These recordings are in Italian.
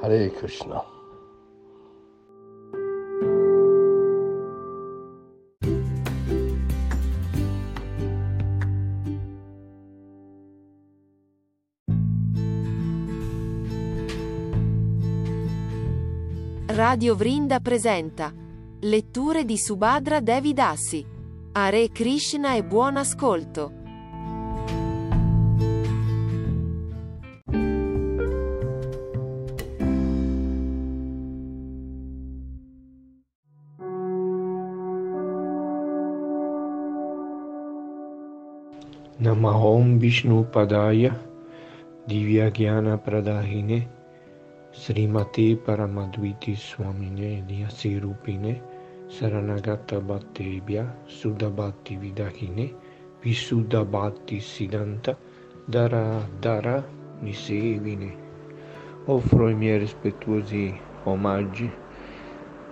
Hare Krishna. Radio Vrinda presenta Letture di Subhadra Devidassi. Hare Krishna e buon ascolto. Vishnu Padaya Divyagyana Pradahine Srimati Paramadviti Swamine Rupine Saranagata Bhattebhya Sudabhati Vidahine Visudabhati Siddhanta Dara Dara Nisevine. Offro i miei rispettuosi omaggi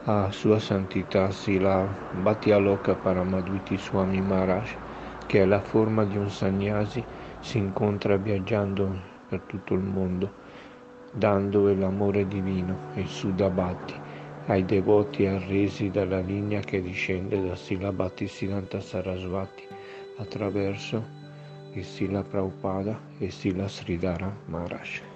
a Sua Santità Sila Bhattialoka Paramadviti Swami Maharaj che è la forma di un sannyasi, si incontra viaggiando per tutto il mondo, dando l'amore divino, il Sudabhati, ai devoti arresi dalla linea che discende da Sila Bhattisiddhanta Sarasvati attraverso il Sila Prabhupada e Sila Sridhara Maharaj.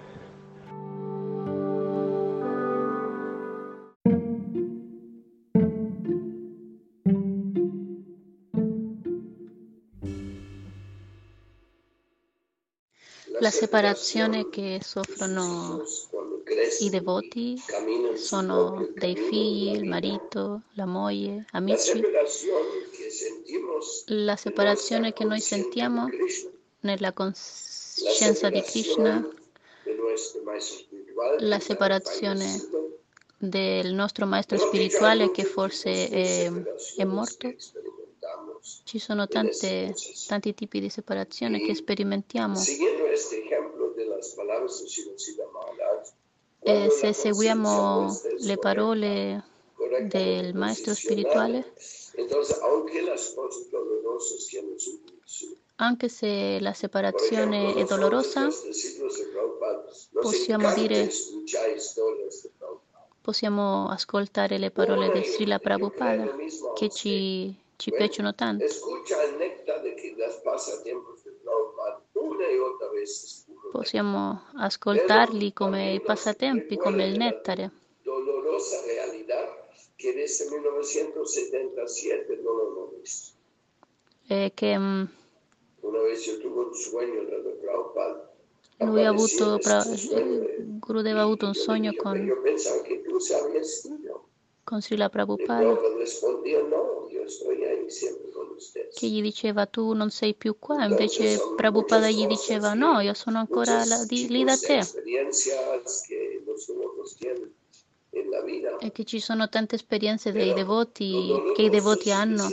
La separazione che soffrono i devoti sono dei figli, il marito, la moglie, amici. La separazione che noi sentiamo nella coscienza di Krishna, la separazione del nostro maestro spirituale che forse è, è morto. Ci sono tante, tanti tipi di separazione che sperimentiamo. E se seguiamo le parole del maestro spirituale, anche se la separazione è dolorosa, possiamo dire, possiamo ascoltare le parole di Srila Prabhupada che ci, ci piacciono tanto. Possiamo ascoltarli come i passatempi, come il nettare. E che mm, lui ha avuto, Gurudev ha avuto un sogno con, con Srila Prabhupada che gli diceva tu non sei più qua, invece Prabhupada gli diceva no, io sono ancora là, di, lì da te. E che ci sono tante esperienze dei devoti che i devoti hanno,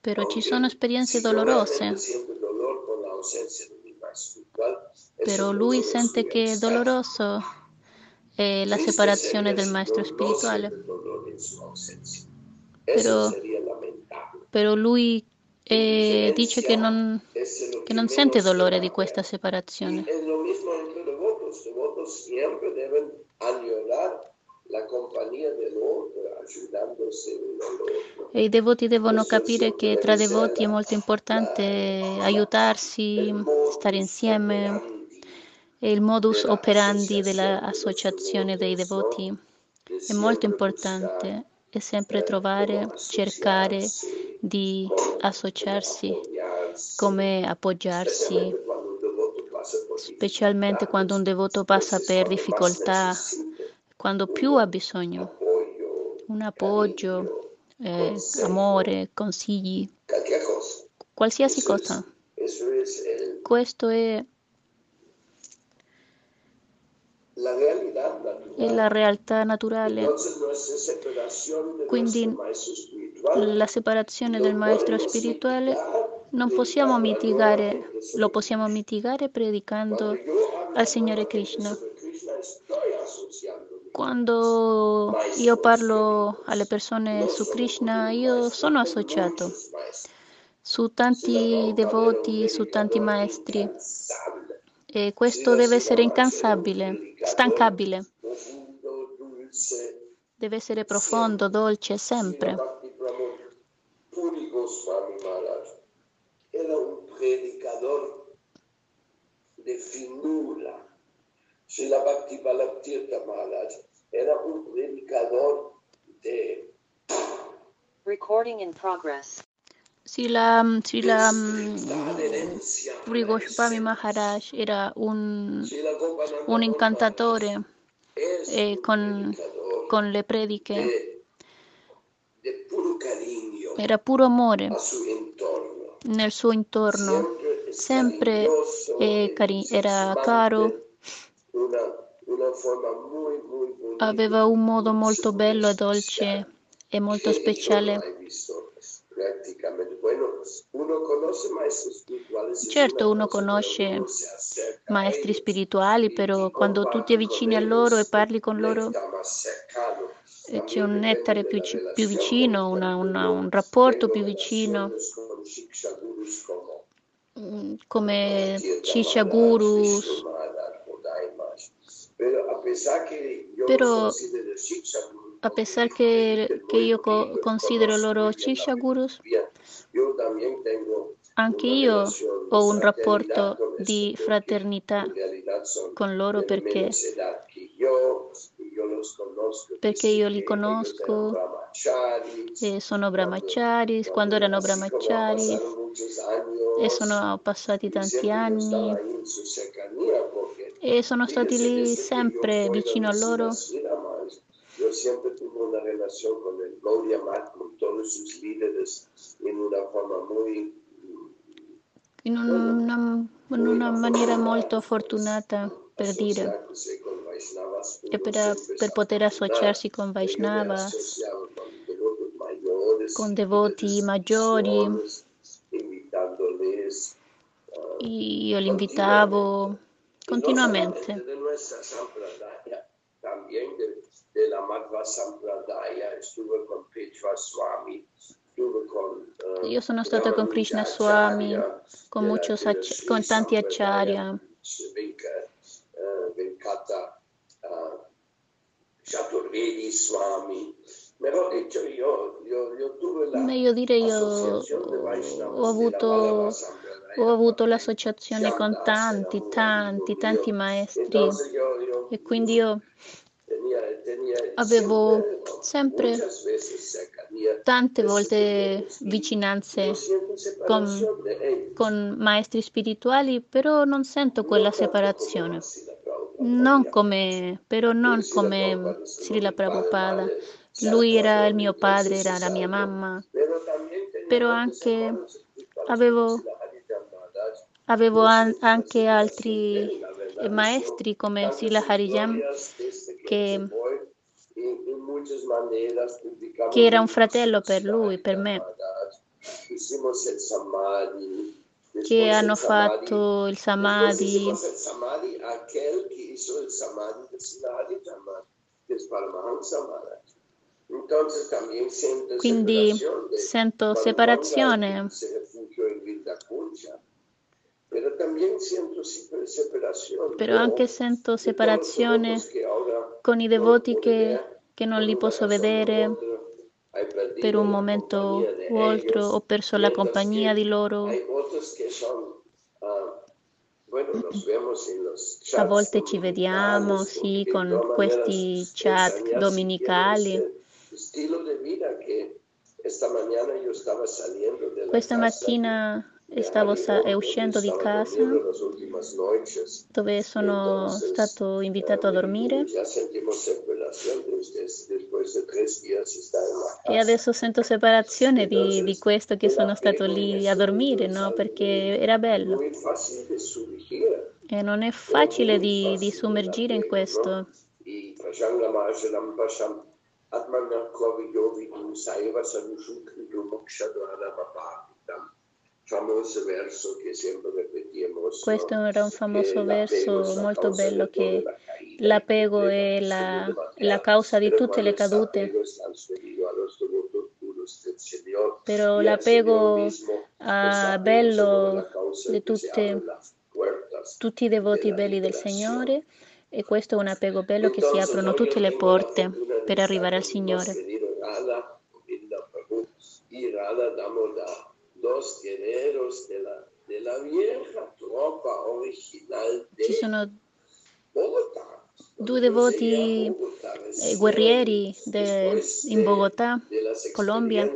però ci sono esperienze dolorose. Però lui sente che è doloroso è la separazione del maestro spirituale. Però però lui eh, dice che non, che non, sente dolore di questa separazione. E i devoti devono capire che tra devoti è molto importante aiutarsi, stare insieme. E il modus operandi dell'associazione dei devoti è molto importante è sempre trovare, cercare di associarsi, come appoggiarsi, specialmente quando un devoto passa per difficoltà, quando più ha bisogno. Un appoggio, eh, amore, consigli, qualsiasi cosa. Questo è e la realtà naturale. Quindi la separazione del maestro spirituale non possiamo mitigare, lo possiamo mitigare predicando al Signore Krishna. Quando io parlo alle persone su Krishna, io sono associato su tanti devoti, su tanti maestri. E questo deve essere incansabile, stancabile. Deve essere profondo, dolce, sempre. Era un predicador de finura. Srila Bhakti Balabtirtha Maharaj era un predicador de... Recording in progress. Srila, Srila Puri Goswami Maharaj era un, un incantatore eh, con, con le prediche. Era puro amore nel suo intorno, sempre eh, cari- era caro, aveva un modo molto bello e dolce e molto speciale. Certo, uno conosce maestri spirituali, però quando tu ti avvicini a loro e parli con loro, eh, c'è un nettare più, più vicino, una, una, un rapporto più vicino, mm, come Cisha Gurus. Però a pesar che, che io co- considero loro Cisha Gurus, anche io ho un rapporto di fraternità con loro perché, perché io li conosco e sono brahmachari, quando erano brahmachari e sono passati tanti anni e sono stati lì sempre vicino a loro Yo siempre tuve una relación con el Gaudiya Math, con todos sus líderes, en una forma muy... In una, in una maniera molto fortunata, per dire, e per, per poter associarsi con Vaishnava, con devoti maggiori. Io li invitavo continuamente. Della Madhva Sampradaya, estuve con Petra Swami, estuve con... Uh, Io sono stata con Krishna Swami, con, muchos, con tanti acharya. Venkata uh, Chaturvedi Swami. Detto, io, io, io Meglio dire io ho avuto, ho avuto l'associazione con tanti, tanti, tanti maestri e quindi io avevo sempre tante volte vicinanze con, con, maestri spirituali, però non sento quella separazione. Non come, però non come Srila Prabhupada. Lui era il mio padre, era la mia mamma, però anche avevo, avevo an- anche altri maestri come Sila Harijam che, che era un fratello per lui, per me, che hanno fatto il samadhi. Quindi sento separazione però anche sento separazione con i devoti che, che non li posso vedere per un momento o altro, ho perso la compagnia di loro. A volte ci vediamo, sì, con questi chat domenicali. Questa mattina stavo uscendo di casa dove sono stato invitato a dormire e adesso sento separazione di, di questo che sono stato lì a dormire, no? Perché era bello e non è facile di, di sommergere in questo. I Prashanga Mahasalam Pasham Atmana Koviyovi Saiva. Famoso verso che sempre ripetiamo. Questo era un famoso verso molto bello che l'apego è la, la causa di tutte le cadute, però l'apego ah, bello di tutte, tutti i devoti belli del Signore e questo è un apego bello che si aprono tutte le porte per arrivare al Signore. Dos guerreros de la, de la vieja tropa original Ci de sono Bogotá. due devoti eh, guerrieri de- in Bogotà, Colombia,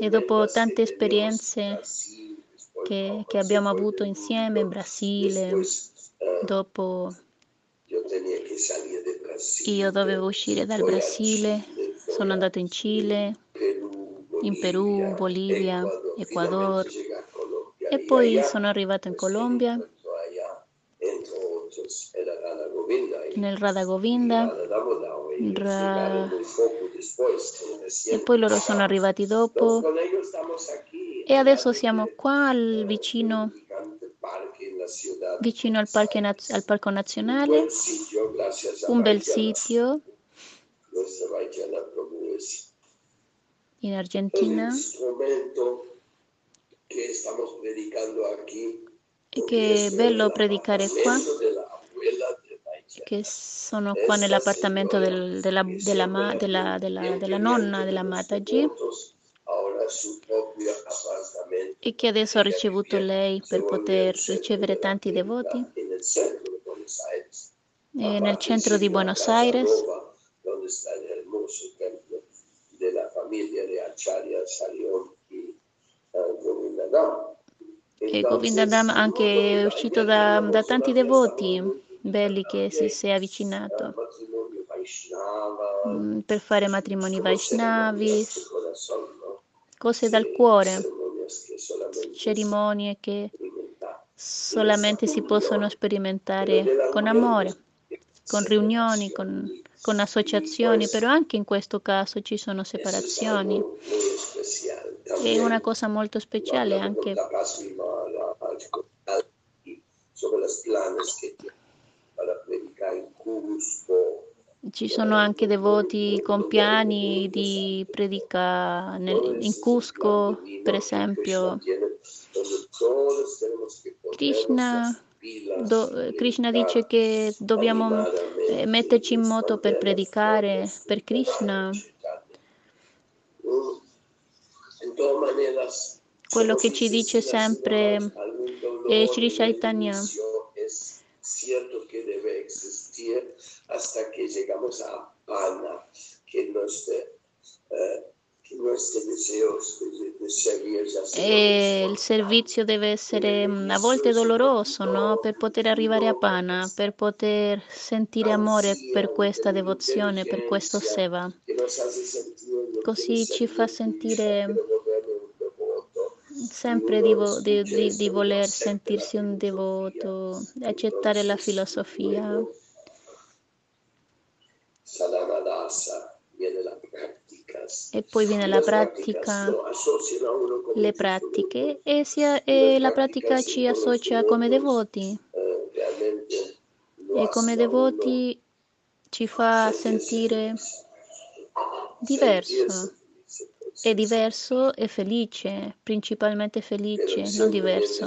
e dopo tante esperienze che, che abbiamo avuto insieme in Brasile, dopo de Brasil, io dovevo uscire dal Brasile, sono andato in Cile, in Perù, Bolivia, Ecuador. E poi sono arrivato in Colombia, nel Radha Govinda Ra- e poi loro sono arrivati dopo. e adesso siamo qua al vicino, vicino al, naz- al Parco Nazionale, un bel es in Argentina instrumento que estamos predicando aquí. E che è bello predicare qua, de la abuela de Vaidyanatha. che sono qua nell'appartamento del- della, della della- della- della nonna della Mataji e che adesso ha ricevuto lei per poter ricevere tanti devoti e nel centro di Buenos Aires. Donde está el hermoso templo de la familia de Acharya Sarion Govindadam. E Govindadam anche è uscito da, da tanti devoti belli che si, si è avvicinato mm, per fare matrimoni Vaishnavi, cose dal cuore, cerimonie che solamente si possono sperimentare con amore, con riunioni, con, con associazioni, però anche in questo caso ci sono separazioni. È una cosa molto speciale anche Ci sono anche devoti con piani di predica nel- in Cusco, per esempio. Krishna, do- Krishna dice che dobbiamo eh, metterci in moto per predicare per Krishna. Quello che ci dice sempre è Sri Chaitanya. Existir hasta que llegamos a Pana, que nuestro, eh, E il servizio deve essere mm, a volte doloroso, no? Per poter arrivare a Pana, per poter sentire amore per questa devozione, per questo seva. Così ci fa sentire sempre di, vo- di- di- di voler sentirsi un devoto, accettare la filosofia. Sadhanadasa viene la. E poi viene la pratica, le pratiche e, sia- e la pratica ci associa come devoti e come devoti ci fa sentire diverso. È diverso e felice, principalmente felice, non diverso.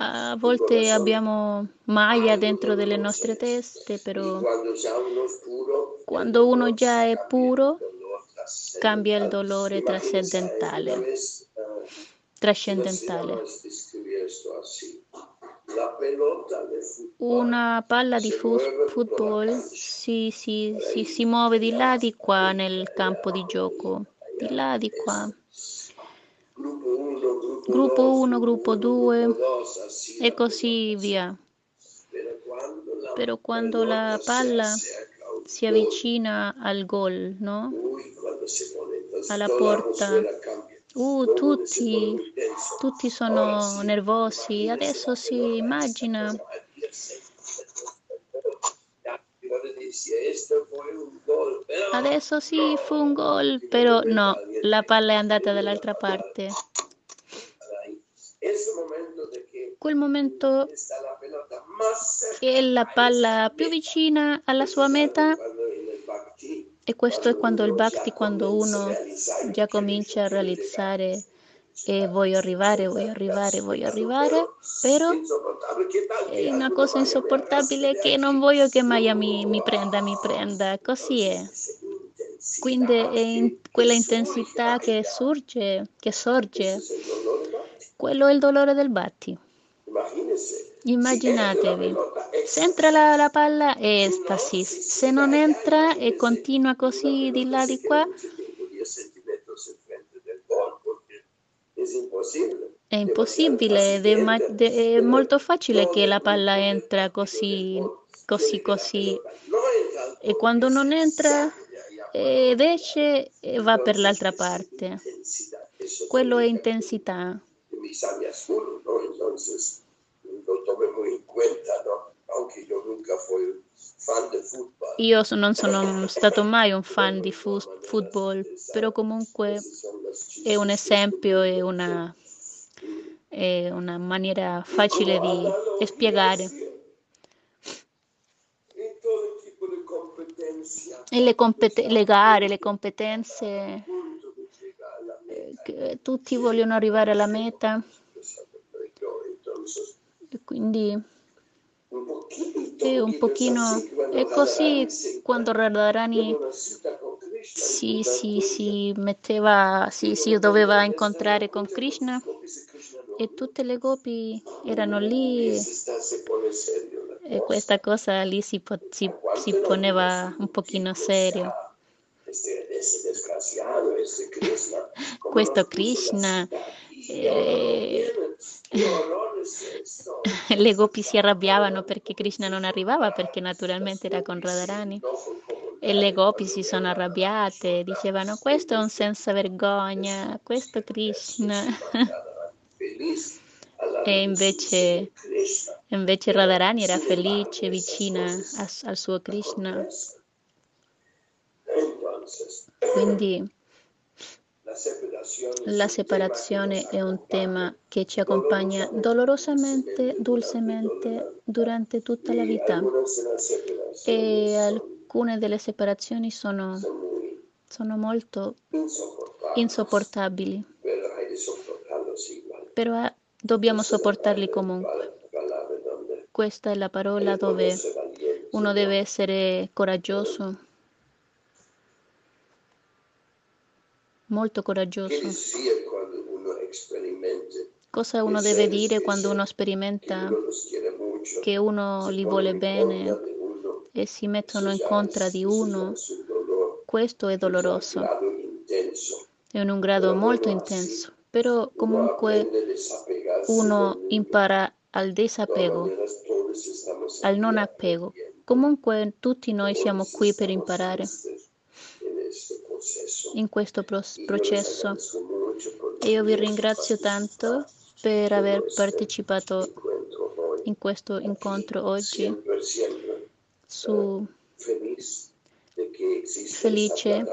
A volte abbiamo Maya dentro delle nostre teste, però quando uno già è puro cambia il dolore trascendentale, eh, trascendentale. Vamos a describir esto así. La pelota de fútbol Una palla di fu- football si, si- si- si muove di là di qua nel campo di gioco, di là di qua. Gruppo 1, gruppo 2 e così via. Però quando la palla si avvicina al gol, no? alla porta, uh, tutti, tutti sono nervosi. Adesso si immagina Adesso sì, fu un gol, però no, la palla è andata dall'altra parte. Quel momento è la palla più vicina alla sua meta. e questo è quando il bhakti, quando uno già comincia a realizzare e voglio arrivare, voglio arrivare, voglio arrivare, però è una cosa insopportabile che non voglio che Miami mi prenda, mi prenda, così è. Quindi è in quella intensità che sorge, che sorge, quello è il dolore del batti. Immaginatevi, se entra la, la palla è estasi, se non entra e continua così di là di qua, è impossibile ed è, ma- è molto facile che la palla entra così, così, così. E quando non entra ed esce va per l'altra parte. Quello è intensità. Io non sono stato mai un fan di football, però comunque è un esempio, è una, è una maniera facile di spiegare. E le, compet- le gare, le competenze, eh, tutti vogliono arrivare alla meta. Quindi è un pochino. è così quando Radharani si, si, si metteva, si, si doveva incontrare con Krishna e tutte le gopi erano lì. e questa cosa lì si, si, si poneva un pochino serio. Questo Krishna eh, le gopi si arrabbiavano perché Krishna non arrivava perché naturalmente era con Radharani. E le gopi si sono arrabbiate dicevano questo è un senza vergogna questo Krishna. E invece, invece Radharani era felice vicina al suo Krishna. Quindi la separazione è un tema che ci accompagna dolorosamente, dolcemente durante tutta la vita. e alcune delle separazioni sono, sono molto insopportabili, però eh, dobbiamo sopportarli comunque. Questa è la parola dove uno deve essere coraggioso molto coraggioso. Cosa uno deve dire quando uno sperimenta che uno li vuole bene e si mettono in contra di uno? Questo è doloroso, è in un grado molto intenso, però comunque uno impara al disapego, al non apego. Comunque tutti noi siamo qui per imparare in questo processo. E io vi ringrazio tanto per aver partecipato in questo incontro oggi. Su felice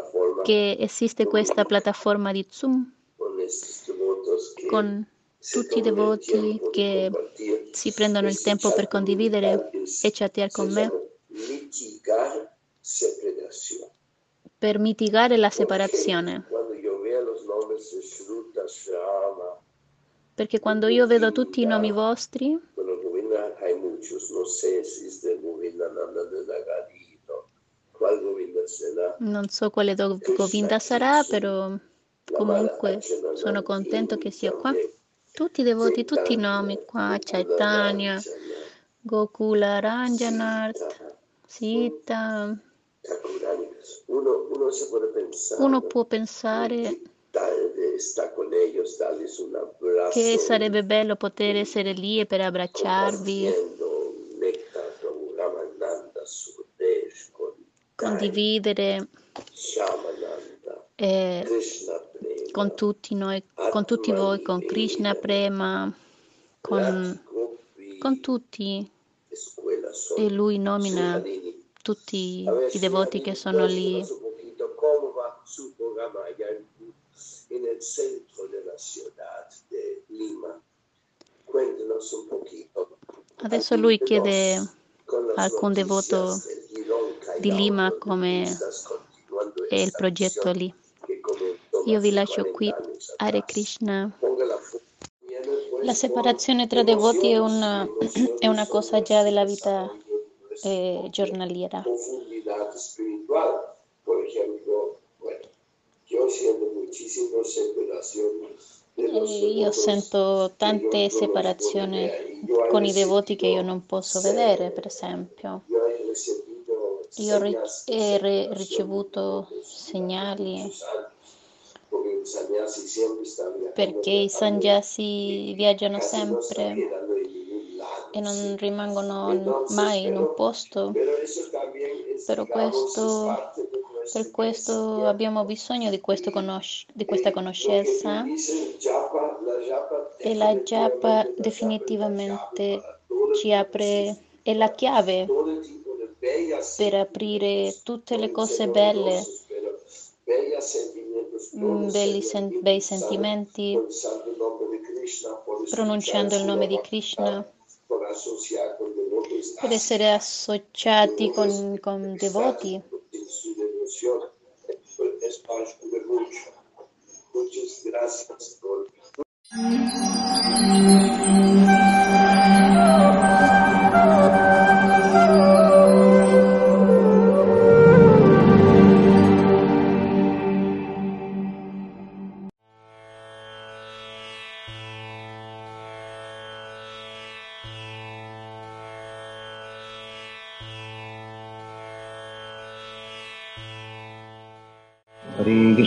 che esiste questa piattaforma di Zoom con tutti i devoti che si prendono il tempo per condividere e chattare con me per mitigare la separazione. Perché quando io vedo tutti i nomi vostri, non so quale Govinda sarà, però comunque sono contento che sia qua. Tutti i devoti, tutti i nomi qua, Chaitanya, Gokula, Ranjanath, Sita, uno, uno, può pensare está con ellos, darles un abrazo. che sarebbe bello poter essere lì e per abbracciarvi, condividere eh, con tutti noi, con tutti voi, con Krishna Prema, con, con tutti. E lui nomina. Tutti A i devoti che sono lì. centro Lima. Un poquito. Adesso lui chiede las alcun devoto di Lima come è il progetto lì. Io vi lascio 40 qui. Hare. Krishna. La separazione tra devoti è una, è una cosa già della vita eh, giornaliera. profundidad espiritual. Por ejemplo, bueno, yo siento muchísimas separaciones. de los E io sento tante separazioni con i devoti che io non posso vedere, per esempio. Io separación ricevuto segnali perché i sannyasi viaggiano sempre e non rimangono mai in un posto. Questo- Per questo abbiamo bisogno di, questo conosc- di questa Eh, conoscenza e la japa definitivamente ci apre, è la chiave per aprire tutte le cose belle, mm, sen- bei sentimenti, pronunciando il nome di Krishna, por asociar con devotos per essere associati con, con devoti. en su devoción. Es ayuda mucho. Muchas gracias por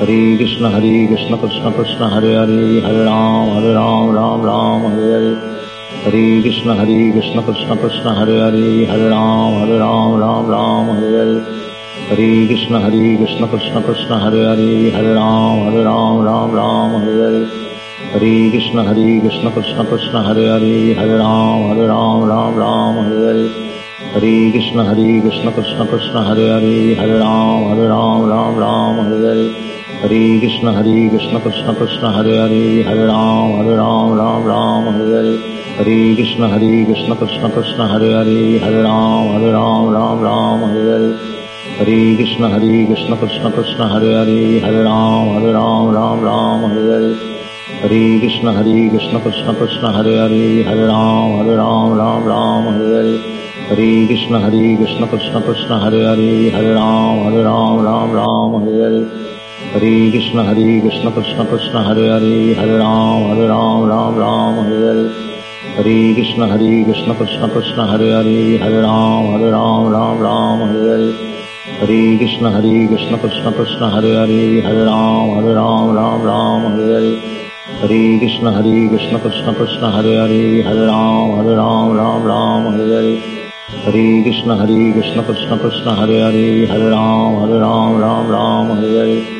ہری کشن ہری کشن کشن کشن ہرے ہری ہر رام ہر رام رام رام ہر ہری ہری کشن ہری کشن کشن کشن ہرے ہری ہر رام ہر رام رام رام ہری ہری ہری کشن ہری کشن کشن کشن ہرے ہری ہر رام ہر رام رام رام ہر ہری ہری کشن ہری کشن کشن کشن ہرے ہری ہر رام ہر رام رام رام ہری ہری ہری کشن ہری کشن کشن کشن ہرے ہری ہر رام ہر رام رام رام ہری ہری ہری کشن ہری کشن کشن کشن ہرے ہری ہری رام ہری رام رام رام ہری ہری ہری کشن ہری کشن کشن کشن ہرے ہری ہری رام ہری رام رام رام ہری ہری ہری کشن ہری کشن کشن کشن ہرے ہری ہری رام ہری رام رام رام ہری ہری ہری کشن ہری کشن کشن کشن ہرے ہری ہری رام ہری رام رام رام ہری ہری ہری کشن ہری کشن کشن کشن ہرے ہری ہری رام ہری رام رام رام ہری ہری ہری کشن ہری کشن کشن کشن ہرے ہری ہرے رام ہر رام رام رام ہر ہرے ہری کشن ہری کشن کشن کشن ہرے ہری ہر رام ہر رام رام رام ہر ہرے ہری کشن ہری کشن کشن کشن ہرے ہری ہر رام ہر رام رام رام ہر ہرے ہری کشن ہری کشن کشن کشن ہرے ہری ہر رام ہر رام رام رام ہر ہرے ہری کشن ہری کشن کشن کشن ہرے ہری ہرے رام ہرے رام رام رام ہر ہر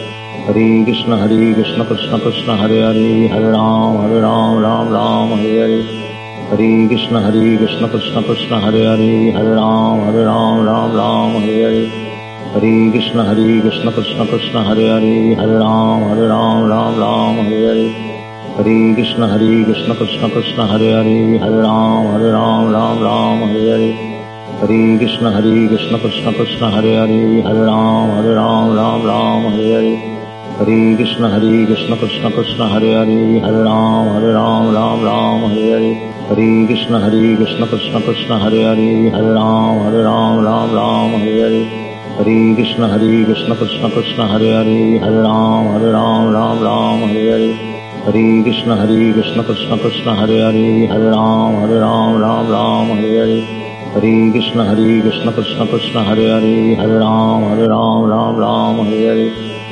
Hare Krishna Hare Krishna Krishna Krishna Hare Hare Hare Ram Hare Ram Ram Ram Hare Hare Hare Krishna Hare Krishna Krishna Krishna Hare Hare Hare Ram Hare Ram Ram Ram Hare Hare Hare Krishna Hare Krishna Krishna Krishna Hare Hare Hare Ram Hare Ram Ram Ram Hare Hare Hare Krishna Hare Krishna Krishna Krishna Hare Hare Hare Ram Hare Ram Ram Ram Hare Hare Hare Krishna Hare Krishna Krishna Krishna Hare Hare Hare Ram Hare Ram Ram Ram Hare Hare Hare Krishna Hare Krishna Krishna Krishna Hare Hare Hare Ram Hare Ram Ram Ram Hare Hare Hare Krishna Hare Krishna Krishna Krishna Hare Hare Hare Ram Hare Ram Ram Ram Hare Hare Hare Krishna Hare Krishna Krishna Krishna Hare Hare Hare Ram Hare Ram Ram Ram Hare Hare Hare Krishna Hare Krishna Krishna Krishna Hare Hare Hare Ram Hare Ram Ram Ram Hare Hare Hare Krishna Hare Krishna Krishna Krishna Hare Hare Hare Ram Hare Ram Ram Ram Hare Hare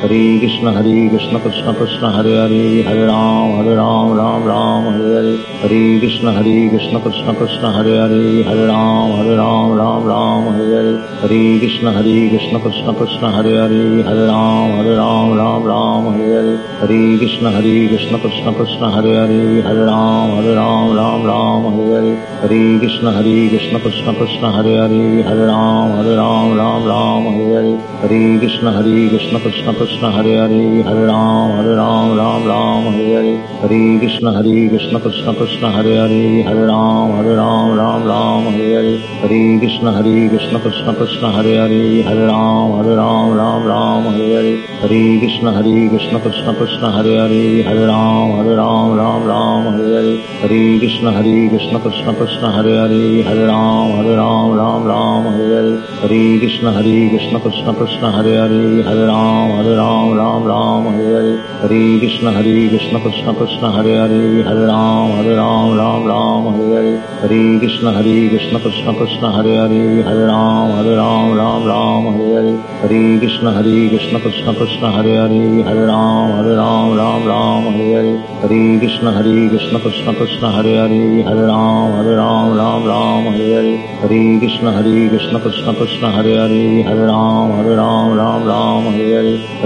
Hare Krishna Hare Krishna Krishna Krishna Hare Hare Hare Ram Hare Ram Ram Ram Hare Hare Hare Krishna Hare Krishna Krishna Krishna Hare Hare Hare Ram Hare Ram Ram Ram Hare Hare Hare Krishna Hare Krishna Krishna Krishna Hare Hare Hare Ram Hare Ram Ram Ram Hare Hare Hare Krishna Hare Krishna Krishna Krishna Hare Hare Hare Ram Hare Ram Ram Ram Hare Hare Hare Krishna Hare Krishna Krishna Krishna Hare Hare Hare Ram Hare Ram Ram Ram Hare Hare Hare Krishna Hare Krishna Krishna Krishna Hare Hare Hare Ram Hare Ram Ram Ram Hare Hare Hare Krishna Hare Krishna Krishna Krishna Hare Hare Hare Ram Hare Ram Ram Ram Hare Hare Hare Krishna Hare Krishna Krishna Krishna Hare Hare Hare Ram Hare Ram Ram Ram Hare Hare Hare Krishna Hare Krishna Krishna Krishna Hare Hare Hare Ram Hare Ram Ram Ram Hare Hare Hare Krishna Hare Krishna Krishna Krishna Hare Hare Hare Ram Hare Ram Ram Ram Hare Hare Hare Krishna Hare Krishna Krishna Krishna Hare Hare Hare Ram Hare Ram Ram Ram Hare Hare Hare Krishna Hare Krishna Krishna Krishna Hare Hare Hare Ram Hare Ram Ram Ram Hare Hare Hare Krishna Hare Krishna Krishna Krishna Hare Hare Hare Ram Hare Ram Ram Ram Hare Hare Hare Krishna Hare Krishna Krishna Krishna Hare Hare Hare Ram Hare Ram Ram Ram Hare Hare Hare Krishna Hare Krishna Krishna Krishna Hare Hare Hare Ram Hare Ram Ram Ram Hare Hare Hare Krishna Hare Krishna Krishna Krishna Hare Hare Hare Ram Hare Ram Ram Ram Hare Hare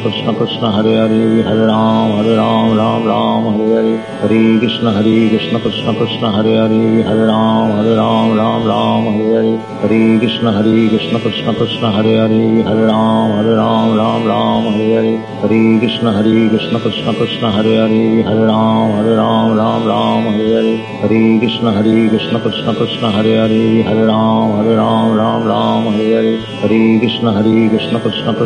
Krishna Krishna Hare Hare Hare Ram Hare Ram Ram Ram Hare Hare Hare Krishna Hare Krishna Krishna Krishna Hare Hare Hare Ram Hare Ram Ram Ram Hare Hare Hare Krishna Hare Krishna Krishna Krishna Hare Hare Hare Ram Hare Ram Ram Ram Hare Hare Hare Krishna Hare Krishna Krishna Krishna Hare Hare Hare Ram Hare Ram Ram Ram Hare Hare Hare Krishna Hare Krishna Krishna Krishna Hare Hare Hare Ram Hare Ram Ram Ram Hare Hare Hare Krishna Hare Krishna Krishna Krishna Hare Hare Hare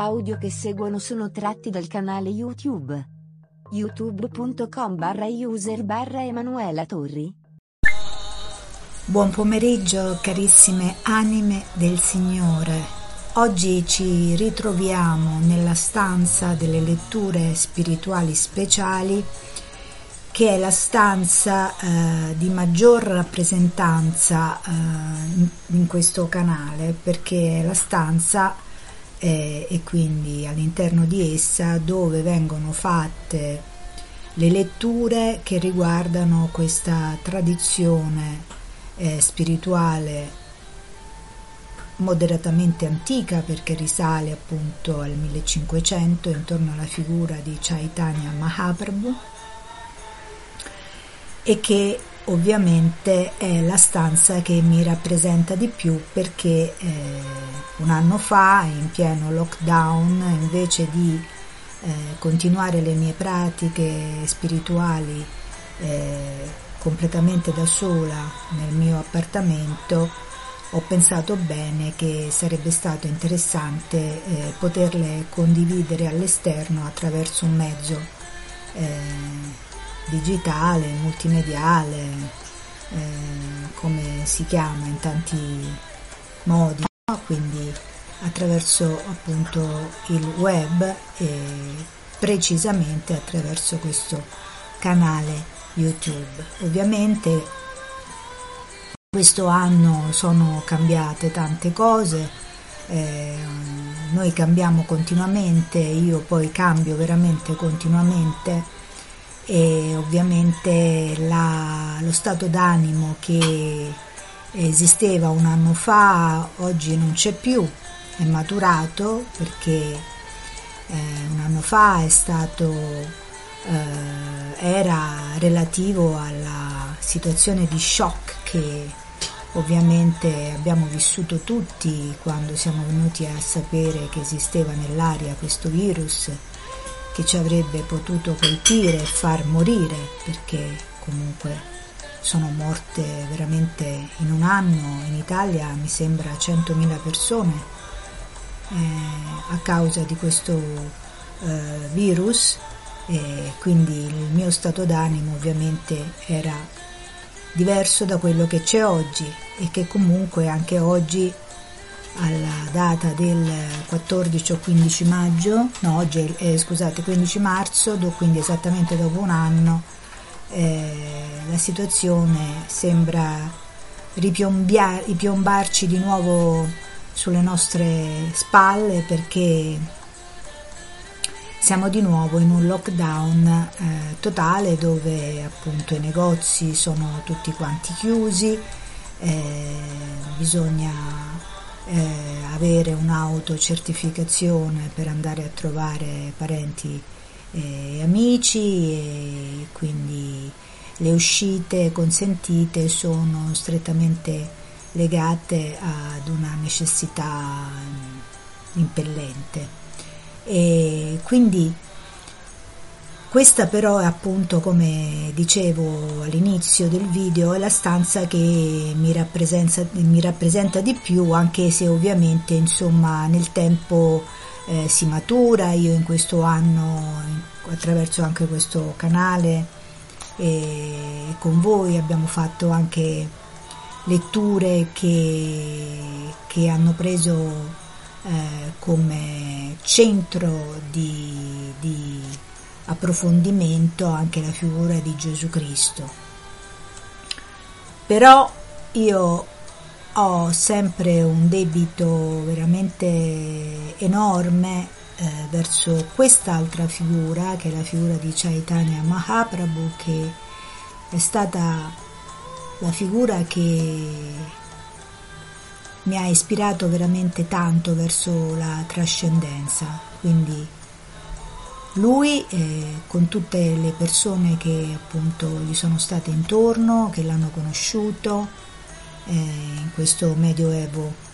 audio che seguono sono tratti dal canale YouTube. youtube.com barra user barra Emanuela Torri. Buon pomeriggio carissime anime del Signore. Oggi ci ritroviamo nella stanza delle letture spirituali speciali che è la stanza eh, di maggior rappresentanza eh, in, in questo canale perché è la stanza eh, e quindi all'interno di essa dove vengono fatte le letture che riguardano questa tradizione eh, spirituale moderatamente antica perché risale appunto al 1500 intorno alla figura di Chaitanya Mahaprabhu e che ovviamente è la stanza che mi rappresenta di più perché eh, un anno fa in pieno lockdown invece di eh, continuare le mie pratiche spirituali eh, completamente da sola nel mio appartamento ho pensato bene che sarebbe stato interessante eh, poterle condividere all'esterno attraverso un mezzo eh, digitale, multimediale, eh, come si chiama in tanti modi, no? quindi attraverso appunto il web e precisamente attraverso questo canale YouTube. Ovviamente questo anno sono cambiate tante cose, eh, noi cambiamo continuamente, io poi cambio veramente continuamente e ovviamente la, lo stato d'animo che esisteva un anno fa oggi non c'è più, è maturato perché eh, un anno fa è stato, eh, era relativo alla situazione di shock che ovviamente abbiamo vissuto tutti quando siamo venuti a sapere che esisteva nell'aria questo virus che ci avrebbe potuto colpire e far morire perché comunque sono morte veramente in un anno in Italia mi sembra 100.000 persone eh, a causa di questo eh, virus. E quindi il mio stato d'animo ovviamente era diverso da quello che c'è oggi e che comunque anche oggi alla data del 14 o 15 maggio, no oggi è, eh, scusate 15 marzo, quindi esattamente dopo un anno, eh, la situazione sembra ripiombarci di nuovo sulle nostre spalle perché siamo di nuovo in un lockdown eh, totale dove appunto i negozi sono tutti quanti chiusi, eh, bisogna eh, avere un'autocertificazione per andare a trovare parenti e amici e quindi le uscite consentite sono strettamente legate ad una necessità impellente. E quindi questa però è appunto, come dicevo all'inizio del video, è la stanza che mi rappresenta, mi rappresenta di più, anche se ovviamente insomma nel tempo eh, si matura. Io in questo anno, attraverso anche questo canale, e con voi abbiamo fatto anche letture che, che hanno preso eh, come centro di, di approfondimento anche la figura di Gesù Cristo. Però io ho sempre un debito veramente enorme eh, verso quest'altra figura, che è la figura di Chaitanya Mahaprabhu, che è stata la figura che mi ha ispirato veramente tanto verso la trascendenza. Quindi lui eh, con tutte le persone che appunto gli sono state intorno, che l'hanno conosciuto eh, in questo medioevo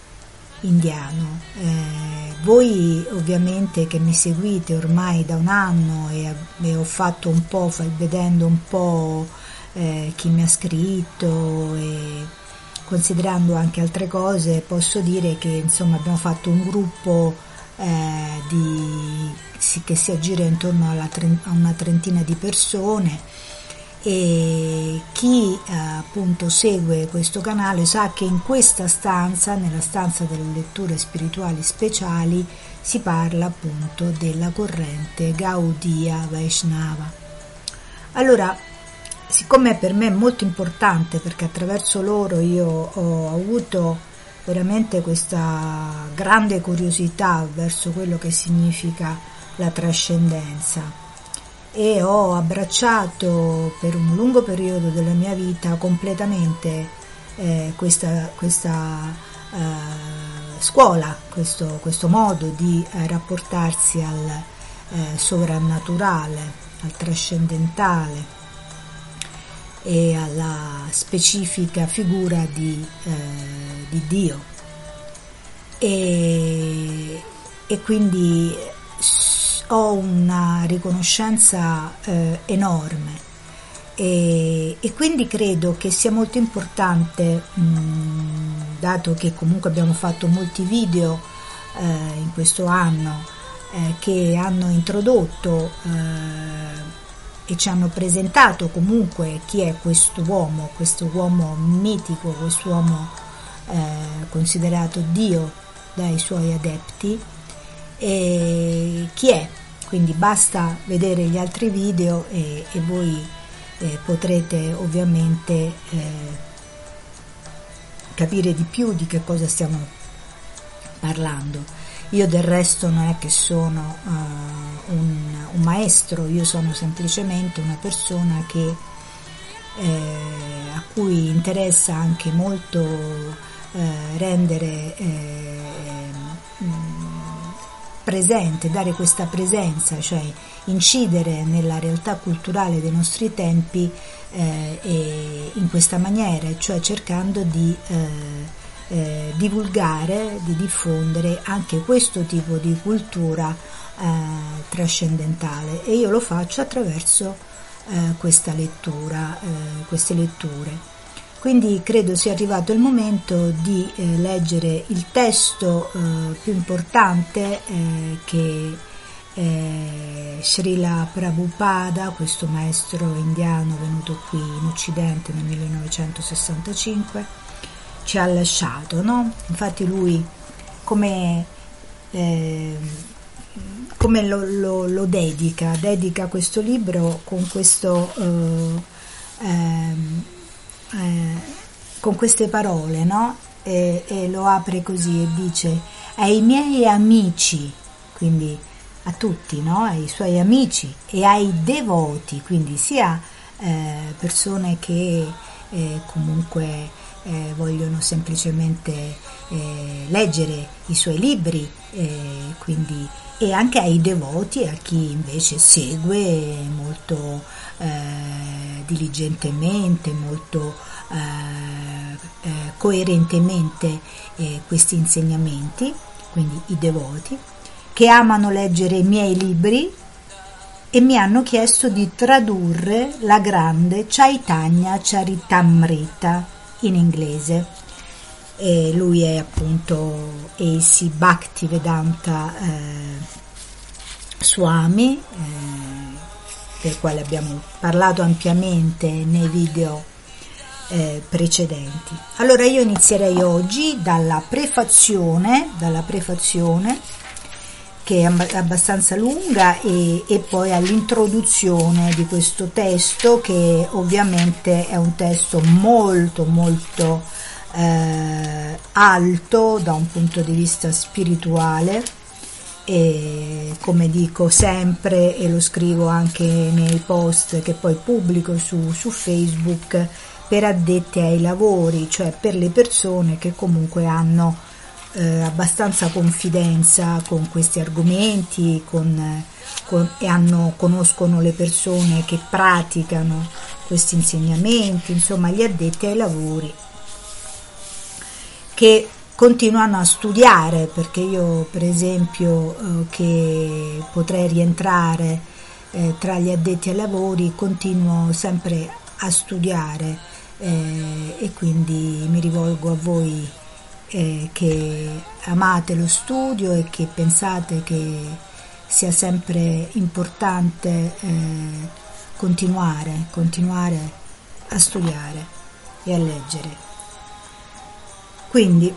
indiano. Eh, voi ovviamente che mi seguite ormai da un anno e, e ho fatto un po', vedendo un po' eh, chi mi ha scritto e considerando anche altre cose, posso dire che insomma abbiamo fatto un gruppo eh, di, che si aggira intorno alla, a una trentina di persone e chi eh, appunto segue questo canale sa che in questa stanza, nella stanza delle letture spirituali speciali, si parla appunto della corrente Gaudiya Vaishnava. Allora, siccome per me è molto importante perché attraverso loro io ho avuto veramente questa grande curiosità verso quello che significa la trascendenza e ho abbracciato per un lungo periodo della mia vita completamente eh, questa, questa eh, scuola, questo, questo, modo di eh, rapportarsi al eh, sovrannaturale, al trascendentale e alla specifica figura di, eh, di Dio. E, e, quindi ho una riconoscenza eh, enorme. E, e, quindi credo che sia molto importante, mh, dato che comunque abbiamo fatto molti video eh, in questo anno eh, che hanno introdotto eh, e ci hanno presentato comunque chi è questo uomo, questo uomo mitico, quest'uomo eh, considerato Dio dai suoi adepti, e chi è. Quindi basta vedere gli altri video e, e voi eh, potrete ovviamente eh, capire di più di che cosa stiamo parlando. Io del resto non è che sono uh, un, un, maestro, io sono semplicemente una persona che, eh, a cui interessa anche molto eh, rendere eh, presente, dare questa presenza, cioè incidere nella realtà culturale dei nostri tempi eh, in questa maniera, cioè cercando di eh, eh, divulgare, di diffondere anche questo tipo di cultura eh, trascendentale e io lo faccio attraverso eh, questa lettura, eh, queste letture. Quindi credo sia arrivato il momento di eh, leggere il testo eh, più importante eh, che eh, Srila Prabhupada, questo maestro indiano venuto qui in Occidente nel 1965, ci ha lasciato. No? Infatti lui come, eh, come lo, lo, lo, dedica? Dedica questo libro con questo... Eh, eh, con queste parole, no? E, e, lo apre così e dice ai miei amici, quindi a tutti, no? ai suoi amici e ai devoti, quindi sia eh, persone che eh, comunque eh, vogliono semplicemente eh, leggere i suoi libri, eh, quindi, e anche ai devoti, a chi invece segue molto eh, diligentemente, molto eh, eh, coerentemente questi insegnamenti, quindi i devoti, che amano leggere i miei libri e mi hanno chiesto di tradurre la grande Chaitanya Charitamrita in inglese. E lui è appunto A.C. Bhaktivedanta eh, Swami, eh, del quale abbiamo parlato ampiamente nei video eh, precedenti. Allora io inizierei oggi dalla prefazione, dalla prefazione che è abbastanza lunga e, e, poi all'introduzione di questo testo che ovviamente è un testo molto molto eh, alto da un punto di vista spirituale. E come dico sempre e lo scrivo anche nei post che poi pubblico su, su Facebook per addetti ai lavori, cioè per le persone che comunque hanno eh, abbastanza confidenza con questi argomenti con, con, e hanno, conoscono le persone che praticano questi insegnamenti, insomma gli addetti ai lavori che continuano a studiare perché io per esempio eh, che potrei rientrare eh, tra gli addetti ai lavori continuo sempre a studiare eh, e quindi mi rivolgo a voi eh, che amate lo studio e che pensate che sia sempre importante eh, continuare, continuare a studiare e a leggere. Quindi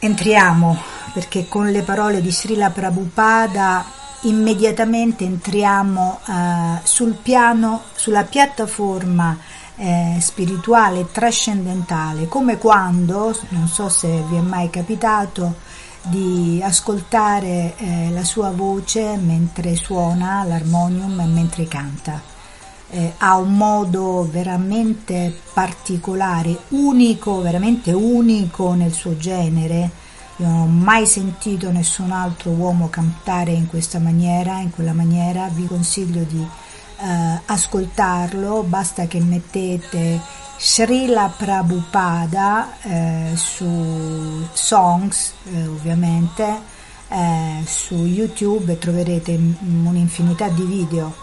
entriamo perché con le parole di Srila Prabhupada immediatamente entriamo eh, sul piano, sulla piattaforma eh, spirituale trascendentale, come quando, non so se vi è mai capitato, di ascoltare eh, la sua voce mentre suona l'armonium e mentre canta. Eh, ha un modo veramente particolare, unico, veramente unico nel suo genere. Io non ho mai sentito nessun altro uomo cantare in questa maniera, in quella maniera. Vi consiglio di eh, ascoltarlo, basta che mettete Srila Prabhupada eh, su Songs, eh, ovviamente, eh, su YouTube troverete un'infinità di video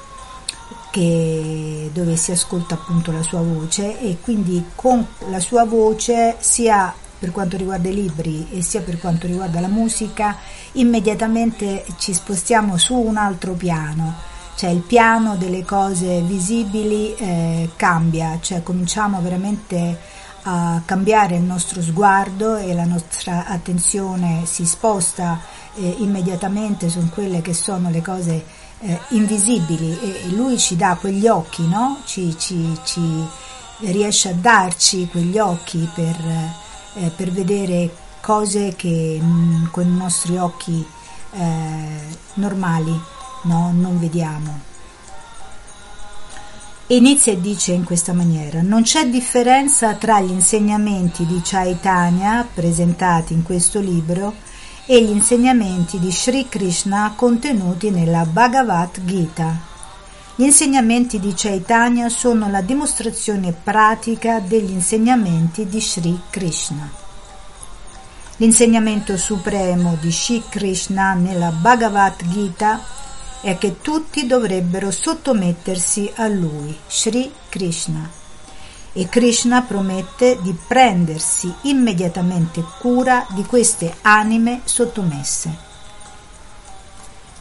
che, dove si ascolta appunto la sua voce e quindi con la sua voce sia per quanto riguarda i libri e sia per quanto riguarda la musica immediatamente ci spostiamo su un altro piano cioè il piano delle cose visibili eh, cambia, cioè cominciamo veramente a cambiare il nostro sguardo e la nostra attenzione si sposta eh, immediatamente su quelle che sono le cose eh, invisibili. E, lui ci dà quegli occhi, no? ci, ci, ci riesce a darci quegli occhi per, eh, per vedere cose che mh, con i nostri occhi eh, normali no, non vediamo. Inizia e dice in questa maniera: Non c'è differenza tra gli insegnamenti di Chaitanya presentati in questo libro e gli insegnamenti di Sri Krishna contenuti nella Bhagavad Gita. Gli insegnamenti di Chaitanya sono la dimostrazione pratica degli insegnamenti di Sri Krishna. L'insegnamento supremo di Sri Krishna nella Bhagavad Gita è che tutti dovrebbero sottomettersi a lui, Sri Krishna. E Krishna promette di prendersi immediatamente cura di queste anime sottomesse.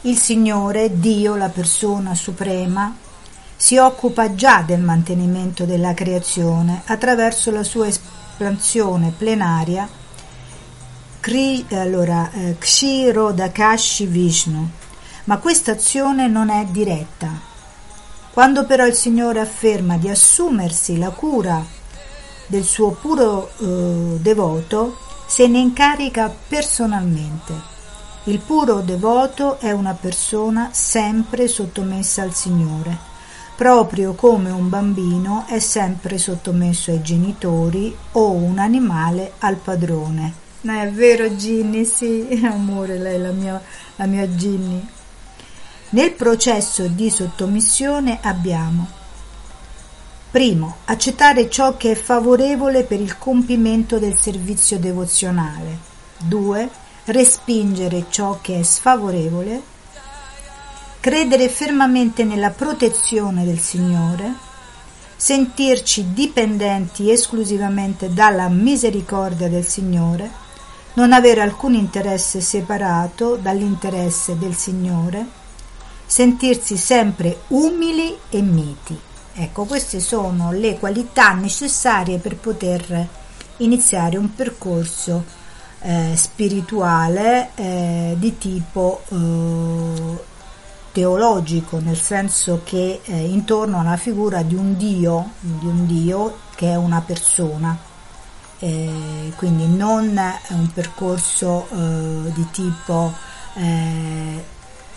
Il Signore, Dio, la persona suprema, si occupa già del mantenimento della creazione attraverso la sua espansione plenaria Kri, allora, eh, Kshirodakashi Vishnu, ma questa azione non è diretta. Quando però il Signore afferma di assumersi la cura del suo puro eh, devoto, se ne incarica personalmente. Il puro devoto è una persona sempre sottomessa al Signore, proprio come un bambino è sempre sottomesso ai genitori o un animale al padrone. È vero Ginny, sì, amore, lei è la mia, la mia Ginny. Nel processo di sottomissione abbiamo Primo, accettare ciò che è favorevole per il compimento del servizio devozionale. 2. Respingere ciò che è sfavorevole. Credere fermamente nella protezione del Signore. Sentirci dipendenti esclusivamente dalla misericordia del Signore. Non avere alcun interesse separato dall'interesse del Signore sentirsi sempre umili e miti. Ecco, queste sono le qualità necessarie per poter iniziare un percorso eh, spirituale eh, di tipo eh, teologico, nel senso che eh, intorno alla figura di un Dio, di un Dio che è una persona, eh, quindi non un percorso eh, di tipo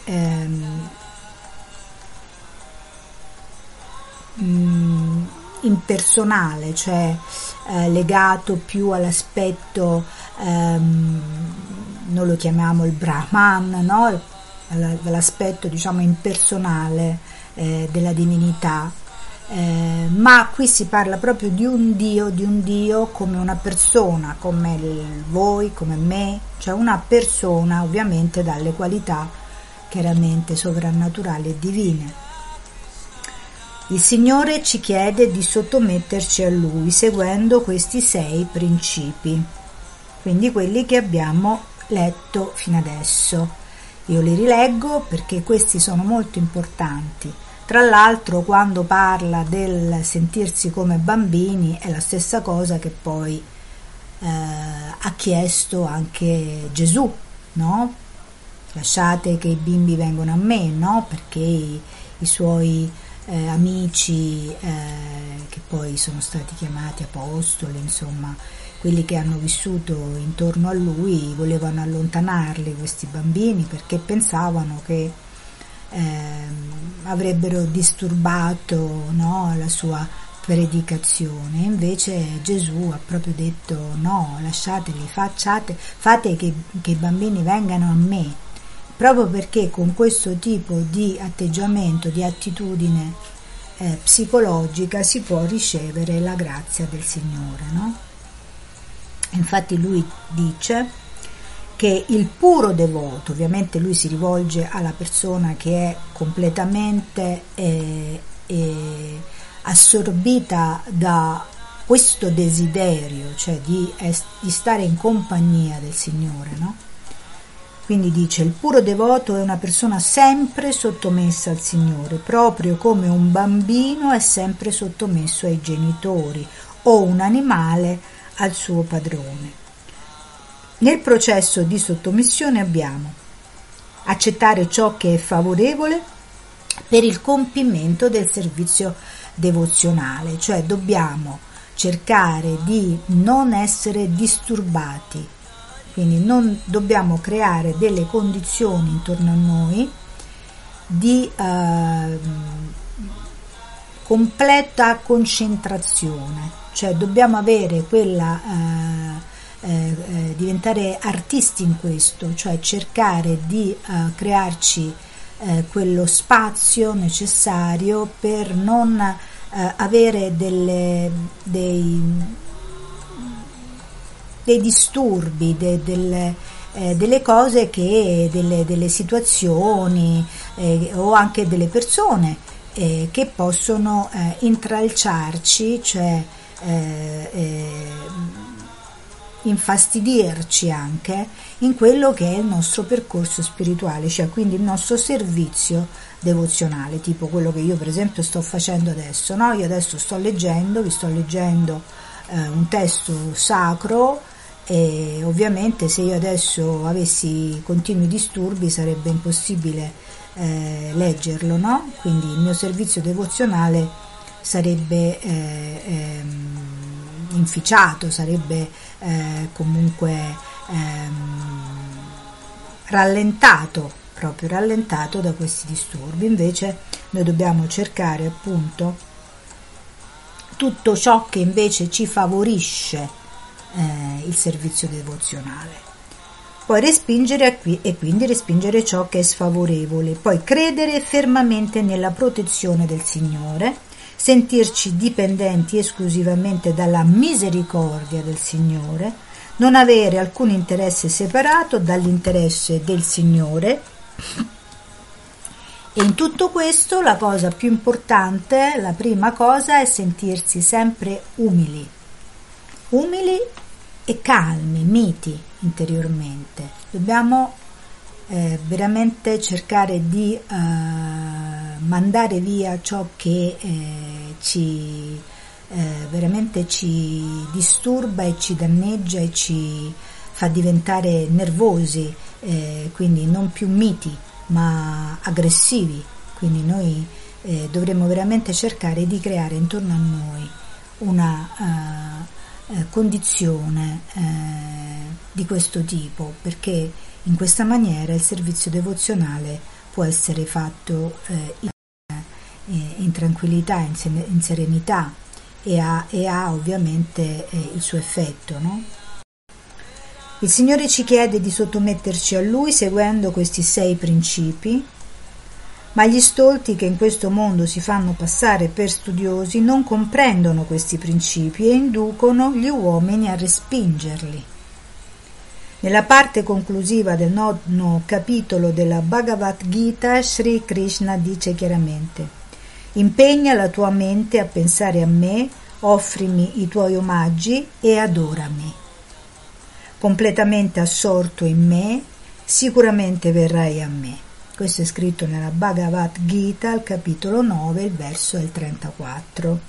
ehm, mh, impersonale, cioè eh, legato più all'aspetto, ehm, non lo chiamiamo il Brahman, no? all'aspetto diciamo impersonale eh, della divinità, eh, ma qui si parla proprio di un Dio, di un Dio come una persona, come il, voi, come me, cioè una persona ovviamente dalle qualità chiaramente sovrannaturali e divine. Il Signore ci chiede di sottometterci a Lui seguendo questi sei principi, quindi quelli che abbiamo letto fino adesso. Io li rileggo perché questi sono molto importanti. Tra l'altro quando parla del sentirsi come bambini è la stessa cosa che poi eh, ha chiesto anche Gesù, no? Lasciate che i bimbi vengano a me, no? Perché i, suoi eh, amici eh, che poi sono stati chiamati apostoli, insomma, quelli che hanno vissuto intorno a lui volevano allontanarli questi bambini perché pensavano che eh, avrebbero disturbato no, la sua predicazione. Invece Gesù ha proprio detto no, lasciateli, facciate, fate che, che i bambini vengano a me proprio perché con questo tipo di atteggiamento, di attitudine eh, psicologica si può ricevere la grazia del Signore. No? Infatti lui dice che il puro devoto, ovviamente lui si rivolge alla persona che è completamente eh, eh, assorbita da questo desiderio, cioè di, di, stare in compagnia del Signore, no? Quindi dice il puro devoto è una persona sempre sottomessa al Signore, proprio come un bambino è sempre sottomesso ai genitori o un animale al suo padrone. Nel processo di sottomissione abbiamo accettare ciò che è favorevole per il compimento del servizio devozionale, cioè dobbiamo cercare di non essere disturbati quindi non dobbiamo creare delle condizioni intorno a noi di eh, completa concentrazione, cioè dobbiamo avere quella eh, eh, eh diventare artisti in questo, cioè cercare di eh, crearci eh, quello spazio necessario per non avere delle, dei dei disturbi, de, delle, eh, delle cose che, delle, delle situazioni eh, o anche delle persone eh, che possono eh, intralciarci, cioè eh, eh, infastidirci anche in quello che è il nostro percorso spirituale, cioè quindi il nostro servizio devozionale, tipo quello che io per esempio sto facendo adesso. No? Io adesso sto leggendo, vi sto leggendo un testo sacro e ovviamente se io adesso avessi continui disturbi sarebbe impossibile eh, leggerlo, no? Quindi il mio servizio devozionale sarebbe eh, ehm, inficiato, sarebbe eh, comunque ehm, rallentato, proprio rallentato da questi disturbi. Invece noi dobbiamo cercare appunto tutto ciò che invece ci favorisce eh, il servizio devozionale. Poi respingere e quindi respingere ciò che è sfavorevole, poi credere fermamente nella protezione del Signore, sentirci dipendenti esclusivamente dalla misericordia del Signore, non avere alcun interesse separato dall'interesse del Signore. E in tutto questo la cosa più importante, la prima cosa è sentirsi sempre umili, umili e calmi, miti interiormente. Dobbiamo eh, veramente cercare di eh, mandare via ciò che eh, ci eh, veramente ci disturba e ci danneggia e ci fa diventare nervosi, eh, quindi non più miti ma aggressivi. Quindi noi eh, dovremmo veramente cercare di creare intorno a noi una eh, condizione eh, di questo tipo perché in questa maniera il servizio devozionale può essere fatto eh, in, tranquillità, in, in serenità e ha, e ha ovviamente il suo effetto. No? Il Signore ci chiede di sottometterci a Lui seguendo questi sei principi ma gli stolti che in questo mondo si fanno passare per studiosi non comprendono questi principi e inducono gli uomini a respingerli. Nella parte conclusiva del nono capitolo della Bhagavad Gita, Sri Krishna dice chiaramente Impegna la tua mente a pensare a me, offrimi i tuoi omaggi e adorami. Completamente assorto in me, sicuramente verrai a me. Questo è scritto nella Bhagavad Gita, al capitolo 9, il verso è il 34.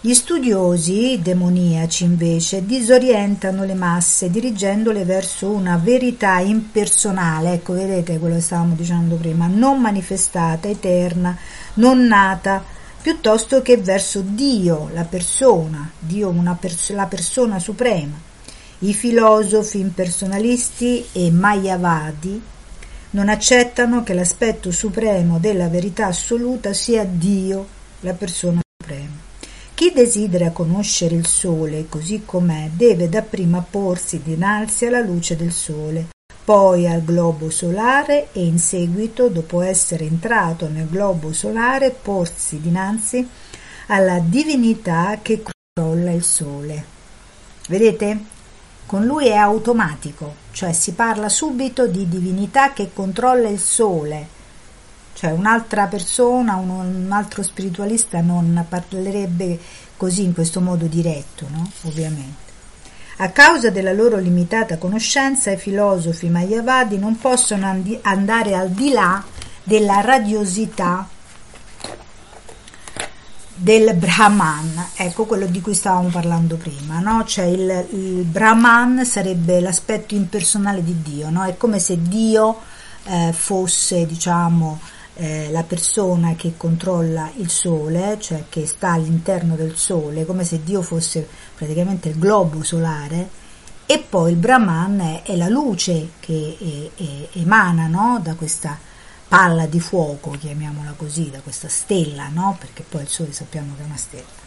Gli studiosi demoniaci invece disorientano le masse dirigendole verso una verità impersonale, ecco vedete quello che stavamo dicendo prima, non manifestata, eterna, non nata, piuttosto che verso Dio, la persona, Dio pers- la persona suprema. I filosofi impersonalisti e mayavadi non accettano che l'aspetto supremo della verità assoluta sia Dio, la persona suprema. Chi desidera conoscere il Sole così com'è deve dapprima porsi dinanzi alla luce del Sole, poi al globo solare e in seguito, dopo essere entrato nel globo solare, porsi dinanzi alla divinità che controlla il Sole. Vedete? Con lui è automatico, cioè si parla subito di divinità che controlla il sole, cioè un'altra persona, un, un altro spiritualista non parlerebbe così in questo modo diretto, no? Ovviamente. A causa della loro limitata conoscenza, i filosofi mayavadi non possono andi- andare al di là della radiosità del Brahman, ecco quello di cui stavamo parlando prima, no? cioè il, il, Brahman sarebbe l'aspetto impersonale di Dio, no? è come se Dio eh, fosse diciamo eh, la persona che controlla il sole, cioè che sta all'interno del sole, come se Dio fosse praticamente il globo solare, e poi il Brahman è, è la luce che è, è, emana no? da questa palla di fuoco, chiamiamola così, da questa stella, no? perché poi il sole sappiamo che è una stella.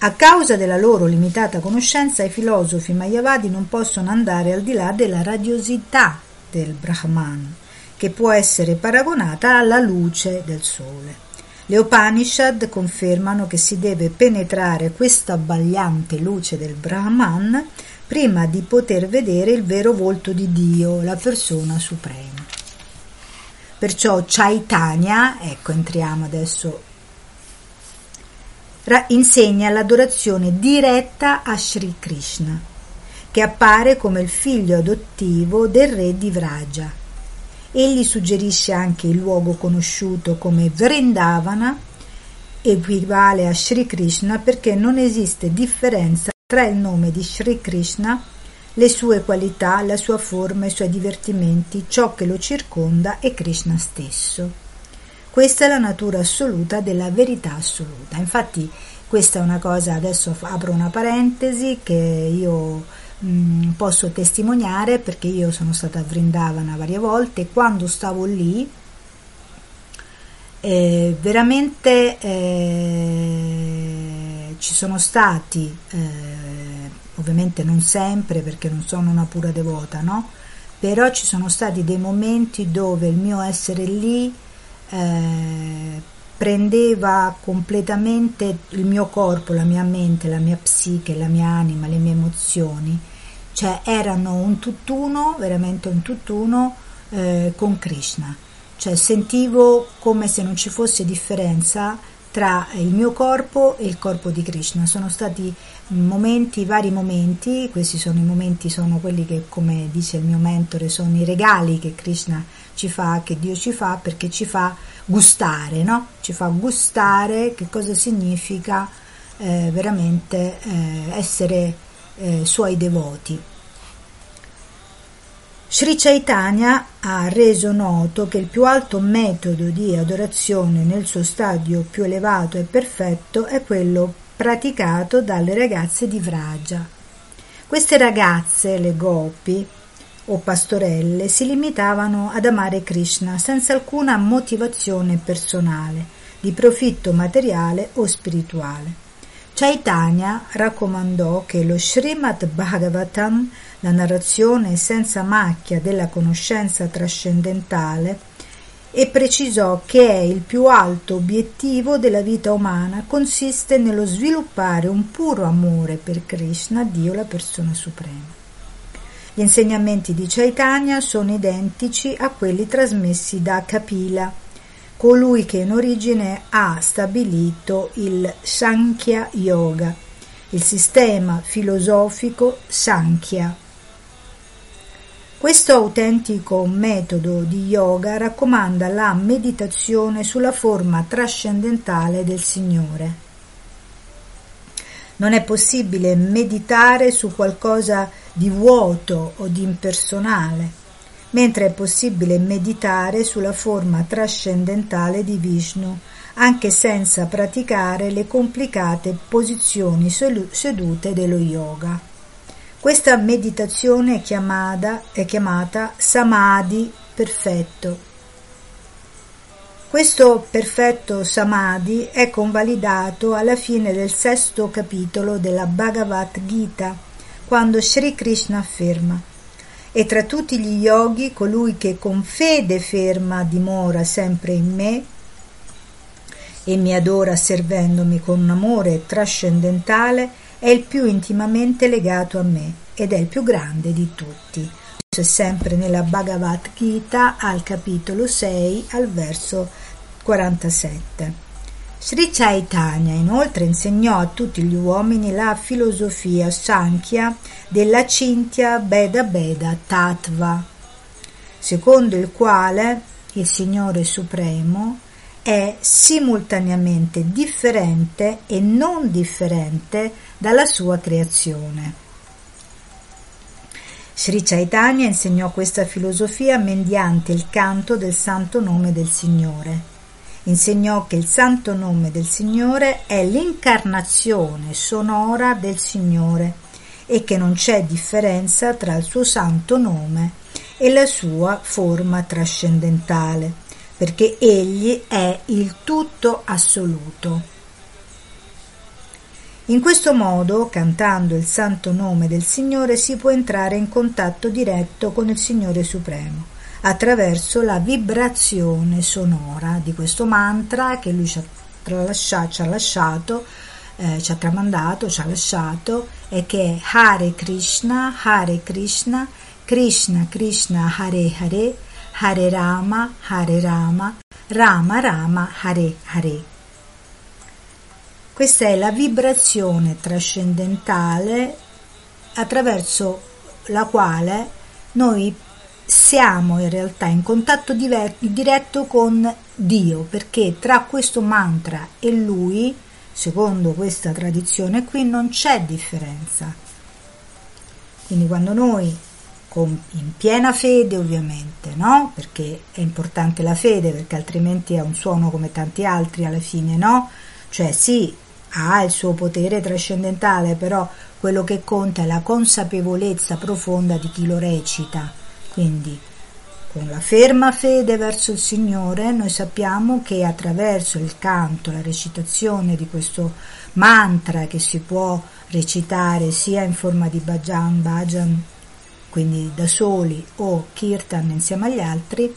A causa della loro limitata conoscenza, i filosofi mayavadi non possono andare al di là della radiosità del Brahman, che può essere paragonata alla luce del sole. Le Upanishad confermano che si deve penetrare questa abbagliante luce del Brahman prima di poter vedere il vero volto di Dio, la persona suprema. Perciò Chaitanya, ecco entriamo adesso, insegna l'adorazione diretta a Sri Krishna, che appare come il figlio adottivo del re di Vraja. Egli suggerisce anche il luogo conosciuto come Vrindavana, equivale a Sri Krishna perché non esiste differenza tra il nome di Sri Krishna, le sue qualità, la sua forma, i suoi divertimenti, ciò che lo circonda e Krishna stesso. Questa è la natura assoluta della verità assoluta. Infatti questa è una cosa, adesso apro una parentesi che io Mm, posso testimoniare perché io sono stata a Vrindavana varie volte e quando stavo lì eh, veramente eh, ci sono stati eh, ovviamente non sempre perché non sono una pura devota no? però ci sono stati dei momenti dove il mio essere lì eh, prendeva completamente il mio corpo, la mia mente, la mia psiche, la mia anima, le mie emozioni, cioè erano un tutt'uno, veramente un tutt'uno eh, con Krishna, cioè sentivo come se non ci fosse differenza tra il mio corpo e il corpo di Krishna. Sono stati momenti, vari momenti, questi sono i momenti, sono quelli che, come dice il mio mentore, sono i regali che Krishna ci fa, che Dio ci fa, perché ci fa gustare, no? Ci fa gustare che cosa significa eh, veramente eh, essere eh, suoi devoti. Sri Chaitanya ha reso noto che il più alto metodo di adorazione nel suo stadio più elevato e perfetto è quello praticato dalle ragazze di Vraja. Queste ragazze, le gopi o pastorelle, si limitavano ad amare Krishna senza alcuna motivazione personale, di profitto materiale o spirituale. Chaitanya raccomandò che lo Srimad Bhagavatam la narrazione senza macchia della conoscenza trascendentale e precisò che è il più alto obiettivo della vita umana consiste nello sviluppare un puro amore per Krishna, Dio la persona suprema. Gli insegnamenti di Chaitanya sono identici a quelli trasmessi da Kapila, colui che in origine ha stabilito il Sankhya Yoga, il sistema filosofico Sankhya questo autentico metodo di yoga raccomanda la meditazione sulla forma trascendentale del Signore. Non è possibile meditare su qualcosa di vuoto o di impersonale, mentre è possibile meditare sulla forma trascendentale di Vishnu, anche senza praticare le complicate posizioni sedute dello yoga. Questa meditazione è chiamata, è chiamata Samadhi perfetto. Questo perfetto Samadhi è convalidato alla fine del sesto capitolo della Bhagavad Gita, quando Sri Krishna afferma e tra tutti gli yogi colui che con fede ferma dimora sempre in me e mi adora servendomi con un amore trascendentale è il più intimamente legato a me ed è il più grande di tutti. Questo è sempre nella Bhagavad Gita al capitolo 6 al verso 47. Sri Chaitanya inoltre insegnò a tutti gli uomini la filosofia Sankhya della Cintya Beda Beda Tattva, secondo il quale il Signore Supremo è simultaneamente differente e non differente dalla sua creazione. Sri Chaitanya insegnò questa filosofia mediante il canto del santo nome del Signore. Insegnò che il santo nome del Signore è l'incarnazione sonora del Signore e che non c'è differenza tra il suo santo nome e la sua forma trascendentale, perché egli è il tutto assoluto. In questo modo, cantando il santo nome del Signore, si può entrare in contatto diretto con il Signore Supremo attraverso la vibrazione sonora di questo mantra che lui ci ha, lasciato, ci ha lasciato, eh, ci ha tramandato, ci ha lasciato e che è Hare Krishna, Hare Krishna, Krishna Krishna Hare Hare, Hare Rama, Hare Rama, Rama Rama Hare Hare. Questa è la vibrazione trascendentale attraverso la quale noi siamo in realtà in contatto diretto con Dio, perché tra questo mantra e lui, secondo questa tradizione qui, non c'è differenza. Quindi quando noi in piena fede ovviamente, no? Perché è importante la fede, perché altrimenti è un suono come tanti altri alla fine, no? Cioè sì, ha il suo potere trascendentale, però quello che conta è la consapevolezza profonda di chi lo recita. Quindi, con la ferma fede verso il Signore, noi sappiamo che attraverso il canto, la recitazione di questo mantra che si può recitare sia in forma di bhajan, bhajan, quindi da soli o kirtan insieme agli altri,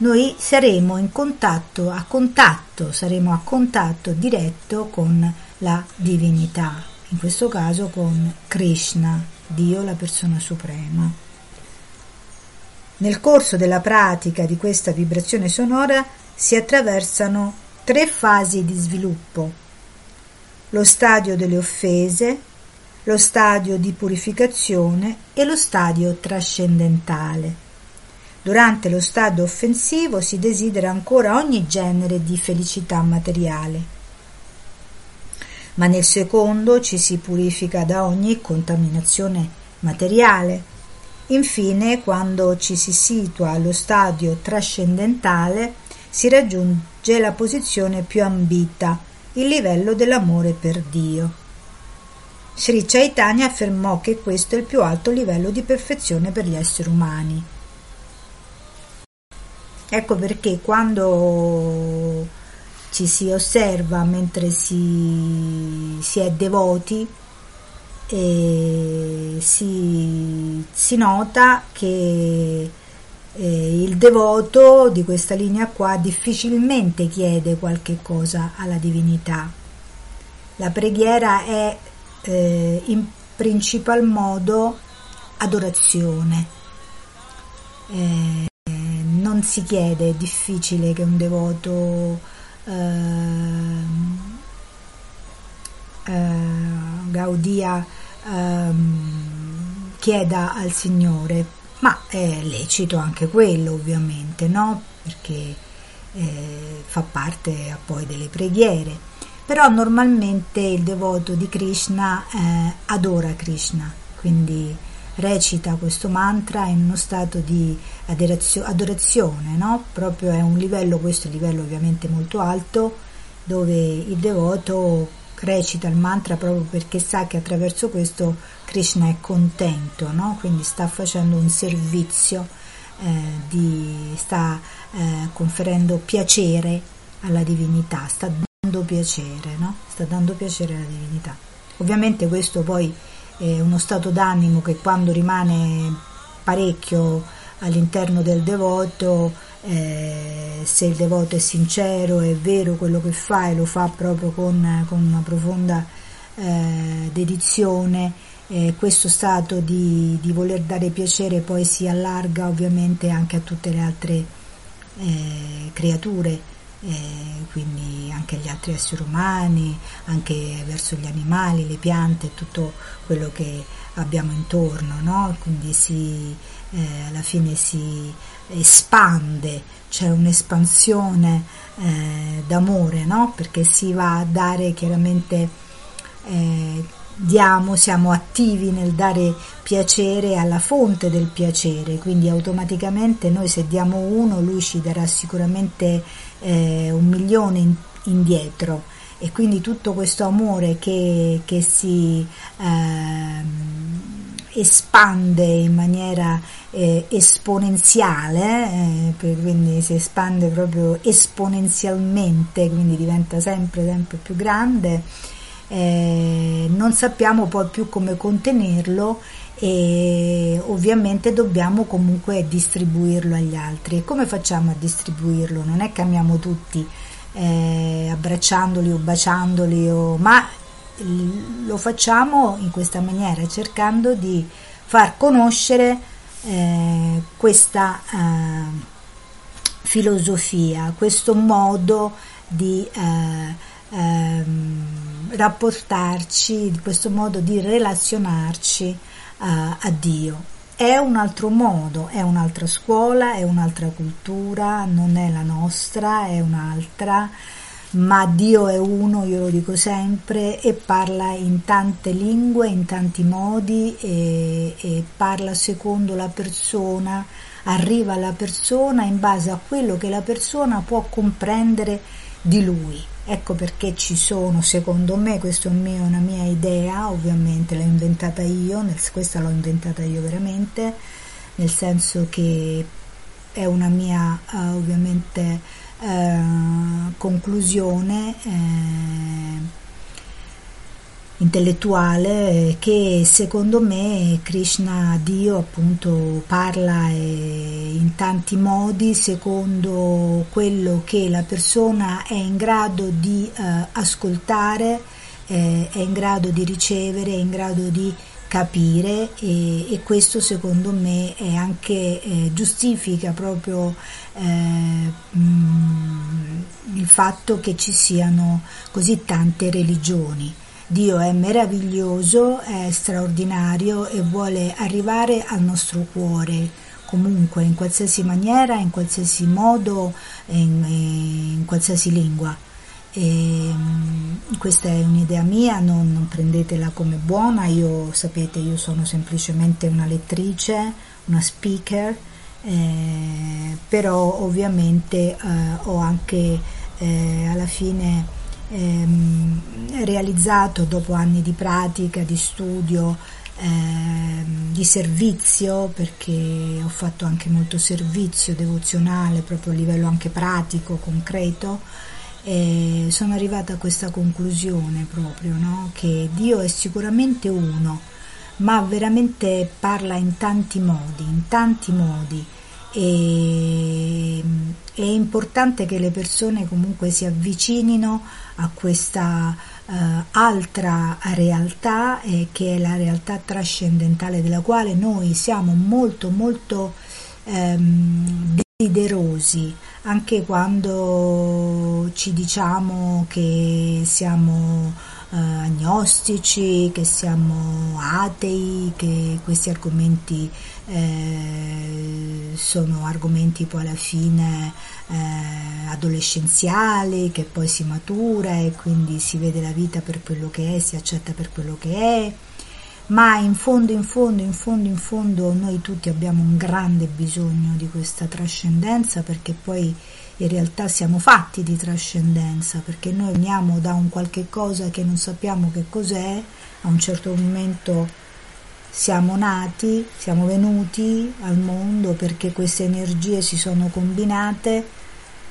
noi saremo in contatto, a contatto, saremo a contatto diretto con la divinità, in questo caso con Krishna, Dio la persona suprema. Nel corso della pratica di questa vibrazione sonora si attraversano tre fasi di sviluppo. Lo stadio delle offese, lo stadio di purificazione e lo stadio trascendentale. Durante lo stadio offensivo si desidera ancora ogni genere di felicità materiale, ma nel secondo ci si purifica da ogni contaminazione materiale. Infine, quando ci si situa allo stadio trascendentale, si raggiunge la posizione più ambita, il livello dell'amore per Dio. Sri Chaitanya affermò che questo è il più alto livello di perfezione per gli esseri umani. Ecco perché quando ci si osserva mentre si, si è devoti eh, si, si, nota che eh, il devoto di questa linea qua difficilmente chiede qualche cosa alla divinità. La preghiera è eh, in principal modo adorazione. Eh, non si chiede, è difficile che un devoto eh, eh, Gaudia eh, chieda al Signore, ma è lecito anche quello ovviamente, no? Perché eh, fa parte poi delle preghiere. Però normalmente il devoto di Krishna eh, adora Krishna, quindi recita questo mantra in uno stato di adorazione, no? Proprio è un livello, questo è un livello ovviamente molto alto, dove il devoto recita il mantra proprio perché sa che attraverso questo Krishna è contento, no? Quindi sta facendo un servizio, eh, di, sta eh, conferendo piacere alla divinità, sta dando piacere, no? Sta dando piacere alla divinità. Ovviamente questo poi è uno stato d'animo che quando rimane parecchio all'interno del devoto, eh, se il devoto è sincero, è vero quello che fa e lo fa proprio con, con una profonda eh, dedizione, eh, questo stato di, di, voler dare piacere poi si allarga ovviamente anche a tutte le altre eh, creature eh, quindi anche agli altri esseri umani, anche verso gli animali, le piante, tutto quello che abbiamo intorno, no? quindi si, eh, alla fine si espande, c'è un'espansione eh, d'amore, no? perché si va a dare chiaramente, eh, diamo, siamo attivi nel dare piacere alla fonte del piacere, quindi automaticamente noi se diamo uno, lui ci darà sicuramente eh, un milione in, indietro. E quindi tutto questo amore che, che si eh, espande in maniera eh, esponenziale, eh, quindi si espande proprio esponenzialmente, quindi diventa sempre, sempre più grande, eh, non sappiamo poi più come contenerlo e ovviamente dobbiamo comunque distribuirlo agli altri. E come facciamo a distribuirlo? Non è che amiamo tutti eh, abbracciandoli o baciandoli, o, ma lo facciamo in questa maniera, cercando di far conoscere eh, questa eh, filosofia, questo modo di eh, ehm, rapportarci, questo modo di relazionarci eh, a Dio. È un altro modo, è un'altra scuola, è un'altra cultura, non è la nostra, è un'altra ma Dio è uno, io lo dico sempre, e parla in tante lingue, in tanti modi e, e, parla secondo la persona, arriva alla persona in base a quello che la persona può comprendere di lui. Ecco perché ci sono, secondo me, questa è una mia idea, ovviamente l'ho inventata io, questa l'ho inventata io veramente, nel senso che è una mia, uh, ovviamente, eh, conclusione eh, intellettuale che secondo me Krishna Dio appunto parla eh, in tanti modi secondo quello che la persona è in grado di eh, ascoltare eh, è in grado di ricevere è in grado di capire e, e questo secondo me è anche eh, giustifica proprio eh, mh, mm, il fatto che ci siano così tante religioni. Dio è meraviglioso, è straordinario e vuole arrivare al nostro cuore comunque in qualsiasi maniera, in qualsiasi modo, in, in qualsiasi lingua. E, mm, questa è un'idea mia, non, non, prendetela come buona, io sapete io sono semplicemente una lettrice, una speaker, eh, però ovviamente eh, ho anche eh, alla fine ehm, realizzato dopo anni di pratica, di studio, ehm, di servizio, perché ho fatto anche molto servizio devozionale proprio a livello anche pratico, concreto e sono arrivata a questa conclusione proprio, no? che Dio è sicuramente uno, ma veramente parla in tanti modi, in tanti modi. E è importante che le persone comunque si avvicinino a questa uh, altra realtà eh, che è la realtà trascendentale della quale noi siamo molto molto um, desiderosi anche quando ci diciamo che siamo eh, agnostici, che siamo atei, che questi argomenti eh, sono argomenti poi alla fine eh, adolescenziali, che poi si matura e quindi si vede la vita per quello che è, si accetta per quello che è. Ma in fondo, in fondo, in fondo, in fondo noi tutti abbiamo un grande bisogno di questa trascendenza perché poi in realtà siamo fatti di trascendenza perché noi veniamo da un qualche cosa che non sappiamo che cos'è, a un certo momento siamo nati, siamo venuti al mondo perché queste energie si sono combinate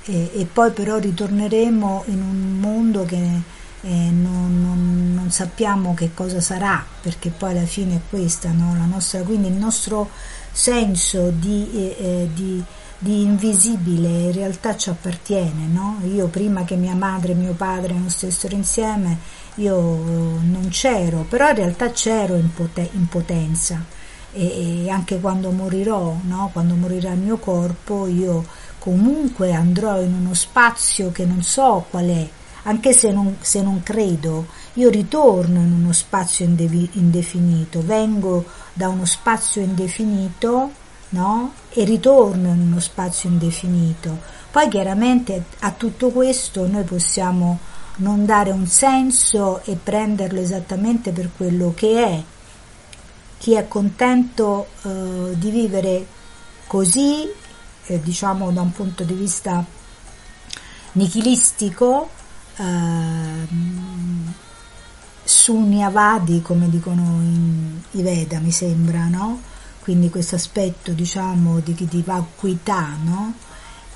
e, e poi però ritorneremo in un mondo che eh, non, non, non, sappiamo che cosa sarà, perché poi alla fine è questa, no? nostra, quindi il nostro senso di, eh, eh, di, di, invisibile in realtà ci appartiene. No? Io prima che mia madre e mio padre non stessero insieme, io non c'ero, però in realtà c'ero in, poten- in potenza. E, e, anche quando morirò, no? quando morirà il mio corpo, io comunque andrò in uno spazio che non so qual è, anche se non, se non credo, io ritorno in uno spazio indefinito, vengo da uno spazio indefinito no? e ritorno in uno spazio indefinito. Poi chiaramente a tutto questo noi possiamo non dare un senso e prenderlo esattamente per quello che è. Chi è contento eh, di vivere così, eh, diciamo da un punto di vista nichilistico, eh, sunyavadi come dicono i Veda mi sembra, no? quindi questo aspetto diciamo di, di vacuità, no?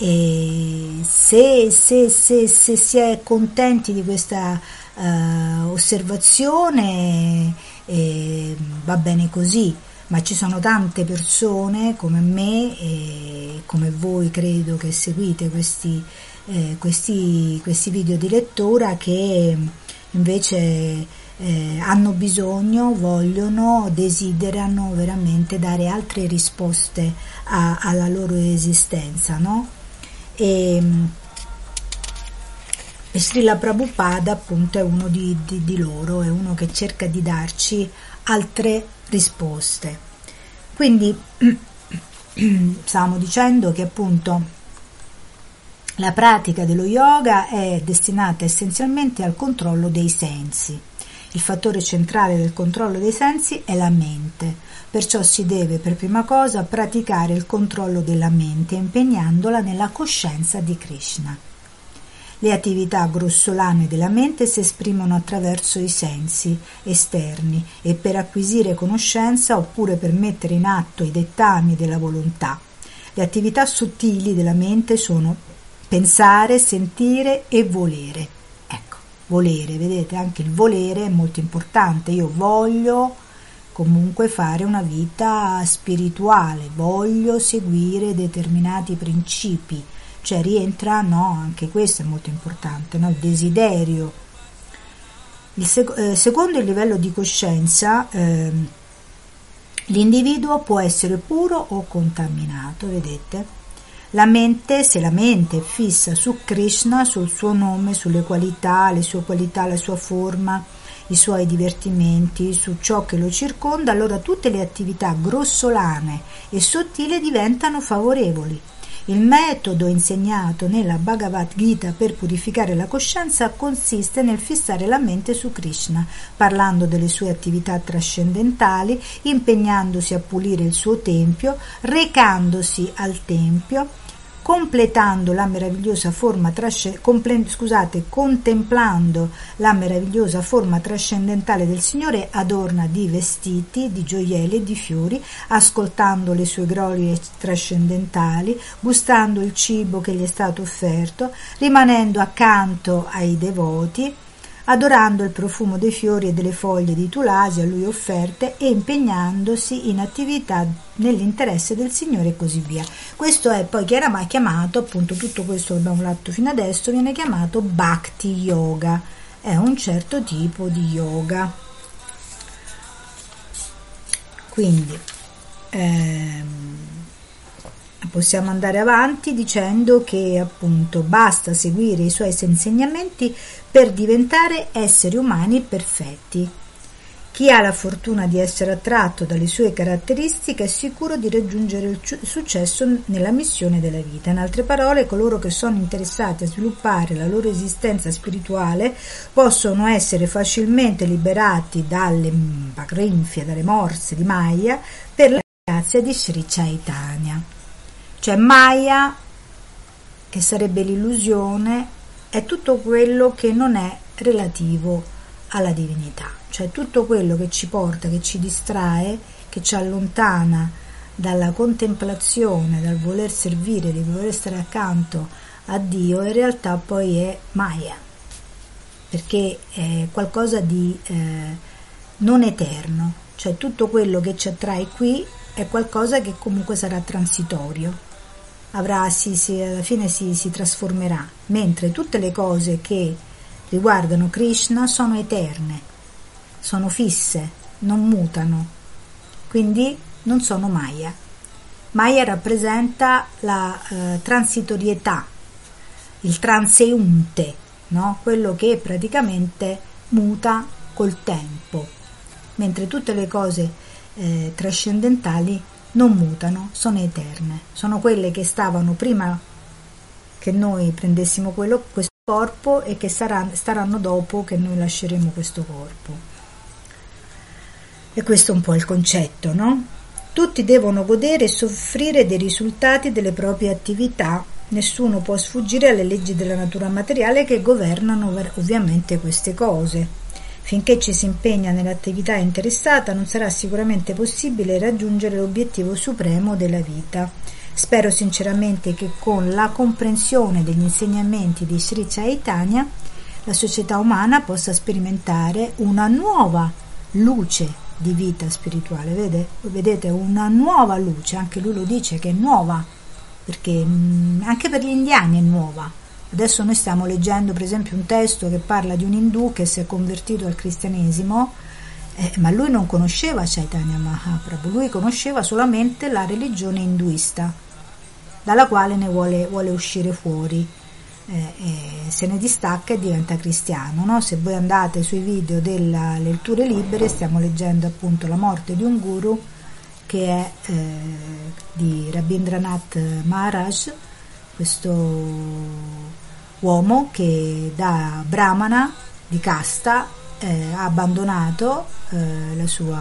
E se, se, se, se, si è contenti di questa uh, osservazione eh, va bene così, ma ci sono tante persone come me e come voi credo che seguite questi, eh, questi, questi video di lettura che invece eh, hanno bisogno, vogliono, desiderano veramente dare altre risposte a, alla loro esistenza, no? E, e Srila Prabhupada appunto è uno di, di, di loro, è uno che cerca di darci altre risposte. Quindi stavamo dicendo che appunto la pratica dello yoga è destinata essenzialmente al controllo dei sensi. Il fattore centrale del controllo dei sensi è la mente, perciò si deve per prima cosa praticare il controllo della mente impegnandola nella coscienza di Krishna. Le attività grossolane della mente si esprimono attraverso i sensi esterni e per acquisire conoscenza oppure per mettere in atto i dettami della volontà. Le attività sottili della mente sono pensare, sentire e volere volere, vedete anche il volere è molto importante, io voglio comunque fare una vita spirituale, voglio seguire determinati principi, cioè rientra, no, anche questo è molto importante, no, il desiderio. Il sec- eh, secondo il livello di coscienza, eh, l'individuo può essere puro o contaminato, vedete? La mente, se la mente è fissa su Krishna, sul suo nome, sulle qualità, le sue qualità, la sua forma, i suoi divertimenti, su ciò che lo circonda, allora tutte le attività grossolane e sottili diventano favorevoli. Il metodo insegnato nella Bhagavad Gita per purificare la coscienza consiste nel fissare la mente su Krishna, parlando delle sue attività trascendentali, impegnandosi a pulire il suo tempio, recandosi al tempio, completando la meravigliosa forma trasce- comple- scusate, contemplando la meravigliosa forma trascendentale del Signore adorna di vestiti, di gioielli e di fiori, ascoltando le sue glorie trascendentali, gustando il cibo che gli è stato offerto, rimanendo accanto ai devoti, adorando il profumo dei fiori e delle foglie di tulasi a lui offerte e impegnandosi in attività nell'interesse del Signore e così via. Questo è poi chiamato, appunto tutto questo che abbiamo letto fino adesso, viene chiamato Bhakti Yoga, è un certo tipo di yoga. Quindi, ehm, possiamo andare avanti dicendo che appunto basta seguire i suoi insegnamenti per diventare esseri umani perfetti. Chi ha la fortuna di essere attratto dalle sue caratteristiche è sicuro di raggiungere il successo nella missione della vita. In altre parole, coloro che sono interessati a sviluppare la loro esistenza spirituale possono essere facilmente liberati dalle grinfie, dalle morse di Maya per la grazia di Sri Chaitanya. Cioè Maya, che sarebbe l'illusione, è tutto quello che non è relativo alla divinità, cioè tutto quello che ci porta, che ci distrae, che ci allontana dalla contemplazione, dal voler servire, di voler stare accanto a Dio, in realtà poi è Maya, perché è qualcosa di eh, non eterno, cioè tutto quello che ci attrae qui è qualcosa che comunque sarà transitorio avrà, si, si, alla fine si, si trasformerà, mentre tutte le cose che riguardano Krishna sono eterne, sono fisse, non mutano, quindi non sono Maya. Maya rappresenta la eh, transitorietà, il transeunte, no? quello che praticamente muta col tempo, mentre tutte le cose eh, trascendentali non mutano, sono eterne, sono quelle che stavano prima che noi prendessimo quello, questo corpo e che saranno, staranno dopo che noi lasceremo questo corpo. E questo è un po' il concetto, no? Tutti devono godere e soffrire dei risultati delle proprie attività, nessuno può sfuggire alle leggi della natura materiale che governano ovviamente queste cose. Finché ci si impegna nell'attività interessata non sarà sicuramente possibile raggiungere l'obiettivo supremo della vita. Spero sinceramente che con la comprensione degli insegnamenti di Sri Chaitanya la società umana possa sperimentare una nuova luce di vita spirituale, vede? vedete una nuova luce, anche lui lo dice che è nuova, perché mm, anche per gli indiani è nuova. Adesso noi stiamo leggendo per esempio un testo che parla di un indù che si è convertito al cristianesimo, eh, ma lui non conosceva Chaitanya Mahaprabhu, lui conosceva solamente la religione induista, dalla quale ne vuole, vuole uscire fuori eh, eh, se ne distacca e diventa cristiano. No? Se voi andate sui video delle letture libere stiamo leggendo appunto la morte di un guru che è eh, di Rabindranath Maharaj, questo uomo che da brahmana di casta eh, ha abbandonato eh, sua,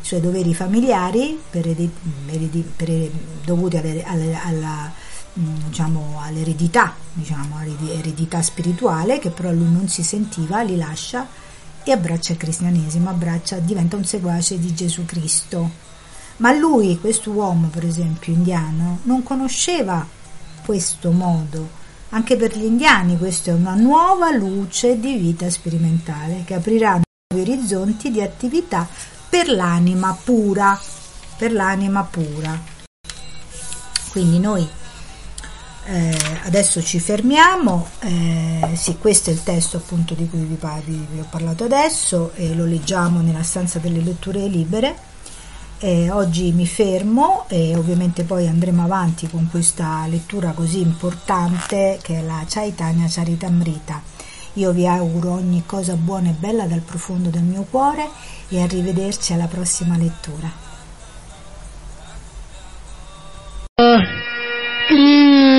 i suoi doveri familiari per, eredi, per, dovuti alle, alle, alla Mm, diciamo, all'eredità, diciamo, all'eredità spirituale, che però lui non si sentiva, li lascia e abbraccia il cristianesimo, abbraccia, diventa un seguace di Gesù Cristo. Ma lui, questo uomo, per esempio, indiano, non conosceva questo modo. Anche per gli indiani questa è una nuova luce di vita sperimentale che aprirà nuovi orizzonti di attività per l'anima pura, per l'anima pura. Quindi noi eh, adesso ci fermiamo, eh, sì questo è il testo appunto di cui vi, vi, vi ho parlato adesso e lo leggiamo nella stanza delle letture libere. Eh, oggi mi fermo e ovviamente poi andremo avanti con questa lettura così importante che è la Chaitanya Charitamrita. Io vi auguro ogni cosa buona e bella dal profondo del mio cuore e arrivederci alla prossima lettura. Krishna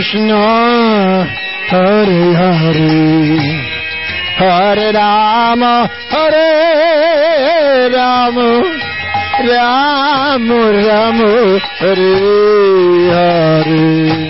Krishna Hare Hare, Hare Rama, Hare Rama, Rama Rama, Hare Hare.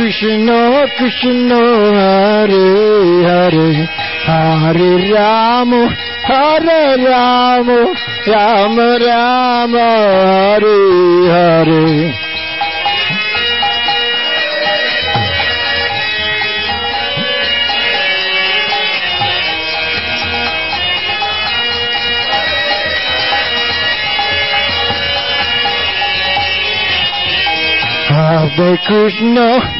Krishna, Krishna Krishna, Hare Hare, Hare Rama, Hare Rama, Rama Rama, Hare Hare. Hare Krishna,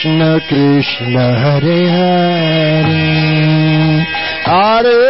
Krishna Krishna, Hare Hare, Hare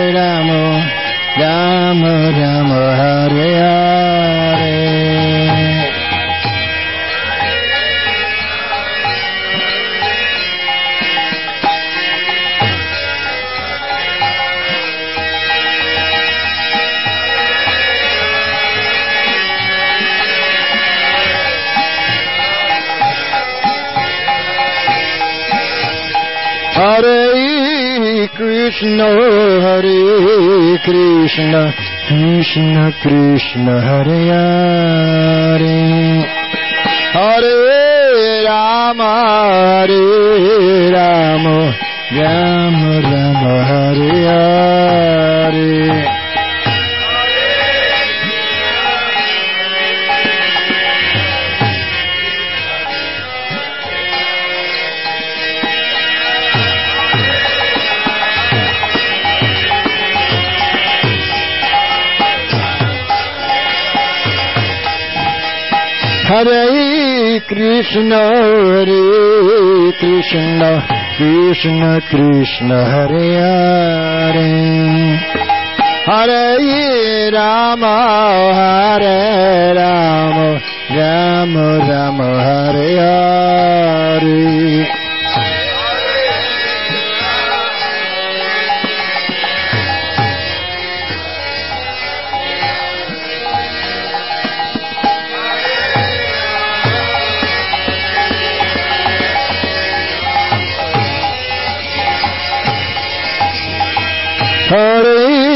Krishna Krishna, Hare Hare, Hare Rama, Krishna Krishna, Hare Hare, Hare Rama, Hare Rama, Rama Rama, Hare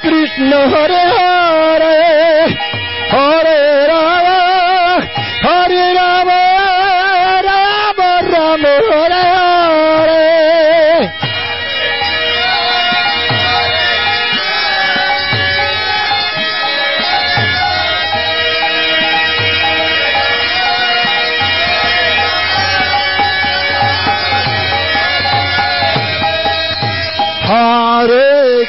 Krishna Krishna, Hare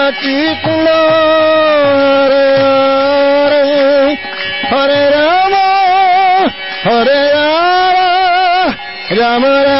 Krishna Krishna, Hare Hare, Hare Rama, Hare Rama,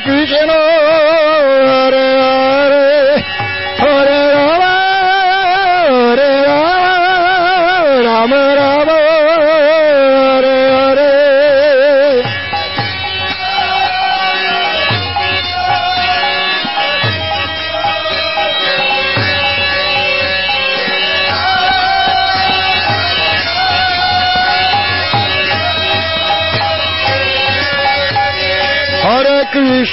Krishna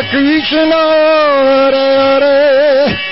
Krishna Hare, Hare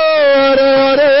Hare Krishna,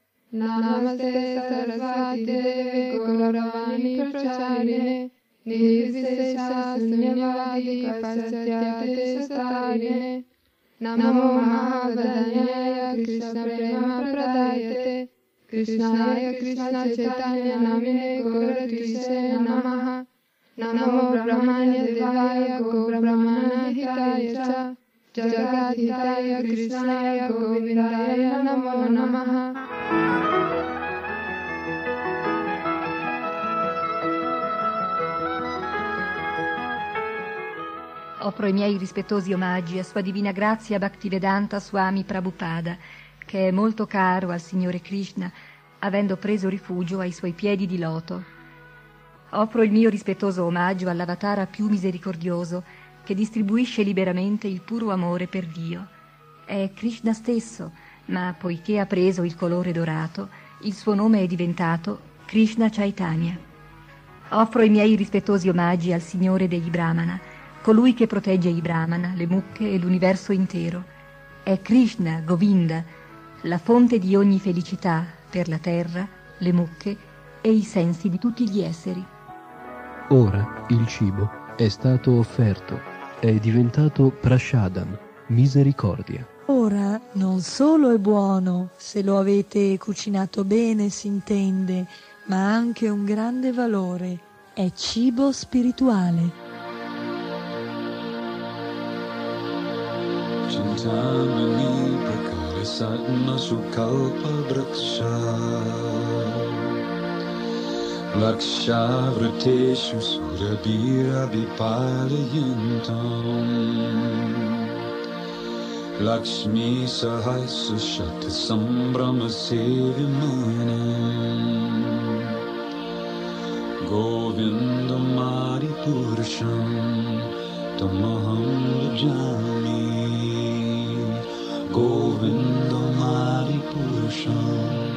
Namaste Sarasvati Deve Gauravani Pracharine Nirvisesha Sunyavadi Pasatyate Sastarine Namo Mahadanyaya Krishna Prema Pradayate. Krishnaya Krishna Chaitanya Jagadhitaya Krishnaya Govindaya Namo Namaha Offro i miei rispettosi omaggi a Sua Divina Grazia Bhaktivedanta Swami Prabhupada, che è molto caro al Signore Krishna, avendo preso rifugio ai suoi piedi di loto. Offro il mio rispettoso omaggio all'avatara più misericordioso, che distribuisce liberamente il puro amore per Dio. È Krishna stesso, ma poiché ha preso il colore dorato, il suo nome è diventato Krishna Chaitanya. Offro i miei rispettosi omaggi al Signore degli Brahmana, colui che protegge i Brahmana, le mucche e l'universo intero. È Krishna, Govinda, la fonte di ogni felicità per la terra, le mucche e i sensi di tutti gli esseri. Ora il cibo è stato offerto, è diventato prashadam, misericordia. Ora non solo è buono, se lo avete cucinato bene si intende, ma ha anche un grande valore. È cibo spirituale. चिन्तामणि प्रकरसत्मसुकल्पवृक्षा लक्षावृतेषु सुरभिरविपालयन्तम् लक्ष्मीसहस्रशतसम्भ्रमसेव्यमानम् गोविन्दमारिपुरुषम् तमहं भजामि गोविन्दमारिपुरुषम्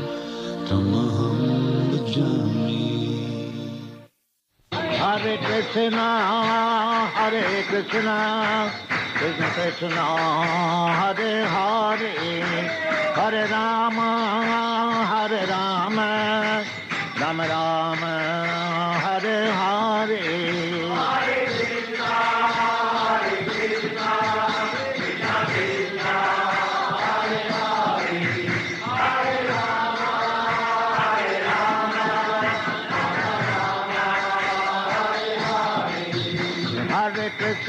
ہرے کرشنا ہرے کرشنا کرشن کرشنا ہرے ہرے ہرے رام ہرے رام رام رام۔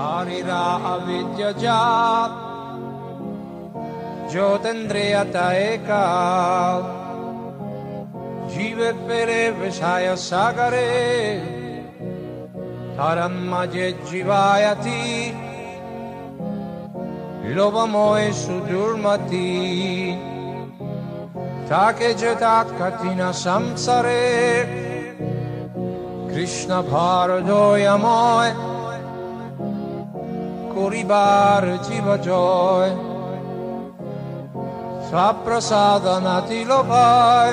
ধারীরা অবিদ্যজাত জ্যোতিন্দ্রিয়তায় কাল জীবের পেরে বিষায় সাগরে ধরণ মাঝে জীবায়তি লোভময় সুদূর্মতি তাকে যেতাত কঠিন সংসারে কৃষ্ণ ভারদয়ময় Puribar Jiva Joy Saprasadanati Lopai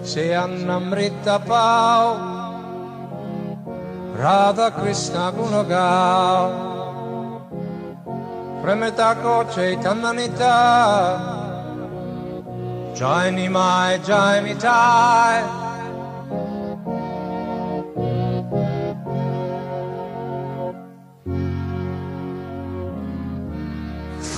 Seannamrita Pau Radha Krishna Gunagau Premetako Chaitananita Jai Nimai Jai Mitai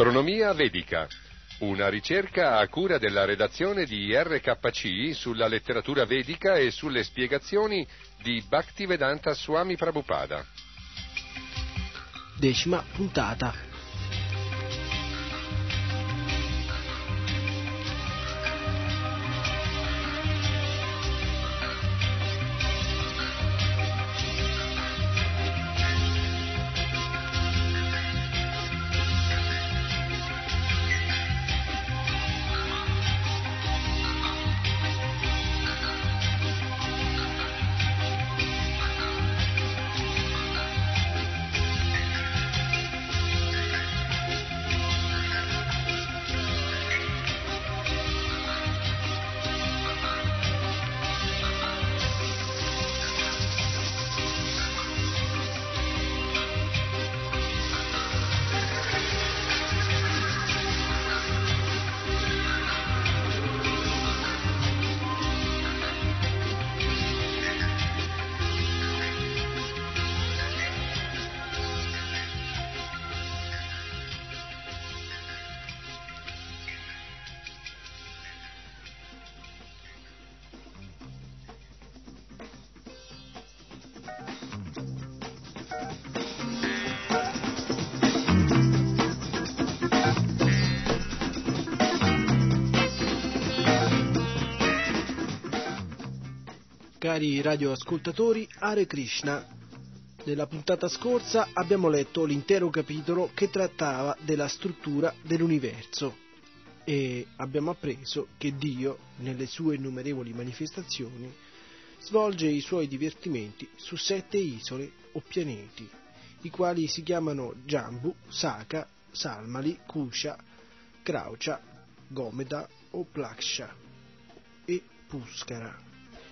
Astronomia vedica. Una ricerca a cura della redazione di RKC sulla letteratura vedica e sulle spiegazioni di Bhaktivedanta Swami Prabhupada. Decima puntata. Cari radioascoltatori, Hare Krishna. Nella puntata scorsa abbiamo letto l'intero capitolo che trattava della struttura dell'universo e abbiamo appreso che Dio, nelle sue innumerevoli manifestazioni, svolge i suoi divertimenti su sette isole o pianeti, i quali si chiamano Jambu, Saka, Salmali, Kusha, Kraucha, Gomeda o Plaksha e Puskara.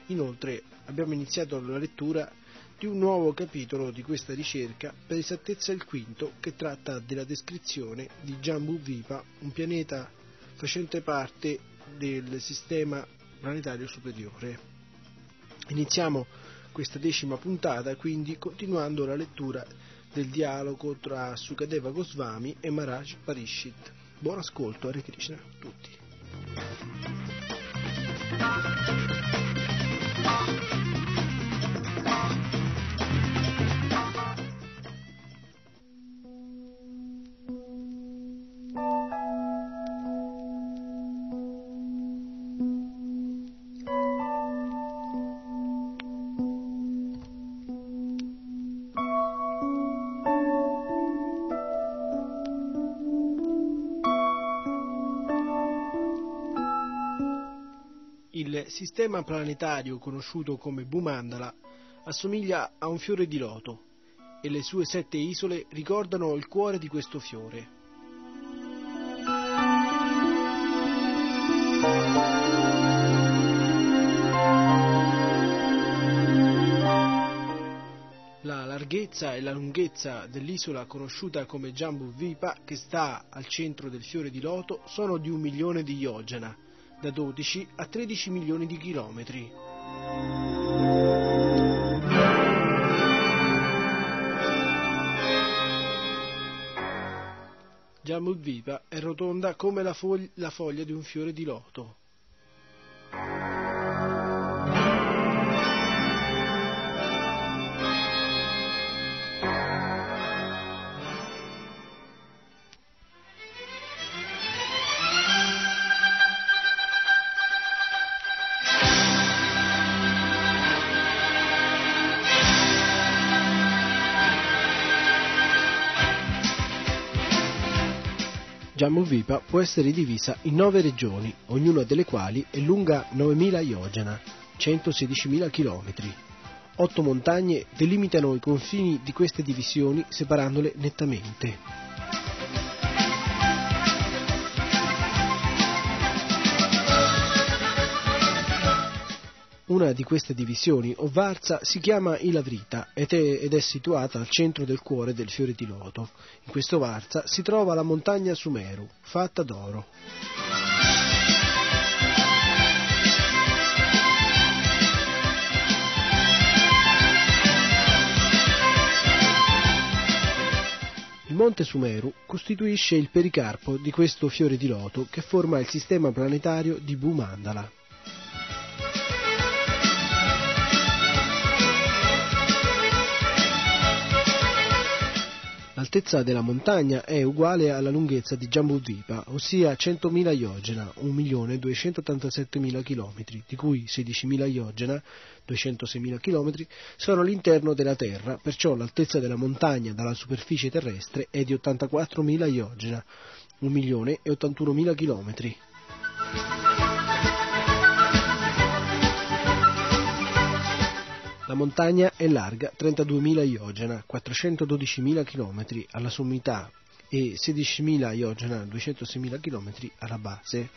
Inoltre abbiamo iniziato la lettura di un nuovo capitolo di questa ricerca, per esattezza il quinto, che tratta della descrizione di Jambu Vipa, un pianeta facente parte del sistema planetario superiore. Iniziamo questa decima puntata quindi continuando la lettura del dialogo tra Sukadeva Goswami e Maharaj Parishit. Buon ascolto, Hare Krishna a tutti. Sistema planetario conosciuto come Bhumandala assomiglia a un fiore di loto e le sue sette isole ricordano il cuore di questo fiore. La larghezza e la lunghezza dell'isola conosciuta come Jambu Vipa, che sta al centro del fiore di loto, sono di un milione di yojana, da 12 a 13 milioni di chilometri. Jamudvipa è rotonda come la, fog- la foglia di un fiore di loto. Jammu-Vipa può essere divisa in nove regioni, ognuna delle quali è lunga 9.000 yojana, 116.000 km. Otto montagne delimitano i confini di queste divisioni separandole nettamente. Una di queste divisioni, o varza, si chiama Ilavrita ed è, ed è situata al centro del cuore del fiore di loto. In questo varza si trova la montagna Sumeru, fatta d'oro. Il monte Sumeru costituisce il pericarpo di questo fiore di loto che forma il sistema planetario di Bhumandala. L'altezza della montagna è uguale alla lunghezza di Jambudvipa, ossia 100.000 iogena, 1.287.000 km, di cui 16.000 iogena, 206.000 km, sono all'interno della Terra, perciò l'altezza della montagna dalla superficie terrestre è di 84.000 iogena, 1.081.000 km. La montagna è larga 32.000 iogena, 412.000 km alla sommità e 16.000 iogena, 206.000 km alla base.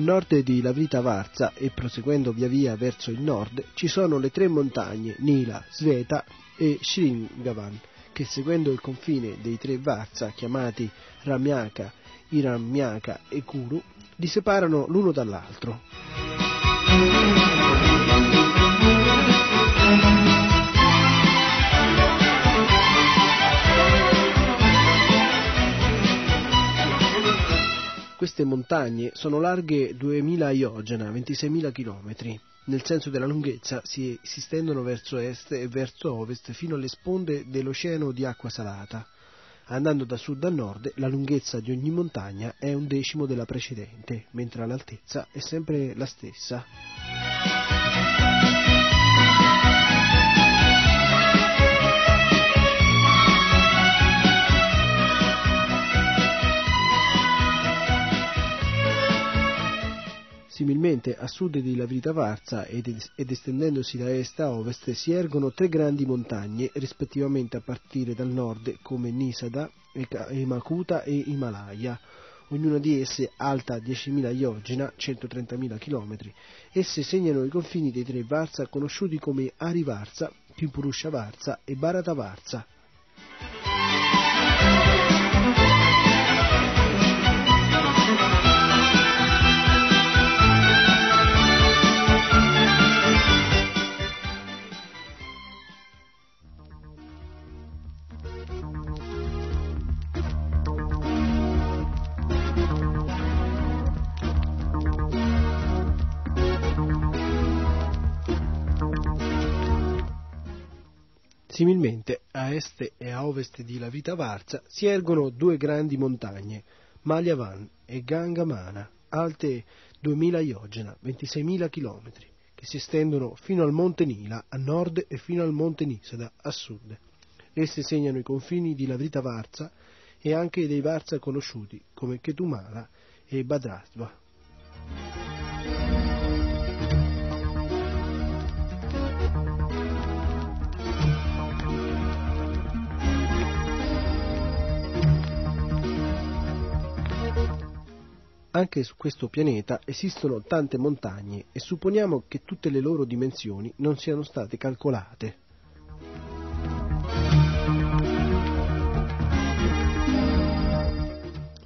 Nord di Lavrita Varza e proseguendo via via verso il nord ci sono le tre montagne Nila, Sveta e Shringavan che seguendo il confine dei tre Varza chiamati Ramyaka, Iramyaka e Kuru li separano l'uno dall'altro. Queste montagne sono larghe 2000 iogena, 26.000 km. Nel senso della lunghezza si, si stendono verso est e verso ovest fino alle sponde dell'oceano di acqua salata. Andando da sud a nord, la lunghezza di ogni montagna è un decimo della precedente, mentre l'altezza è sempre la stessa. Similmente a sud di Lavrita Varza ed, estendendosi da est a ovest si ergono tre grandi montagne, rispettivamente a partire dal nord come Nisada, Emakuta e Himalaya, ognuna di esse alta 10.000 iogena, 130.000 km. Esse segnano i confini dei tre Varza conosciuti come Ari Varza, Pimpurusha Varza e Bharata Varza. Similmente, a est e a ovest di Lavita Varza si ergono due grandi montagne, Malyavan e Gangamana, alte 2000 iogena, 26.000 km, che si estendono fino al monte Nila a nord e fino al monte Nisada a sud. Esse segnano i confini di Lavrita Varza e anche dei Varza conosciuti come Ketumala e Badrasva. Anche su questo pianeta esistono tante montagne e supponiamo che tutte le loro dimensioni non siano state calcolate.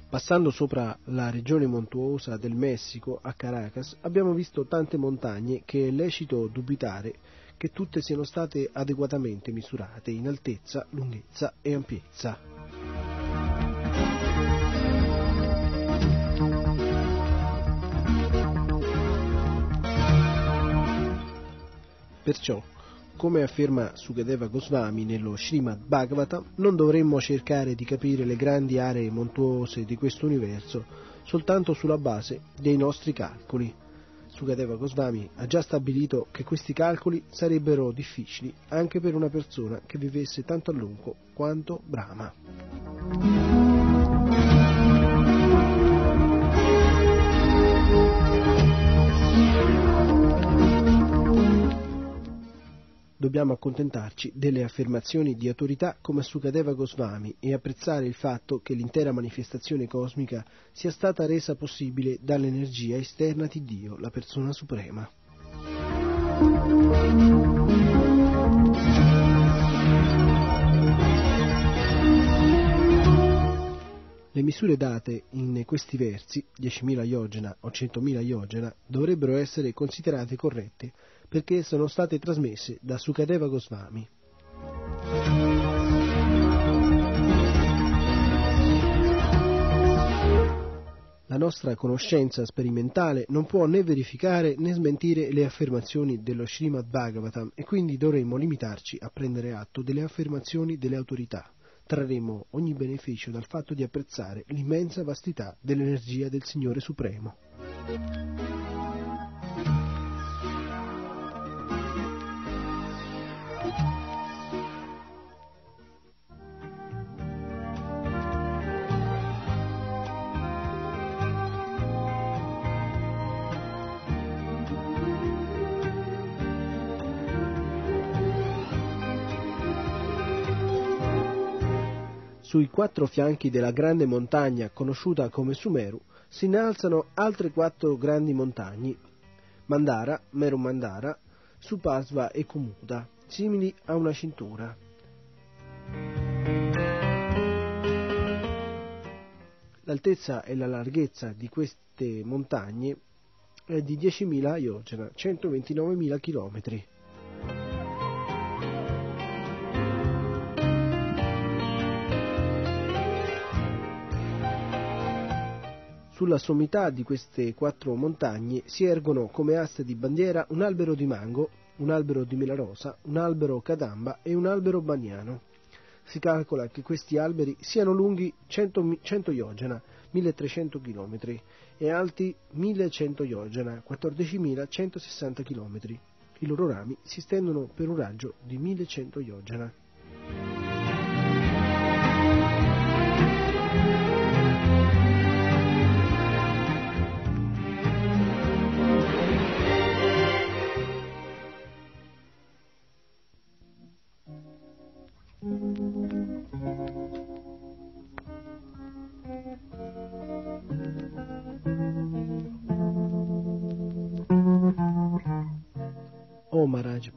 Passando sopra la regione montuosa del Messico a Caracas abbiamo visto tante montagne che è lecito dubitare che tutte siano state adeguatamente misurate in altezza, lunghezza e ampiezza. Perciò, come afferma Sukadeva Goswami nello Srimad Bhagavatam, non dovremmo cercare di capire le grandi aree montuose di questo universo soltanto sulla base dei nostri calcoli. Sukadeva Goswami ha già stabilito che questi calcoli sarebbero difficili anche per una persona che vivesse tanto a lungo quanto Brahma. Dobbiamo accontentarci delle affermazioni di autorità come Sukadeva Goswami e apprezzare il fatto che l'intera manifestazione cosmica sia stata resa possibile dall'energia esterna di Dio, la persona suprema. Le misure date in questi versi, 10.000 iogena o 100.000 iogena, dovrebbero essere considerate corrette perché sono state trasmesse da Sukadeva Goswami. La nostra conoscenza sperimentale non può né verificare né smentire le affermazioni dello Srimad Bhagavatam e quindi dovremmo limitarci a prendere atto delle affermazioni delle autorità. Trarremo ogni beneficio dal fatto di apprezzare l'immensa vastità dell'energia del Signore Supremo. Sui quattro fianchi della grande montagna conosciuta come Sumeru si innalzano altre quattro grandi montagne, Mandara, Meru Mandara, Supasva e Kumuda, simili a una cintura. L'altezza e la larghezza di queste montagne è di 10.000 iogena, 129.000 chilometri. Sulla sommità di queste quattro montagne si ergono come aste di bandiera un albero di mango, un albero di melarosa, un albero cadamba e un albero bagnano. Si calcola che questi alberi siano lunghi 100, 100 iogena, 1300 km, e alti 1100 iogena, 14.160 km. I loro rami si stendono per un raggio di 1100 iogena.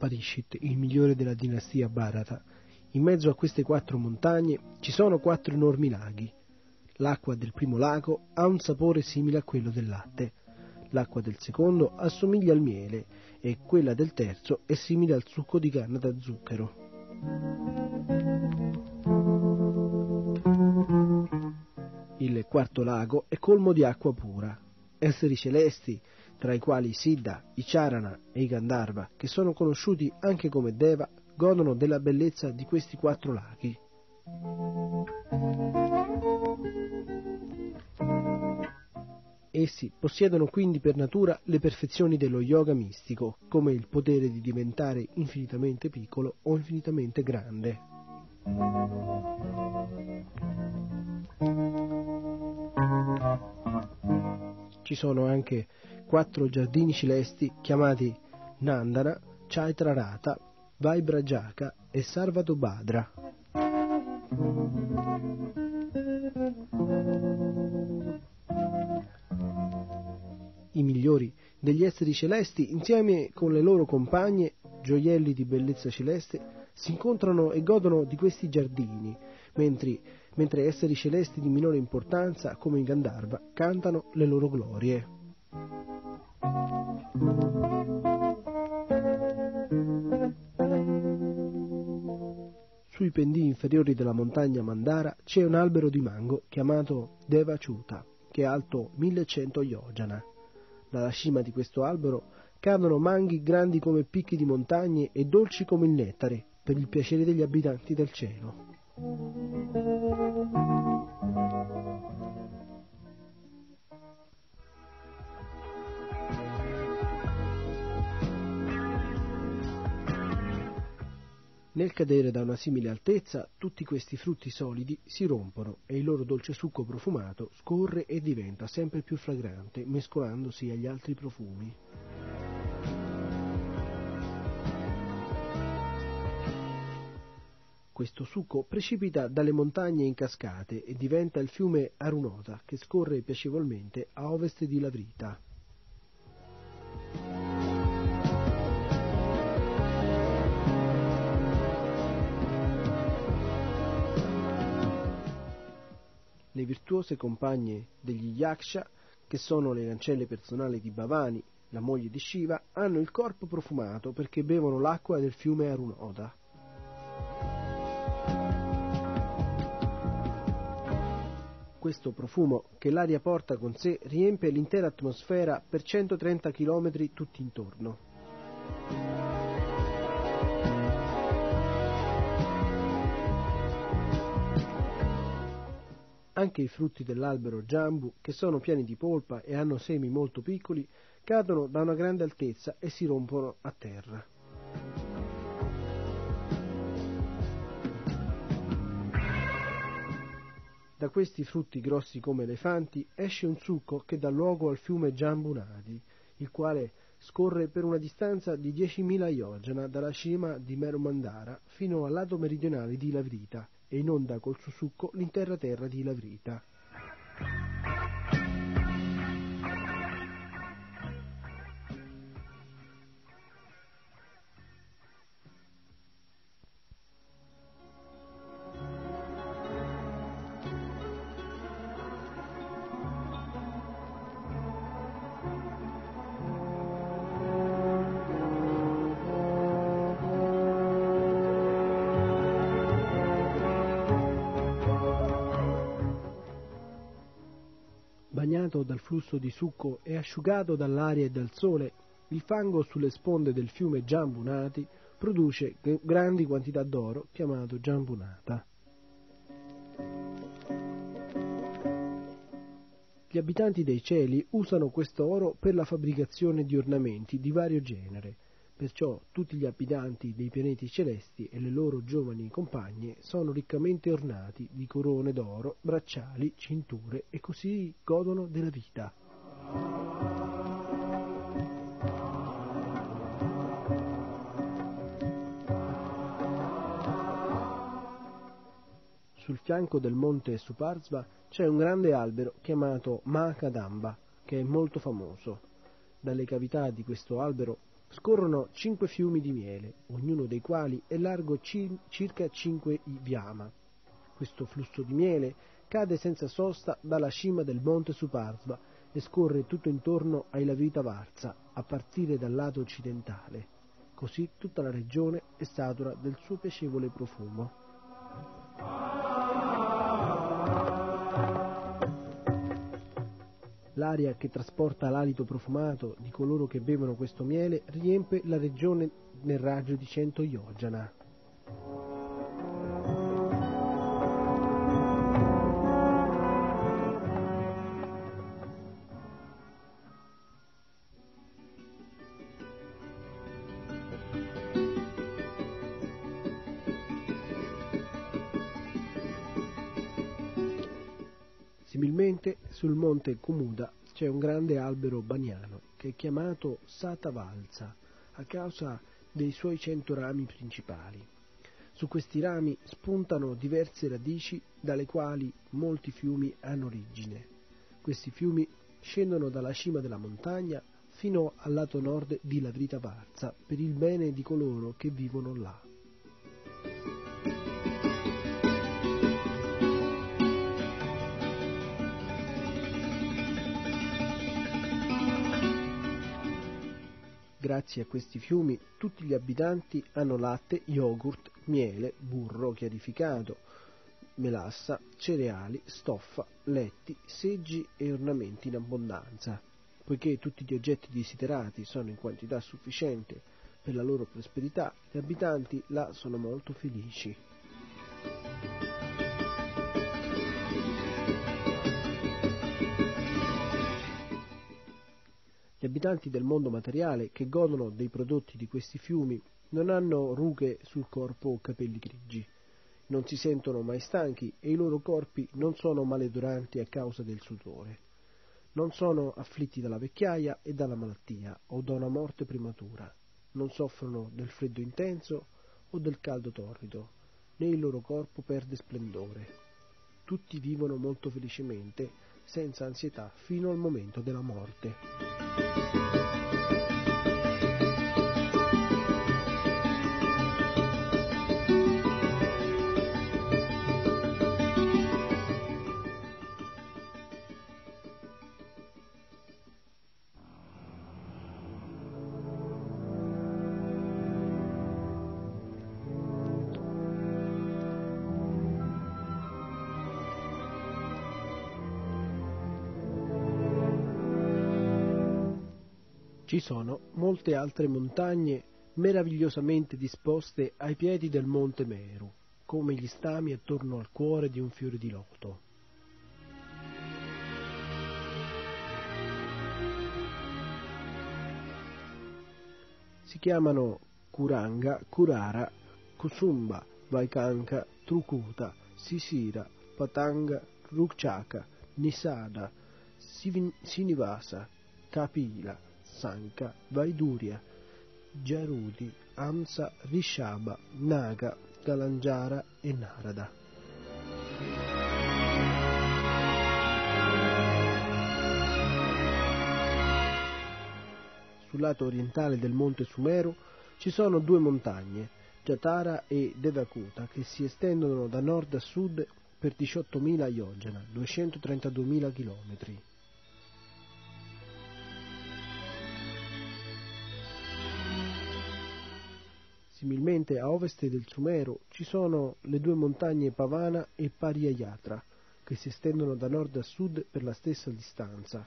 Parishit, il migliore della dinastia Bharata, in mezzo a queste quattro montagne ci sono quattro enormi laghi. L'acqua del primo lago ha un sapore simile a quello del latte, l'acqua del secondo assomiglia al miele e quella del terzo è simile al succo di canna da zucchero. Il quarto lago è colmo di acqua pura. Esseri celesti, tra i quali Siddha, i Charana e i Gandharva, che sono conosciuti anche come Deva, godono della bellezza di questi quattro laghi. Essi possiedono quindi per natura le perfezioni dello yoga mistico, come il potere di diventare infinitamente piccolo o infinitamente grande. Ci sono anche quattro giardini celesti chiamati Nandana, Chaitrarata, Vaibrajaka e Sarvatobhadra. I migliori degli esseri celesti, insieme con le loro compagne, gioielli di bellezza celeste, si incontrano e godono di questi giardini, mentre, mentre esseri celesti di minore importanza, come i Gandharva, cantano le loro glorie. Sui pendii inferiori della montagna Mandara c'è un albero di mango chiamato Devachuta, che è alto 1100 yojana. Dalla cima di questo albero cadono manghi grandi come picchi di montagne e dolci come il nettare, per il piacere degli abitanti del cielo. Nel cadere da una simile altezza, tutti questi frutti solidi si rompono e il loro dolce succo profumato scorre e diventa sempre più fragrante, mescolandosi agli altri profumi. Questo succo precipita dalle montagne in cascate e diventa il fiume Arunota che scorre piacevolmente a ovest di Lavrita. Le virtuose compagne degli Yaksha, che sono le ancelle personali di Bhavani, la moglie di Shiva, hanno il corpo profumato perché bevono l'acqua del fiume Arunoda. Questo profumo che l'aria porta con sé riempie l'intera atmosfera per 130 km tutti intorno. Anche i frutti dell'albero Jambu, che sono pieni di polpa e hanno semi molto piccoli, cadono da una grande altezza e si rompono a terra. Da questi frutti grossi come elefanti esce un succo che dà luogo al fiume Jambu Nadi, il quale scorre per una distanza di 10.000 yojana dalla cima di Meromandara fino al lato meridionale di Lavrita e inonda col suo succo l'intera terra di Lavrita. Flusso di succo e asciugato dall'aria e dal sole, il fango sulle sponde del fiume Giambunati produce grandi quantità d'oro chiamato Giambunata. Gli abitanti dei cieli usano questo oro per la fabbricazione di ornamenti di vario genere, perciò tutti gli abitanti dei pianeti celesti e le loro giovani compagne sono riccamente ornati di corone d'oro, bracciali, cinture e così godono della vita. Sul fianco del monte Suparsva c'è un grande albero chiamato Mahakadamba, che è molto famoso. Dalle cavità di questo albero scorrono cinque fiumi di miele, ognuno dei quali è largo ci- circa 5 vyama. Questo flusso di miele cade senza sosta dalla cima del monte Suparsva e scorre tutto intorno ai Lavita Varza, a partire dal lato occidentale. Così tutta la regione è satura del suo piacevole profumo. L'aria che trasporta l'alito profumato di coloro che bevono questo miele riempie la regione nel raggio di 100 yojana. Sul monte Kumuda c'è un grande albero baniano che è chiamato Satavalsa a causa dei suoi cento rami principali. Su questi rami spuntano diverse radici dalle quali molti fiumi hanno origine. Questi fiumi scendono dalla cima della montagna fino al lato nord di Lavrita Varza per il bene di coloro che vivono là. Grazie a questi fiumi tutti gli abitanti hanno latte, yogurt, miele, burro chiarificato, melassa, cereali, stoffa, letti, seggi e ornamenti in abbondanza. Poiché tutti gli oggetti desiderati sono in quantità sufficiente per la loro prosperità, gli abitanti là sono molto felici. Gli abitanti del mondo materiale che godono dei prodotti di questi fiumi non hanno rughe sul corpo o capelli grigi, non si sentono mai stanchi e i loro corpi non sono maleduranti a causa del sudore, non sono afflitti dalla vecchiaia e dalla malattia o da una morte prematura, non soffrono del freddo intenso o del caldo torrido, né il loro corpo perde splendore. Tutti vivono molto felicemente, senza ansietà, fino al momento della morte. Ci sono molte altre montagne meravigliosamente disposte ai piedi del monte Meru, come gli stami attorno al cuore di un fiore di loto. Si chiamano Kuranga, Kurara, Kusumba, Vaikanka, Trukuta, Sisira, Patanga, Rukchaka, Nisada, Sinivasa, Kapila, Sanka, Vaiduria, Jarudi, Amsa, Rishaba, Naga, Galanjara e Narada. Sul lato orientale del monte Sumeru ci sono due montagne, Jatara e Devakuta, che si estendono da nord a sud per 18.000 yojana, 232.000 km. Similmente a ovest del Sumeru ci sono le due montagne Pavana e Pariyayatra, che si estendono da nord a sud per la stessa distanza.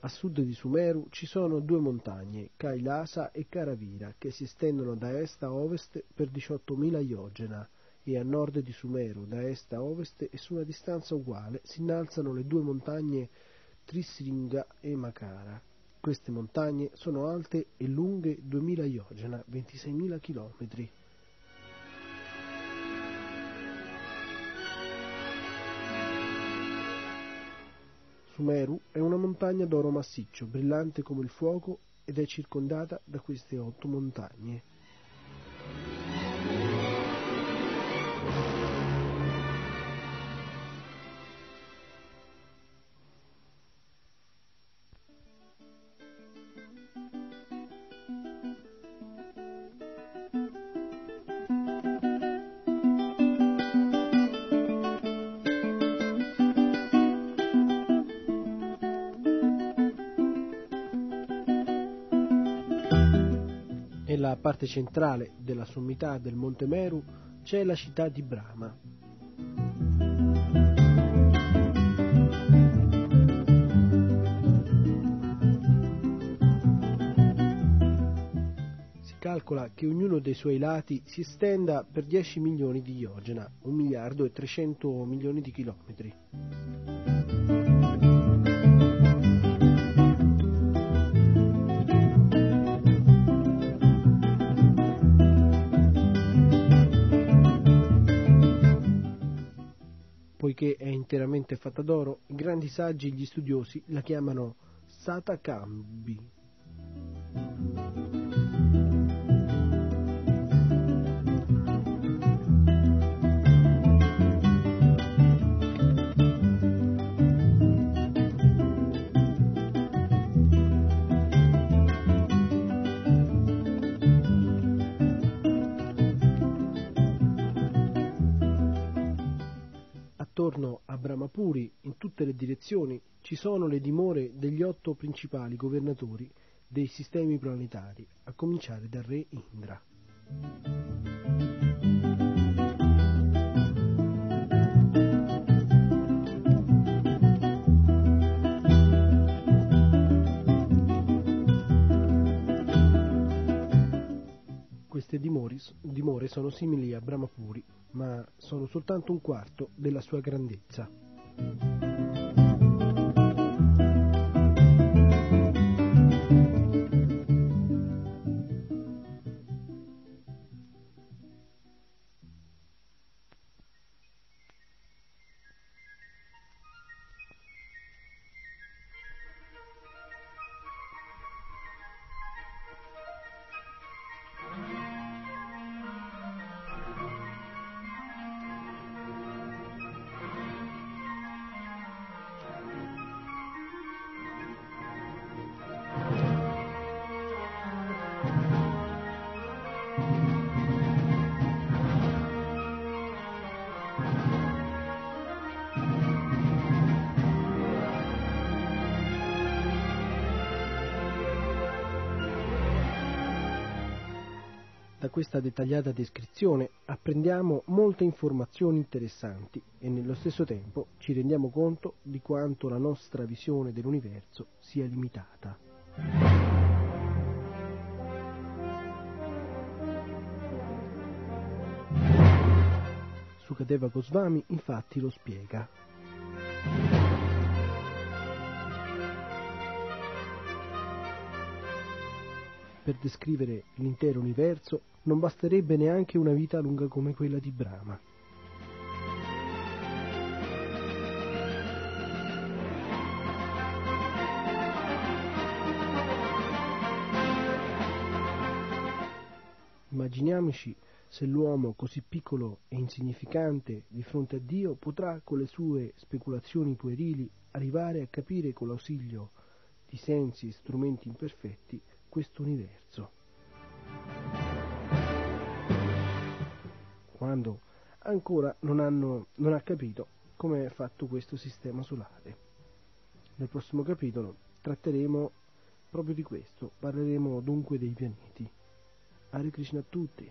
A sud di Sumeru ci sono due montagne, Kailasa e Karavira, che si estendono da est a ovest per 18.000 yojana e a nord di Sumeru, da est a ovest e su una distanza uguale, si innalzano le due montagne Trisringa e Makara. Queste montagne sono alte e lunghe 2000 yojana, 26.000 km. Sumeru è una montagna d'oro massiccio, brillante come il fuoco ed è circondata da queste otto montagne. Parte centrale della sommità del Monte Meru c'è la città di Brahma. Si calcola che ognuno dei suoi lati si estenda per 10 milioni di yojana, 1 miliardo e 300 milioni di chilometri. Fatta d'oro, grandi saggi e gli studiosi la chiamano. Attorno Brahmapuri, in tutte le direzioni, ci sono le dimore degli otto principali governatori dei sistemi planetari, a cominciare dal re Indra. Queste dimore sono simili a Brahmapuri, ma sono soltanto un quarto della sua grandezza. Questa dettagliata descrizione apprendiamo molte informazioni interessanti e nello stesso tempo ci rendiamo conto di quanto la nostra visione dell'universo sia limitata. Sukadeva Goswami infatti lo spiega. Per descrivere l'intero universo non basterebbe neanche una vita lunga come quella di Brahma. Immaginiamoci se l'uomo così piccolo e insignificante di fronte a Dio potrà con le sue speculazioni puerili arrivare a capire con l'ausilio di sensi e strumenti imperfetti questo universo. Quando ancora non, hanno, non ha capito come è fatto questo sistema solare. Nel prossimo capitolo tratteremo proprio di questo, parleremo dunque dei pianeti. Hare Krishna a tutti.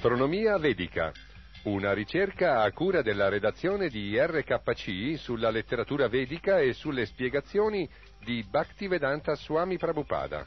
Astronomia vedica. Una ricerca a cura della redazione di RKC sulla letteratura vedica e sulle spiegazioni di Bhaktivedanta Swami Prabhupada.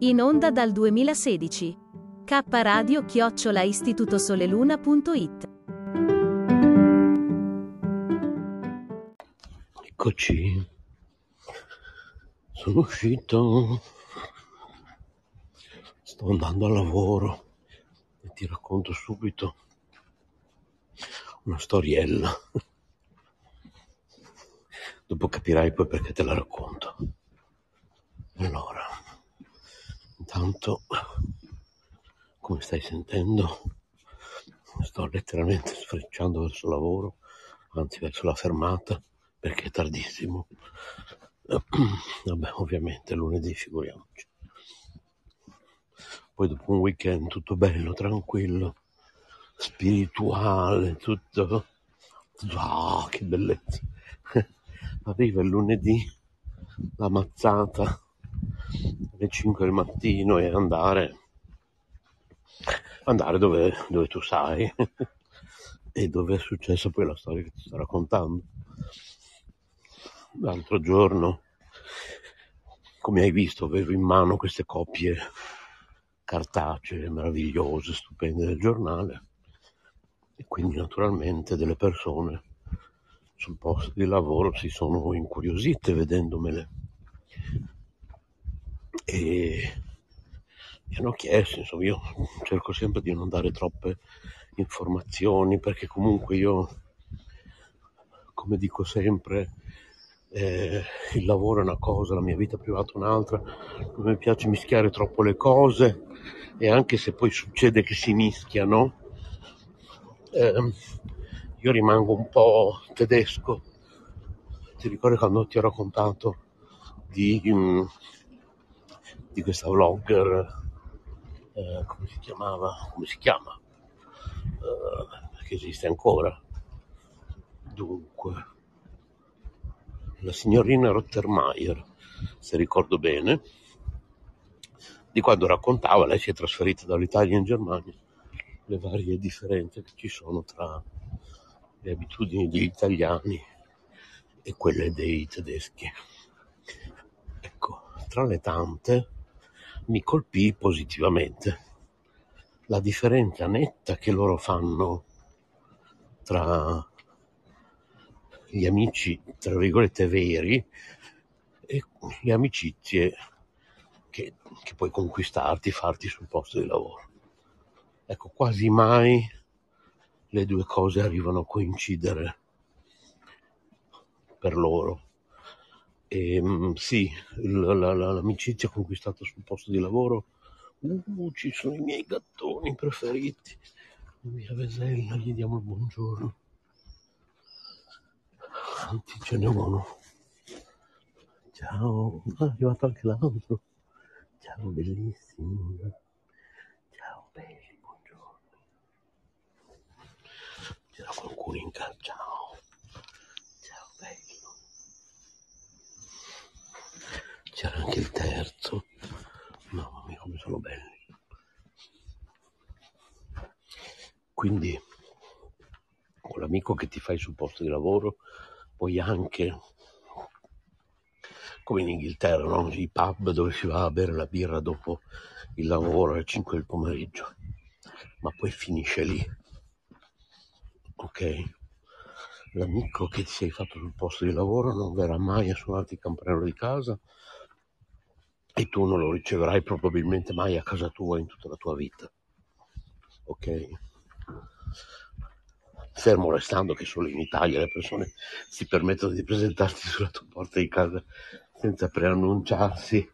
In onda dal 2016. K Radio chiocciola istitutosoleluna.it Eccoci, sono uscito, sto andando al lavoro e ti racconto subito una storiella. Dopo capirai poi perché te la racconto. Allora, intanto, come stai sentendo, sto letteralmente sfrecciando verso il lavoro, anzi verso la fermata, perché è tardissimo. Vabbè, ovviamente lunedì, figuriamoci. Poi dopo un weekend tutto bello, tranquillo, spirituale, tutto... Ah, che bellezza. Arriva il lunedì, la mazzata alle 5 del mattino e andare, andare dove, dove tu sai. E dove è successa poi la storia che ti sto raccontando. L'altro giorno, come hai visto, avevo in mano queste copie cartacee meravigliose, stupende del giornale. E quindi naturalmente delle persone sul posto di lavoro si sono incuriosite vedendomele e Mi hanno chiesto, insomma, io cerco sempre di non dare troppe informazioni perché comunque io, come dico sempre, eh, il lavoro è una cosa, la mia vita privata è un'altra, non mi piace mischiare troppo le cose e anche se poi succede che si mischiano, ehm, io rimango un po' tedesco. Ti ricordi quando ti ho raccontato di, mm, di questa vlogger, eh, come si chiamava? Come si chiama? Eh, che esiste ancora. Dunque, la signorina Rottermeier, se ricordo bene, di quando raccontava, lei si è trasferita dall'Italia in Germania, le varie differenze che ci sono tra le abitudini degli italiani e quelle dei tedeschi. Ecco, tra le tante mi colpì positivamente la differenza netta che loro fanno tra gli amici, tra virgolette, veri e le amicizie che, che puoi conquistarti, farti sul posto di lavoro. Ecco, quasi mai le due cose arrivano a coincidere per loro. E, mm, sì, la- la- la- l'amicizia conquistata sul posto di lavoro, uh, ci sono i miei gattoni preferiti. Mia Vesella, gli diamo il buongiorno. N'è uno. Ciao, è arrivato anche l'altro. Ciao, bellissimo. Ciao, belli, buongiorno. C'era qualcuno in casa. Ciao, bello. C'era anche il terzo. Mamma mia, come sono belli. Quindi, con l'amico che ti fai sul posto di lavoro, puoi anche, come in Inghilterra, no? i pub dove si va a bere la birra dopo il lavoro alle 5 del pomeriggio, ma poi finisce lì, ok? L'amico che ti sei fatto sul posto di lavoro non verrà mai a suonarti il campanello di casa e tu non lo riceverai probabilmente mai a casa tua in tutta la tua vita, ok? Fermo restando che solo in Italia le persone si permettono di presentarsi sulla tua porta di casa senza preannunciarsi,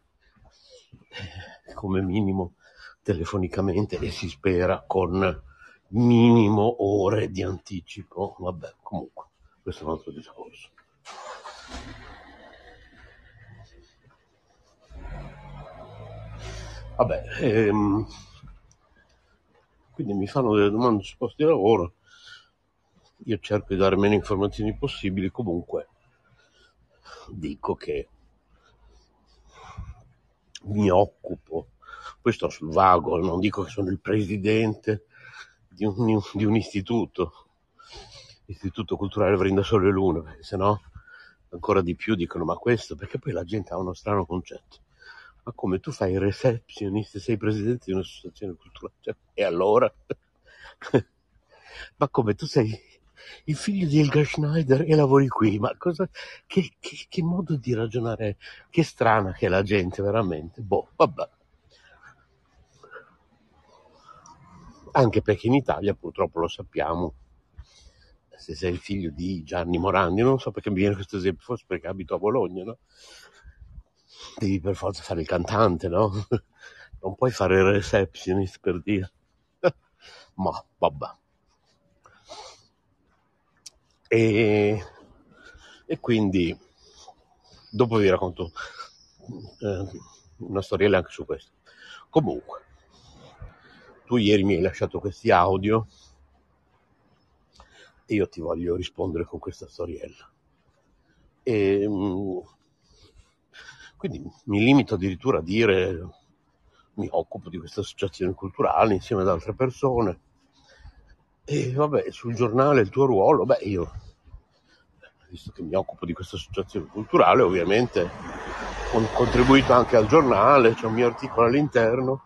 come minimo telefonicamente e si spera con minimo ore di anticipo. Vabbè, comunque, questo è un altro discorso. Vabbè, ehm, quindi mi fanno delle domande su posti di lavoro, io cerco di dare meno informazioni possibili, comunque dico che mi occupo, poi sto sul vago, non dico che sono il presidente di un, di un istituto, Istituto Culturale Vrinda Sole e Luna, perché sennò ancora di più dicono ma questo, perché poi la gente ha uno strano concetto. Ma come tu fai il receptionist sei presidente di un'associazione culturale? Cioè, e allora? ma come tu sei il figlio di Helga Schneider e lavori qui? Ma cosa, che, che- che modo di ragionare? Che strana che è la gente, veramente. Boh, vabbè. Anche perché in Italia, purtroppo lo sappiamo, se sei il figlio di Gianni Morandi, non so perché mi viene questo esempio, forse perché abito a Bologna, no? Devi per forza fare il cantante, no? Non puoi fare il receptionist per dire. Ma vabbè. E, e quindi dopo vi racconto eh, una storiella anche su questo. Comunque, tu ieri mi hai lasciato questi audio e io ti voglio rispondere con questa storiella. E, mm, quindi mi limito addirittura a dire mi occupo di questa associazione culturale insieme ad altre persone. E vabbè sul giornale il tuo ruolo beh io visto che mi occupo di questa associazione culturale ovviamente ho contribuito anche al giornale c'è un mio articolo all'interno.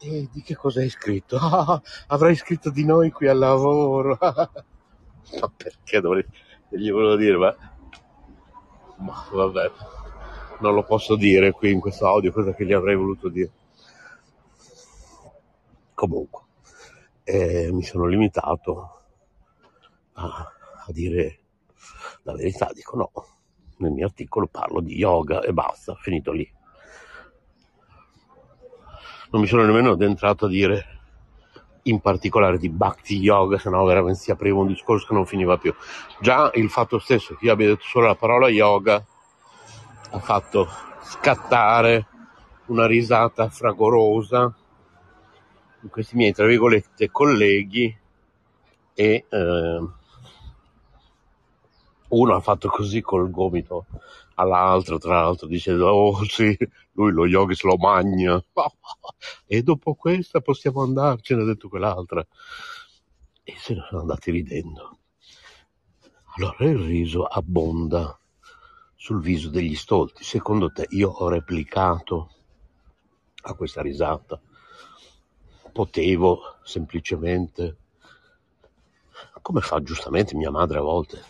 E di che cosa hai scritto? Ah, avrai scritto di noi qui al lavoro. Ma perché dovrei gli volevo dire ma, ma vabbè non lo posso dire qui in questo audio cosa che gli avrei voluto dire Comunque, eh, mi sono limitato a, a dire la verità, dico no, nel mio articolo parlo di yoga e basta, finito lì. Non mi sono nemmeno addentrato a dire in particolare di Bhakti Yoga, se no veramente si apriva un discorso che non finiva più. Già il fatto stesso che io abbia detto solo la parola yoga ha fatto scattare una risata fragorosa in questi miei, tra virgolette, colleghi e eh, uno ha fatto così col gomito all'altro, tra l'altro, dicendo, oh sì, lui lo yogi se lo magna, e dopo questa possiamo andarcene, ha detto quell'altra. E se ne sono andati ridendo. Allora il riso abbonda sul viso degli stolti. Secondo te io ho replicato a questa risata? Potevo semplicemente, come fa giustamente mia madre a volte,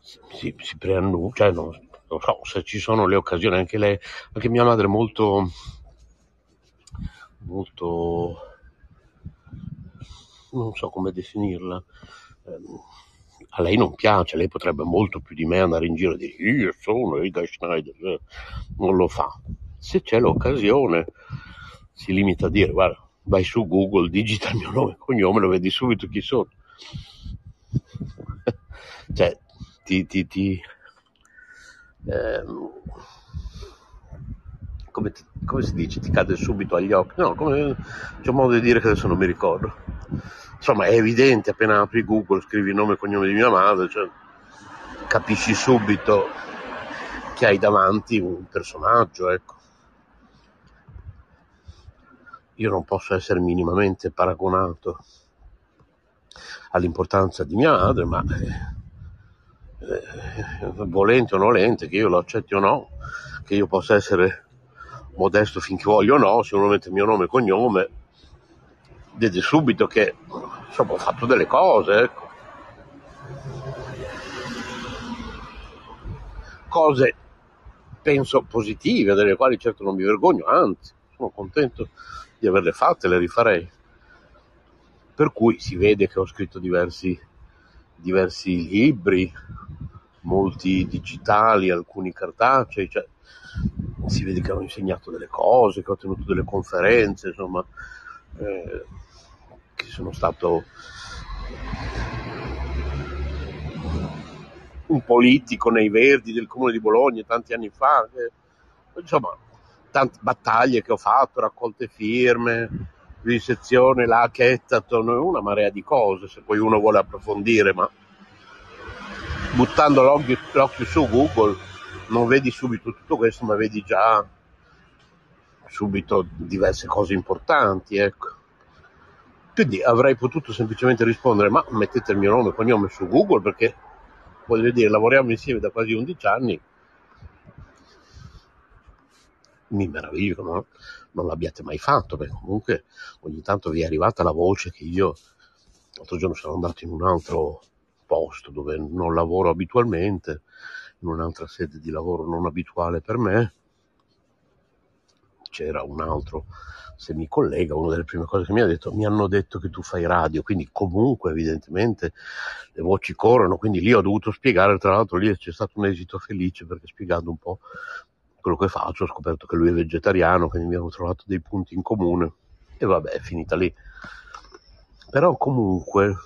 si, si preannuncia, cioè non, non so se ci sono le occasioni, anche lei, anche mia madre è molto, molto, non so come definirla, ehm, a lei non piace, lei potrebbe molto più di me andare in giro e dire io sono Ida Schneider, non lo fa. Se c'è l'occasione si limita a dire guarda, vai su Google, digita il mio nome e cognome, lo vedi subito chi sono. cioè, ti, ti, ti ehm, come, come si dice, ti cade subito agli occhi. No, come, c'è un modo di dire che adesso non mi ricordo. Insomma, è evidente appena apri Google, scrivi il nome e cognome di mia madre, cioè, capisci subito che hai davanti un personaggio, ecco. Io non posso essere minimamente paragonato all'importanza di mia madre, ma eh, eh, volente o nolente, che io lo accetti o no, che io possa essere modesto finché voglio o no, se uno mette il mio nome e cognome, vede subito che insomma, ho fatto delle cose, ecco. cose penso positive, delle quali certo non mi vergogno, anzi, sono contento di averle fatte, le rifarei. Per cui si vede che ho scritto diversi, diversi libri, molti digitali, alcuni cartacei, cioè, si vede che ho insegnato delle cose, che ho tenuto delle conferenze, insomma, eh, che sono stato un politico nei Verdi del Comune di Bologna tanti anni fa, che- insomma, tante battaglie che ho fatto, raccolte firme, vivisezione, là a Chettaton, una marea di cose, se poi uno vuole approfondire, ma buttando l'occhio, l'occhio su Google non vedi subito tutto questo, ma vedi già subito diverse cose importanti, ecco. Quindi avrei potuto semplicemente rispondere, ma mettete il mio nome e cognome su Google perché voglio dire, lavoriamo insieme da quasi 11 anni, mi meraviglio non, non l'abbiate mai fatto, perché comunque ogni tanto vi è arrivata la voce che io l'altro giorno sono andato in un altro posto dove non lavoro abitualmente, in un'altra sede di lavoro non abituale per me, c'era un altro semicollega, una delle prime cose che mi ha detto, mi hanno detto che tu fai radio, quindi comunque evidentemente le voci corrono, quindi lì ho dovuto spiegare, tra l'altro lì c'è stato un esito felice perché spiegando un po' quello che faccio ho scoperto che lui è vegetariano, quindi mi hanno trovato dei punti in comune e vabbè è finita lì. Però comunque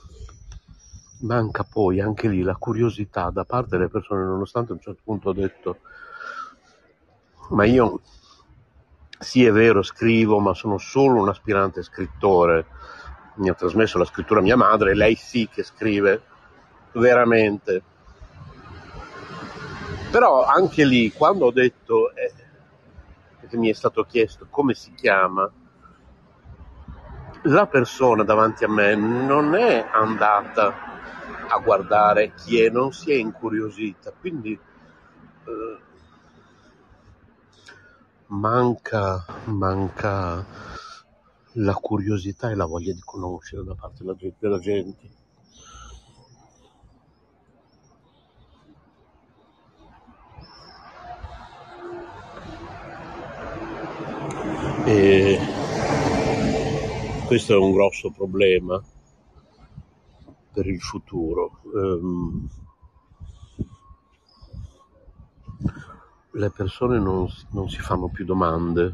manca poi anche lì la curiosità da parte delle persone, nonostante a un certo punto ho detto, ma io sì è vero scrivo, ma sono solo un aspirante scrittore, mi ha trasmesso la scrittura mia madre, lei sì che scrive veramente. Però anche lì, quando ho detto, eh, perché mi è stato chiesto come si chiama, la persona davanti a me non è andata a guardare chi è, non si è incuriosita, quindi eh, manca, manca la curiosità e la voglia di conoscere da parte della gente. E questo è un grosso problema per il futuro. Ehm, le persone non, non si fanno più domande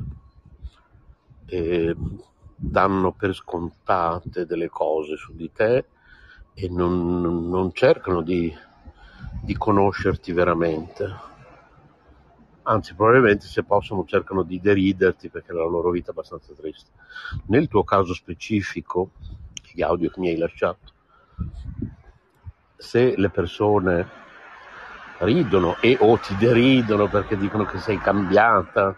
e danno per scontate delle cose su di te e non, non cercano di, di conoscerti veramente. Anzi, probabilmente se possono cercano di deriderti perché la loro vita è abbastanza triste. Nel tuo caso specifico, gli audio che mi hai lasciato, se le persone ridono e o ti deridono perché dicono che sei cambiata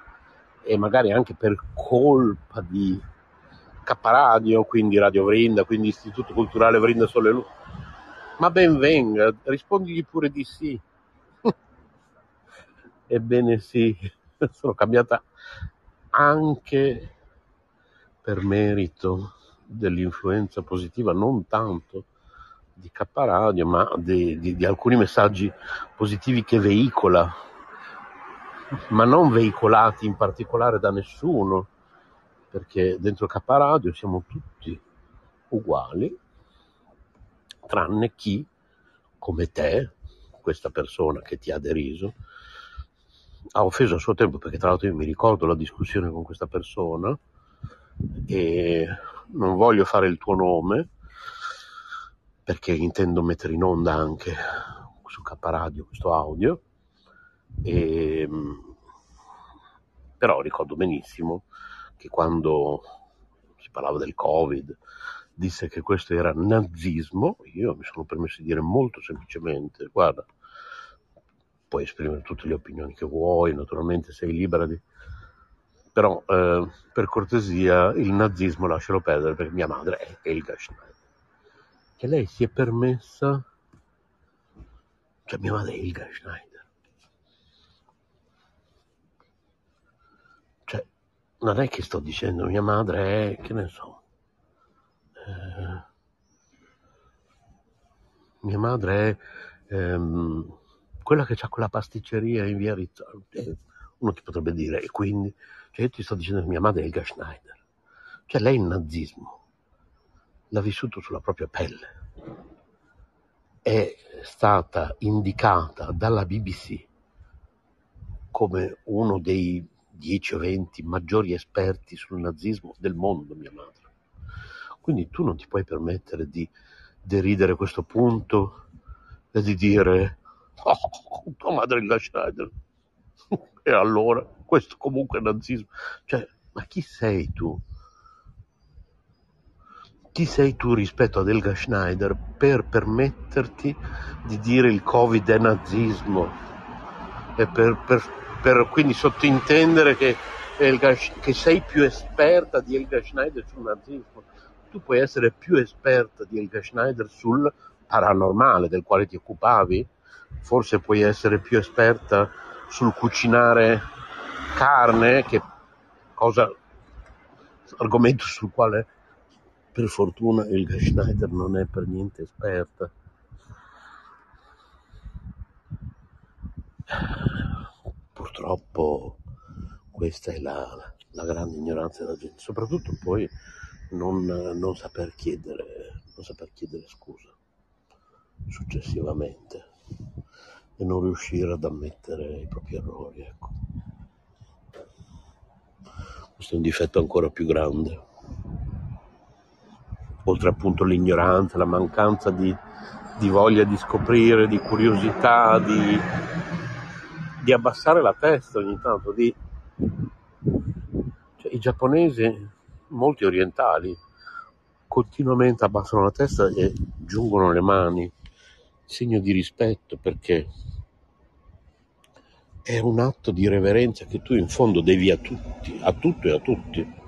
e magari anche per colpa di K Radio, quindi Radio Vrinda, quindi Istituto Culturale Vrinda Sole Lu. Ma ben venga, rispondigli pure di sì. Ebbene sì, sono cambiata anche per merito dell'influenza positiva, non tanto di K Radio, ma di, di, di alcuni messaggi positivi che veicola, ma non veicolati in particolare da nessuno, perché dentro K Radio siamo tutti uguali, tranne chi, come te, questa persona che ti ha deriso, ha offeso a suo tempo, perché tra l'altro io mi ricordo la discussione con questa persona e non voglio fare il tuo nome, perché intendo mettere in onda anche su K Radio questo audio, e, però ricordo benissimo che quando si parlava del Covid disse che questo era nazismo, io mi sono permesso di dire molto semplicemente, guarda, puoi esprimere tutte le opinioni che vuoi, naturalmente sei libera di... Però eh, per cortesia il nazismo lascialo perdere perché mia madre è Helga Schneider che lei si è permessa, cioè mia madre è Ilga Schneider, cioè non è che sto dicendo mia madre è, che ne so, eh, mia madre è ehm, quella che ha quella pasticceria in via Rizzoli, eh, uno ti potrebbe dire, e quindi, cioè io ti sto dicendo che mia madre è Ilga Schneider, cioè lei il nazismo l'ha vissuto sulla propria pelle. È stata indicata dalla BBC come uno dei 10 o 20 maggiori esperti sul nazismo del mondo, mia madre. Quindi tu non ti puoi permettere di deridere questo punto e di dire oh, tua madre è la Schneider. e allora questo comunque è nazismo. Cioè, ma chi sei tu? Chi sei tu rispetto ad Helga Schneider per permetterti di dire il Covid è nazismo e per, per, per quindi sottintendere che, Helga, che sei più esperta di Helga Schneider sul nazismo? Tu puoi essere più esperta di Helga Schneider sul paranormale del quale ti occupavi? Forse puoi essere più esperta sul cucinare carne, che cosa, argomento sul quale per fortuna Helga Schneider non è per niente esperta. Purtroppo questa è la, la grande ignoranza della gente, soprattutto poi non, non, saper chiedere, non saper chiedere scusa successivamente e non riuscire ad ammettere i propri errori. Ecco. Questo è un difetto ancora più grande oltre appunto l'ignoranza, la mancanza di, di voglia di scoprire, di curiosità, di, di abbassare la testa ogni tanto, di... Cioè, i giapponesi, molti orientali, continuamente abbassano la testa e giungono le mani, segno di rispetto perché è un atto di reverenza che tu in fondo devi a tutti, a tutto e a tutti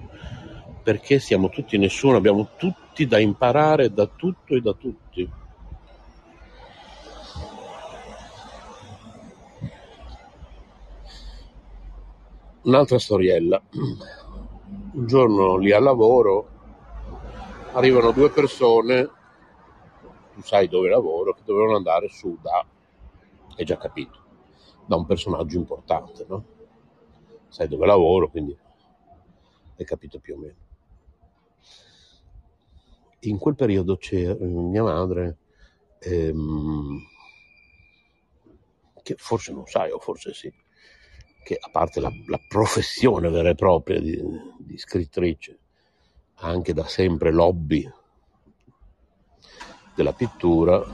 perché siamo tutti nessuno, abbiamo tutti da imparare da tutto e da tutti. Un'altra storiella. Un giorno lì al lavoro arrivano due persone, tu sai dove lavoro, che dovevano andare su da, hai già capito, da un personaggio importante, no? Sai dove lavoro, quindi hai capito più o meno In quel periodo c'era mia madre, ehm, che forse non sai o forse sì, che a parte la, la professione vera e propria di, di scrittrice, ha anche da sempre lobby della pittura,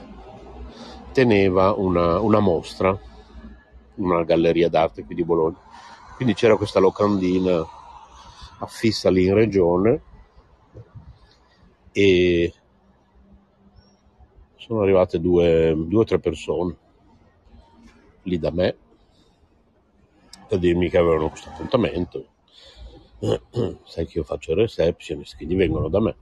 teneva una, una mostra, una galleria d'arte qui di Bologna. Quindi c'era questa locandina affissa lì in regione e sono arrivate due, o tre persone lì da me per dirmi che avevano questo appuntamento. Sai che io faccio il receptionist, quindi vengono da me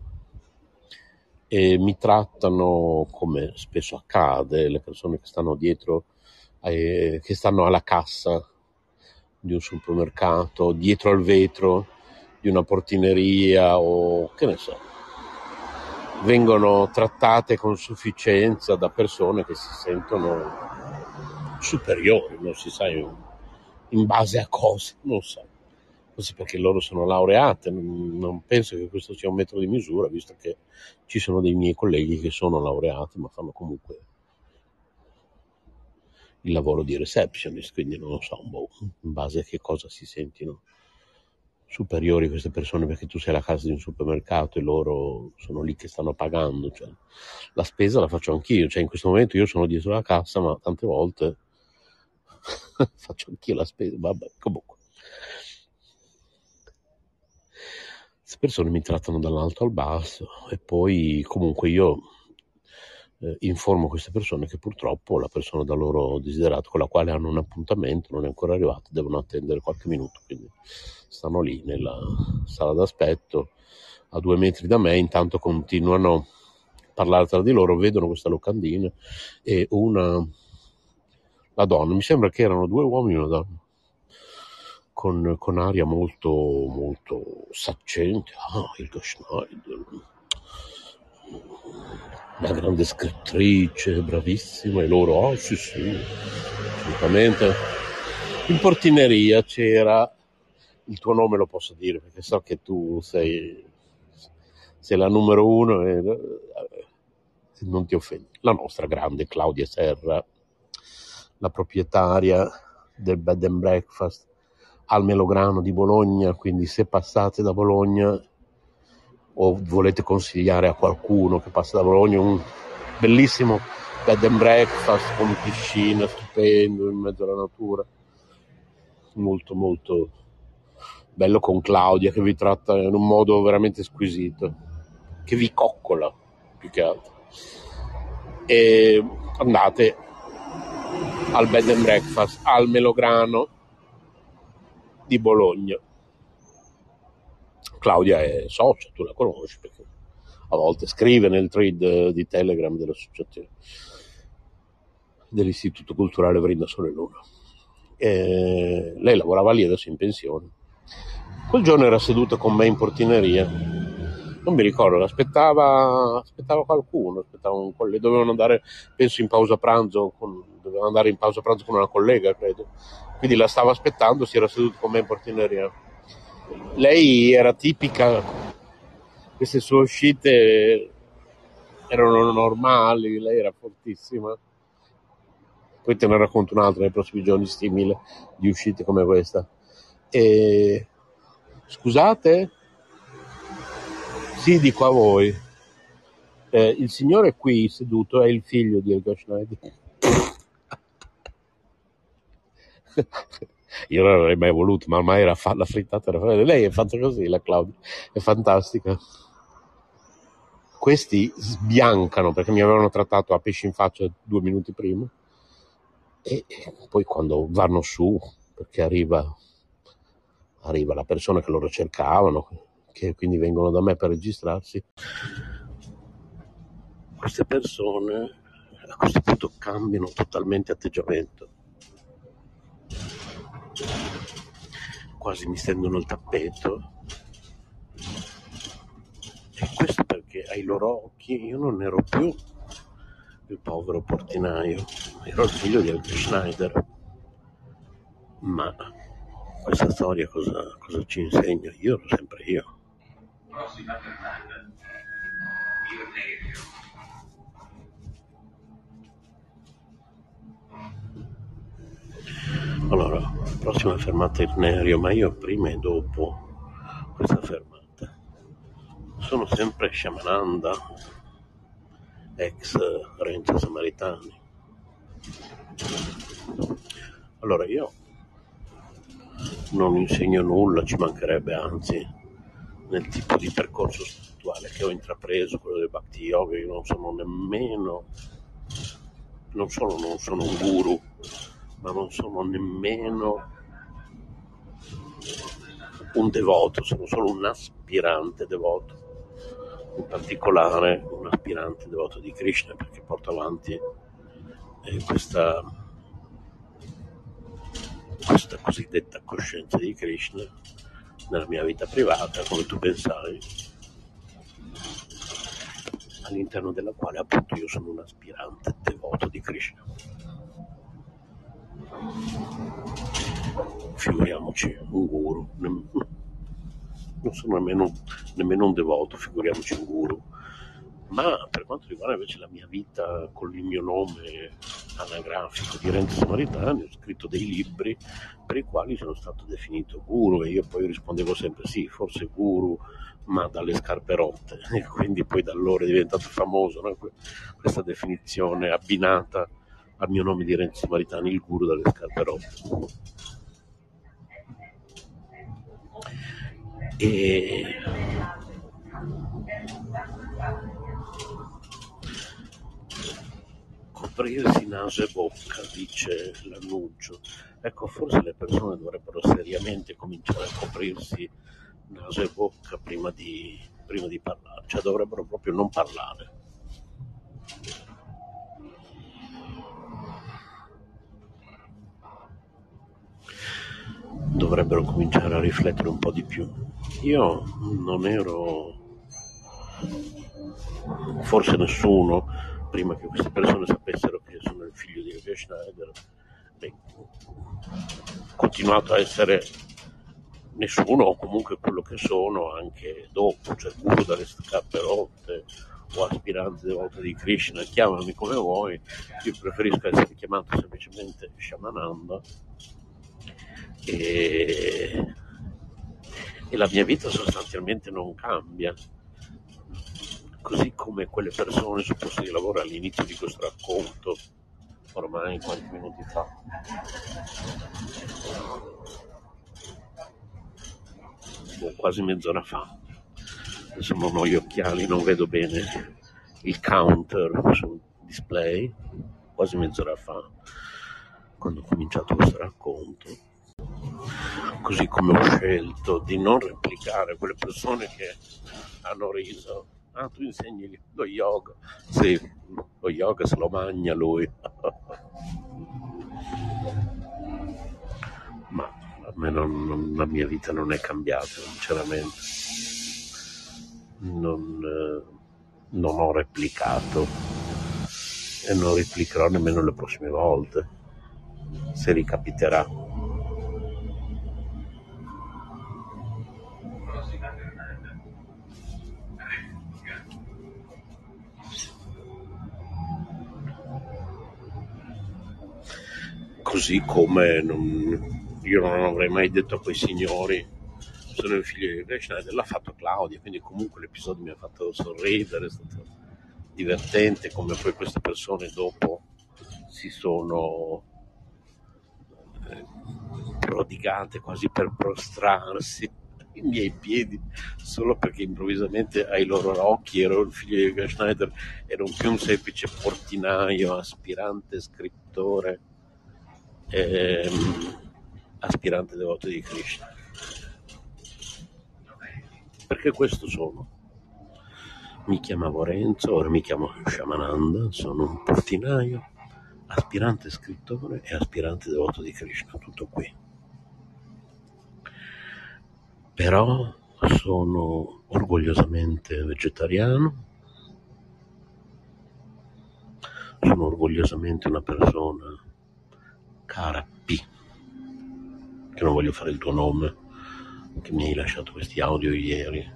e mi trattano come spesso accade, le persone che stanno dietro, eh, che stanno alla cassa di un supermercato, dietro al vetro di una portineria o che ne so, vengono trattate con sufficienza da persone che si sentono superiori, non si sa in, base a cosa, non so. Forse perché loro sono laureate, non, non penso che questo sia un metro di misura, visto che ci sono dei miei colleghi che sono laureati, ma fanno comunque il lavoro di receptionist, quindi non lo so, boh, in base a che cosa si sentono superiori queste persone perché tu sei alla casa di un supermercato e loro sono lì che stanno pagando, cioè, la spesa la faccio anch'io, cioè in questo momento io sono dietro la cassa ma tante volte faccio anch'io la spesa, vabbè, comunque. Queste persone mi trattano dall'alto al basso e poi comunque io eh, informo queste persone che purtroppo la persona da loro desiderato con la quale hanno un appuntamento non è ancora arrivata, devono attendere qualche minuto, quindi stanno lì nella sala d'aspetto a due metri da me, intanto continuano a parlare tra di loro, vedono questa locandina e una la donna, mi sembra che erano due uomini e una donna con, con aria molto, molto saccente. Ah, Hilda Schneider, una grande scrittrice, bravissima, e loro, oh sì sì, assolutamente. In portineria c'era, il tuo nome lo posso dire perché so che tu sei, sei la numero uno e eh, non ti offendi. La nostra grande Claudia Serra, la proprietaria del bed and breakfast al Melograno di Bologna, quindi se passate da Bologna o volete consigliare a qualcuno che passa da Bologna un bellissimo bed and breakfast con piscina stupendo in mezzo alla natura, molto molto bello con Claudia che vi tratta in un modo veramente squisito, che vi coccola più che altro. E andate al bed and breakfast al Melograno di Bologna. Claudia è socia, tu la conosci perché a volte scrive nel thread di Telegram dell'associazione dell'Istituto Culturale Vrinda Sole Luna. E lei lavorava lì adesso in pensione. Quel giorno era seduta con me in portineria. Non mi ricordo, aspettava, aspettava qualcuno, aspettava un collega, dovevano andare, penso, in pausa pranzo, con, dovevano andare in pausa pranzo con una collega, credo quindi la stavo aspettando, si era seduto con me in portineria. Lei era tipica, queste sue uscite erano normali, lei era fortissima. Poi te ne racconto un'altra nei prossimi giorni simile di uscite come questa. E... Scusate? Sì, dico a voi. Eh, il signore qui seduto è il figlio di Elga Schneider. Io non avrei mai voluto, ma ormai era fa- la frittata era fredda. Lei è fatta così, la Claudia, è fantastica. Questi sbiancano perché mi avevano trattato a pesci in faccia due minuti prima e poi quando vanno su, perché arriva, arriva la persona che loro cercavano, che quindi vengono da me per registrarsi, queste persone a questo punto cambiano totalmente atteggiamento quasi mi stendono il tappeto. E questo perché ai loro occhi io non ero più il povero portinaio, ero il figlio di Albert Schneider. Ma questa storia cosa, cosa ci insegna? Io ero sempre io. Prossima fermata. Allora, prossima fermata Irnerio, ma io prima e dopo questa fermata sono sempre Shamananda, ex Renzo Samaritani. Allora, io non insegno nulla, ci mancherebbe, anzi, nel tipo di percorso spirituale che ho intrapreso, quello del Bhakti Yoga, io non sono nemmeno, non solo non sono un guru, ma non sono nemmeno un devoto, sono solo un aspirante devoto, in particolare un aspirante devoto di Krishna perché porto avanti eh, questa, questa cosiddetta coscienza di Krishna nella mia vita privata, come tu pensai, all'interno della quale appunto io sono un aspirante devoto di Krishna. Figuriamoci un guru, non sono nemmeno, nemmeno un devoto, figuriamoci un guru. Ma per quanto riguarda invece la mia vita con il mio nome anagrafico di Renzo Samaritani, ho scritto dei libri per i quali sono stato definito guru e io poi rispondevo sempre sì, forse guru, ma dalle scarpe rotte. E quindi poi da allora è diventato famoso no? Que- questa definizione abbinata al mio nome di Renzo Samaritani, il guru dalle scarpe rotte. E coprirsi naso e bocca, dice l'annuncio. Ecco, forse le persone dovrebbero seriamente cominciare a coprirsi naso e bocca prima di, prima di parlare, cioè dovrebbero proprio non parlare. Dovrebbero cominciare a riflettere un po' di più. Io non ero, forse nessuno, prima che queste persone sapessero che sono il figlio di Yogesh Schneider, beh, continuato a essere nessuno o comunque quello che sono anche dopo, cioè guru dalle scarpe rotte o aspirante devoto di Krishna, chiamami come vuoi, io preferisco essere chiamato semplicemente Shamananda e, e la mia vita sostanzialmente non cambia, così come quelle persone sul posto di lavoro all'inizio di questo racconto, ormai quanti minuti fa. quasi mezz'ora fa. Adesso non ho gli occhiali, non vedo bene il counter sul display, quasi mezz'ora fa, quando ho cominciato questo racconto. Così come ho scelto di non replicare quelle persone che hanno riso. Ah, tu insegni lo yoga. Sì, lo yoga se lo magna lui. Ma a me non- non- la mia vita non è cambiata, sinceramente. Non, eh, non ho replicato e non replicherò nemmeno le prossime volte, se ricapiterà. Così come non- io non avrei mai detto a quei signori sono il figlio di Schneider, l'ha fatto Claudia, quindi comunque l'episodio mi ha fatto sorridere, è stato divertente come poi queste persone dopo si sono prodigate quasi per prostrarsi ai miei piedi solo perché improvvisamente ai loro occhi ero il figlio di Yogesh Schneider, ero più un semplice portinaio, aspirante scrittore, ehm, aspirante devoto di Krishna. Perché questo sono. Mi chiamavo Renzo, ora mi chiamo Shamananda, sono un portinaio, aspirante scrittore e aspirante devoto di Krishna, tutto qui. Però sono orgogliosamente vegetariano, sono orgogliosamente una persona cara P, che non voglio fare il tuo nome, che mi hai lasciato questi audio ieri,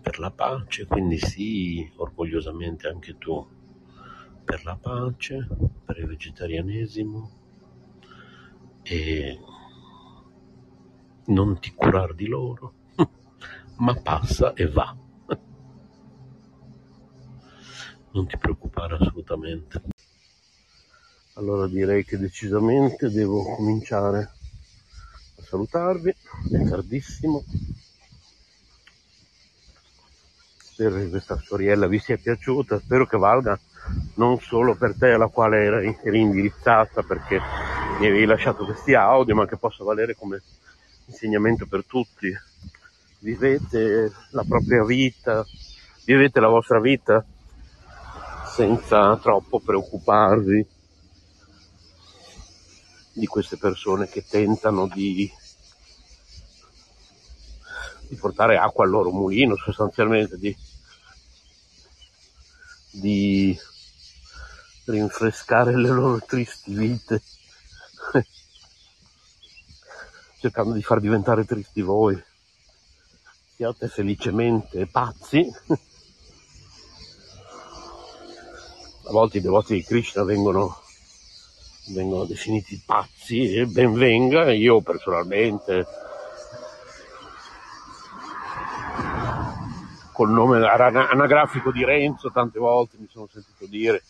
per la pace, quindi sì, orgogliosamente anche tu per la pace, per il vegetarianesimo e non ti curar di loro, ma passa e va. Non ti preoccupare assolutamente. Allora direi che decisamente devo cominciare a salutarvi, è tardissimo. Che questa storiella vi sia piaciuta, spero che valga non solo per te alla quale eri, eri indirizzata perché mi avevi lasciato questi audio, ma che possa valere come insegnamento per tutti. Vivete la propria vita, vivete la vostra vita senza troppo preoccuparvi di queste persone che tentano di, di portare acqua al loro mulino, sostanzialmente di, di rinfrescare le loro tristi vite, cercando di far diventare tristi voi. Siate felicemente pazzi. A volte i devoti di Krishna vengono, vengono definiti pazzi e ben venga, io personalmente col nome ana- anagrafico di Renzo tante volte mi sono sentito dire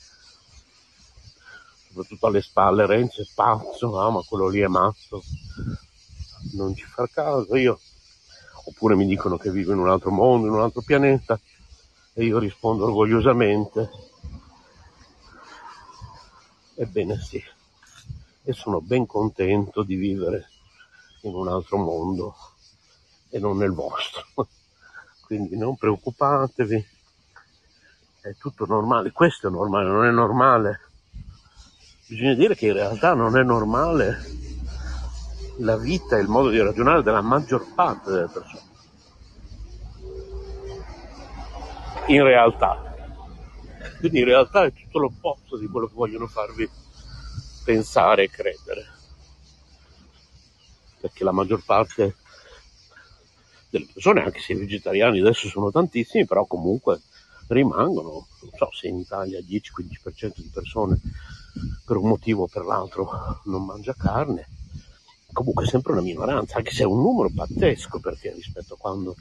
soprattutto alle spalle Renzo è pazzo, ah ma quello lì è matto. Non ci fa caso io oppure mi dicono che vivo in un altro mondo, in un altro pianeta e io rispondo orgogliosamente ebbene sì e sono ben contento di vivere in un altro mondo e non nel vostro quindi non preoccupatevi è tutto normale questo è normale non è normale bisogna dire che in realtà non è normale la vita e il modo di ragionare della maggior parte delle persone. In realtà. Quindi in realtà è tutto l'opposto di quello che vogliono farvi pensare e credere. Perché la maggior parte delle persone, anche se i vegetariani adesso sono tantissimi, però comunque rimangono, non so se in Italia 10-15% di persone per un motivo o per l'altro non mangia carne, comunque è sempre una minoranza, anche se è un numero pazzesco perché rispetto a quando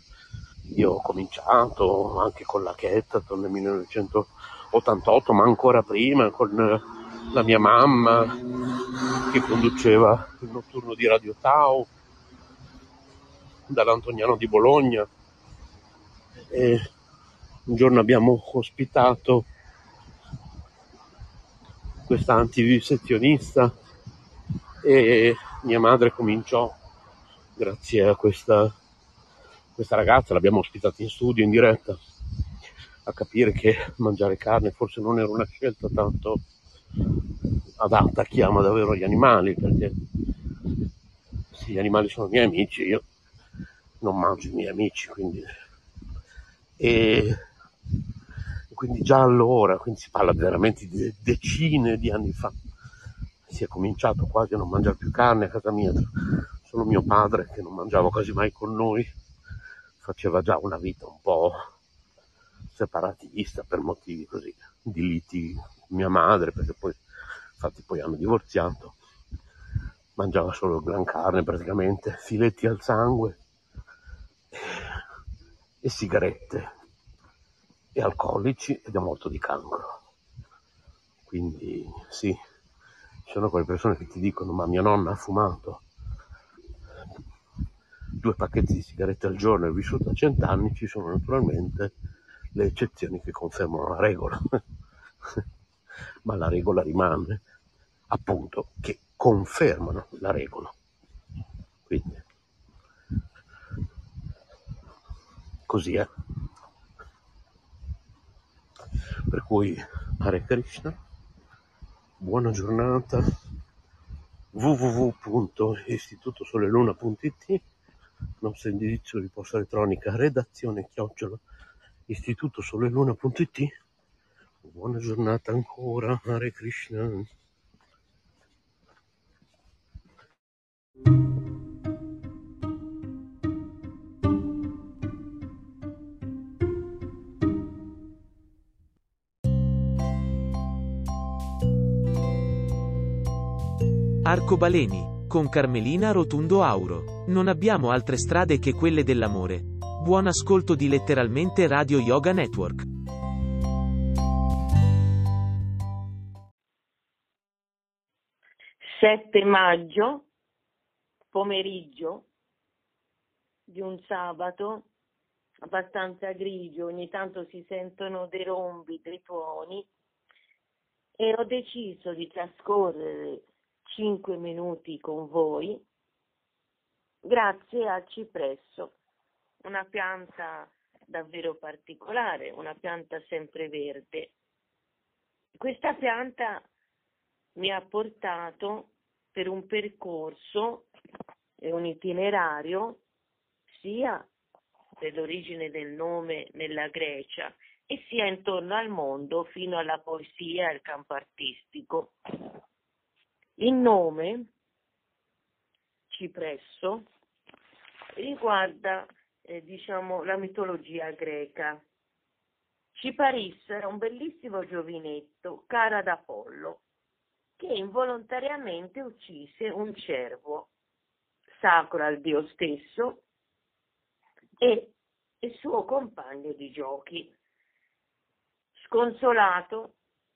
io ho cominciato, anche con la Kettaton nel 1988, ma ancora prima con la mia mamma che conduceva il notturno di Radio Tau dall'Antoniano di Bologna. E un giorno abbiamo ospitato questa antivivisezionista e mia madre cominciò, grazie a questa, questa ragazza, l'abbiamo ospitata in studio, in diretta, a capire che mangiare carne forse non era una scelta tanto adatta a chi ama davvero gli animali, perché sì, gli animali sono miei amici, io non mangio i miei amici, quindi... E quindi già allora, quindi si parla veramente di decine di anni fa, si è cominciato quasi a non mangiare più carne a casa mia, solo mio padre che non mangiava quasi mai con noi, faceva già una vita un po' separatista per motivi così, di liti mia madre, perché poi, infatti poi hanno divorziato, mangiava solo gran carne praticamente, filetti al sangue e sigarette e alcolici ed è morto di cancro. Quindi sì, ci sono quelle persone che ti dicono ma mia nonna ha fumato due pacchetti di sigarette al giorno e è vissuta cent'anni, ci sono naturalmente le eccezioni che confermano la regola. ma la regola rimane appunto che confermano la regola. Quindi così è. Per cui Hare Krishna, buona giornata, www.istitutosoleluna.it, nostro indirizzo di posta elettronica redazione chiocciola istitutosoleluna.it. Buona giornata ancora, Hare Krishna. Arcobaleni, con Carmelina Rotundo Auro. Non abbiamo altre strade che quelle dell'amore. Buon ascolto di letteralmente Radio Yoga Network. 7 maggio, pomeriggio di un sabato abbastanza grigio, ogni tanto si sentono dei rombi, dei tuoni e ho deciso di trascorrere 5 minuti con voi grazie al cipresso, una pianta davvero particolare, una pianta sempreverde. Questa pianta mi ha portato per un percorso e un itinerario sia per l'origine del nome nella Grecia e sia intorno al mondo fino alla poesia e al campo artistico. Il nome cipresso riguarda eh, diciamo la mitologia greca. Ciparisso era un bellissimo giovinetto, cara d'Apollo, che involontariamente uccise un cervo sacro al dio stesso e il suo compagno di giochi. Sconsolato,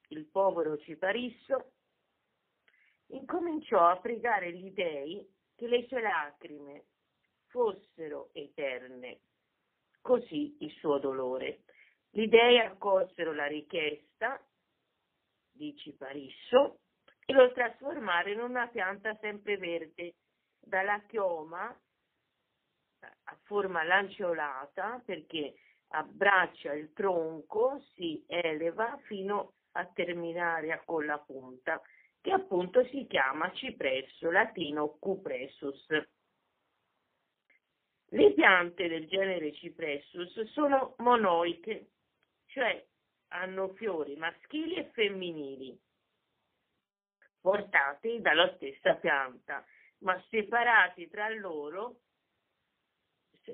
il povero Ciparisso incominciò a pregare gli dei che le sue lacrime fossero eterne, così il suo dolore. Gli dei accolsero la richiesta di Ciparisso e lo trasformare in una pianta sempreverde dalla chioma a forma lanceolata perché abbraccia il tronco, si eleva fino a terminare con la punta, che appunto si chiama cipresso, latino cupressus. Le piante del genere cipressus sono monoiche, cioè hanno fiori maschili e femminili portati dalla stessa pianta, ma separati tra loro,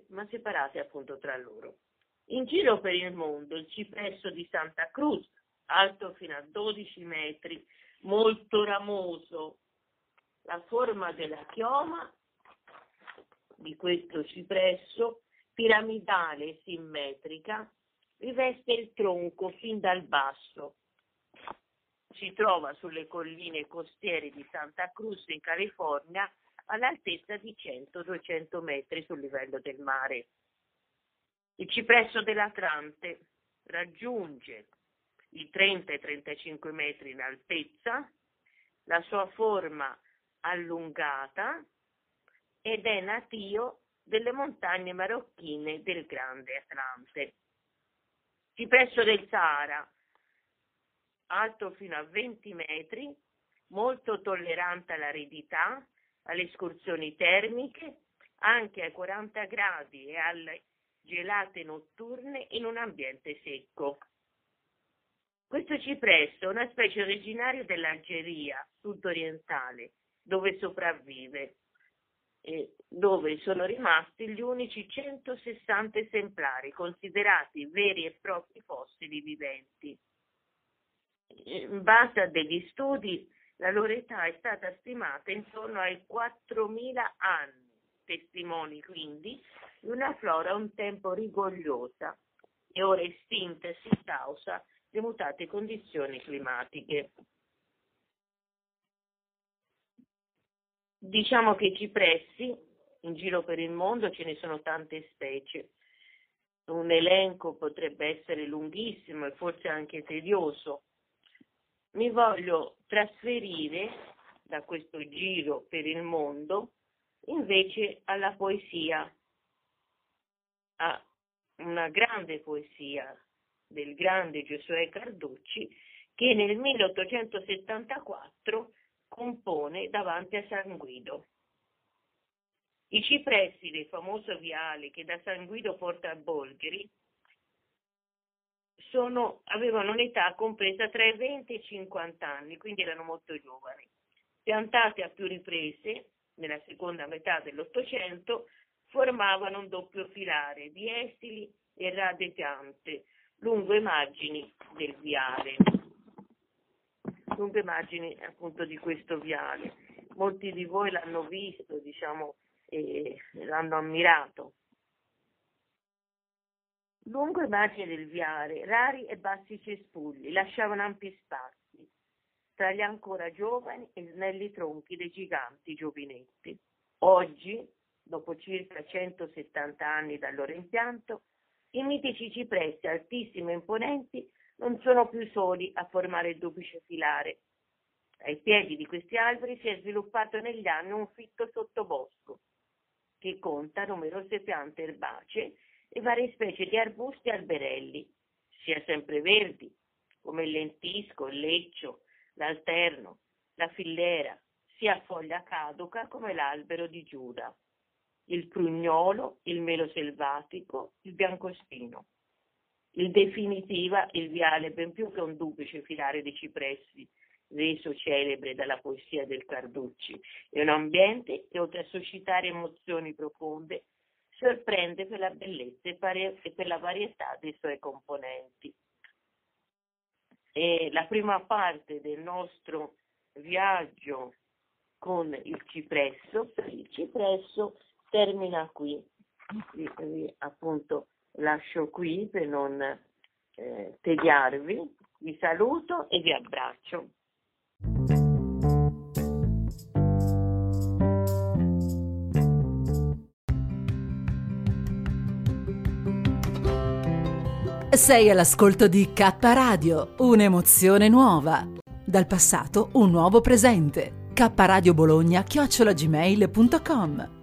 ma separati appunto tra loro. In giro per il mondo il cipresso di Santa Cruz, alto fino a 12 metri, molto ramoso, la forma della chioma di questo cipresso, piramidale e simmetrica, riveste il tronco fin dal basso si trova sulle colline costiere di Santa Cruz in California all'altezza di 100-200 metri sul livello del mare. Il cipresso dell'Atlante raggiunge i 30-35 metri in altezza, la sua forma allungata ed è natio delle montagne marocchine del Grande Atlante. Cipresso del Sahara alto fino a 20 metri, molto tollerante all'aridità, alle escursioni termiche, anche ai 40 gradi e alle gelate notturne in un ambiente secco. Questo cipresso è una specie originaria dell'Algeria sud-orientale, dove sopravvive e dove sono rimasti gli unici 160 esemplari considerati veri e propri fossili viventi. In base a degli studi la loro età è stata stimata intorno ai 4.000 anni, testimoni quindi di una flora un tempo rigogliosa e ora estintasi causa di mutate condizioni climatiche. Diciamo che i cipressi in giro per il mondo ce ne sono tante specie. Un elenco potrebbe essere lunghissimo e forse anche tedioso, mi voglio trasferire da questo giro per il mondo invece alla poesia, a una grande poesia del grande Giosuè Carducci che nel 1874 compone davanti a San Guido. I cipressi del famoso viale che da San Guido porta a Bolgheri sono, avevano un'età compresa tra i 20 e i 50 anni, quindi erano molto giovani. Piantati a più riprese, nella seconda metà dell'Ottocento, formavano un doppio filare di esili e rade piante lungo i margini del viale. Lungo i margini appunto di questo viale. molti di voi l'hanno visto, diciamo, e l'hanno ammirato. Lungo i margini del viale, rari e bassi cespugli lasciavano ampi spazi tra gli ancora giovani e snelli tronchi dei giganti giovinetti. Oggi, dopo circa 170 anni dal loro impianto, i mitici cipressi altissimi e imponenti non sono più soli a formare il duplice filare. Ai piedi di questi alberi si è sviluppato negli anni un fitto sottobosco che conta numerose piante erbacee e varie specie di arbusti e alberelli, sia sempreverdi, come il lentisco, il leccio, l'alterno, la fillera, sia foglia caduca come l'albero di Giuda, il prugnolo, il melo selvatico, il biancospino. In definitiva, il viale, ben più che un duplice filare di cipressi, reso celebre dalla poesia del Carducci, è un ambiente che, oltre a suscitare emozioni profonde, sorprende per la bellezza e per la varietà dei suoi componenti. E la prima parte del nostro viaggio con il cipresso, il cipresso termina qui, vi, vi, appunto lascio qui per non eh, tediarvi, vi saluto e vi abbraccio. Sei all'ascolto di K Radio, un'emozione nuova. Dal passato un nuovo presente. K Radio Bologna chiocciolagmail.com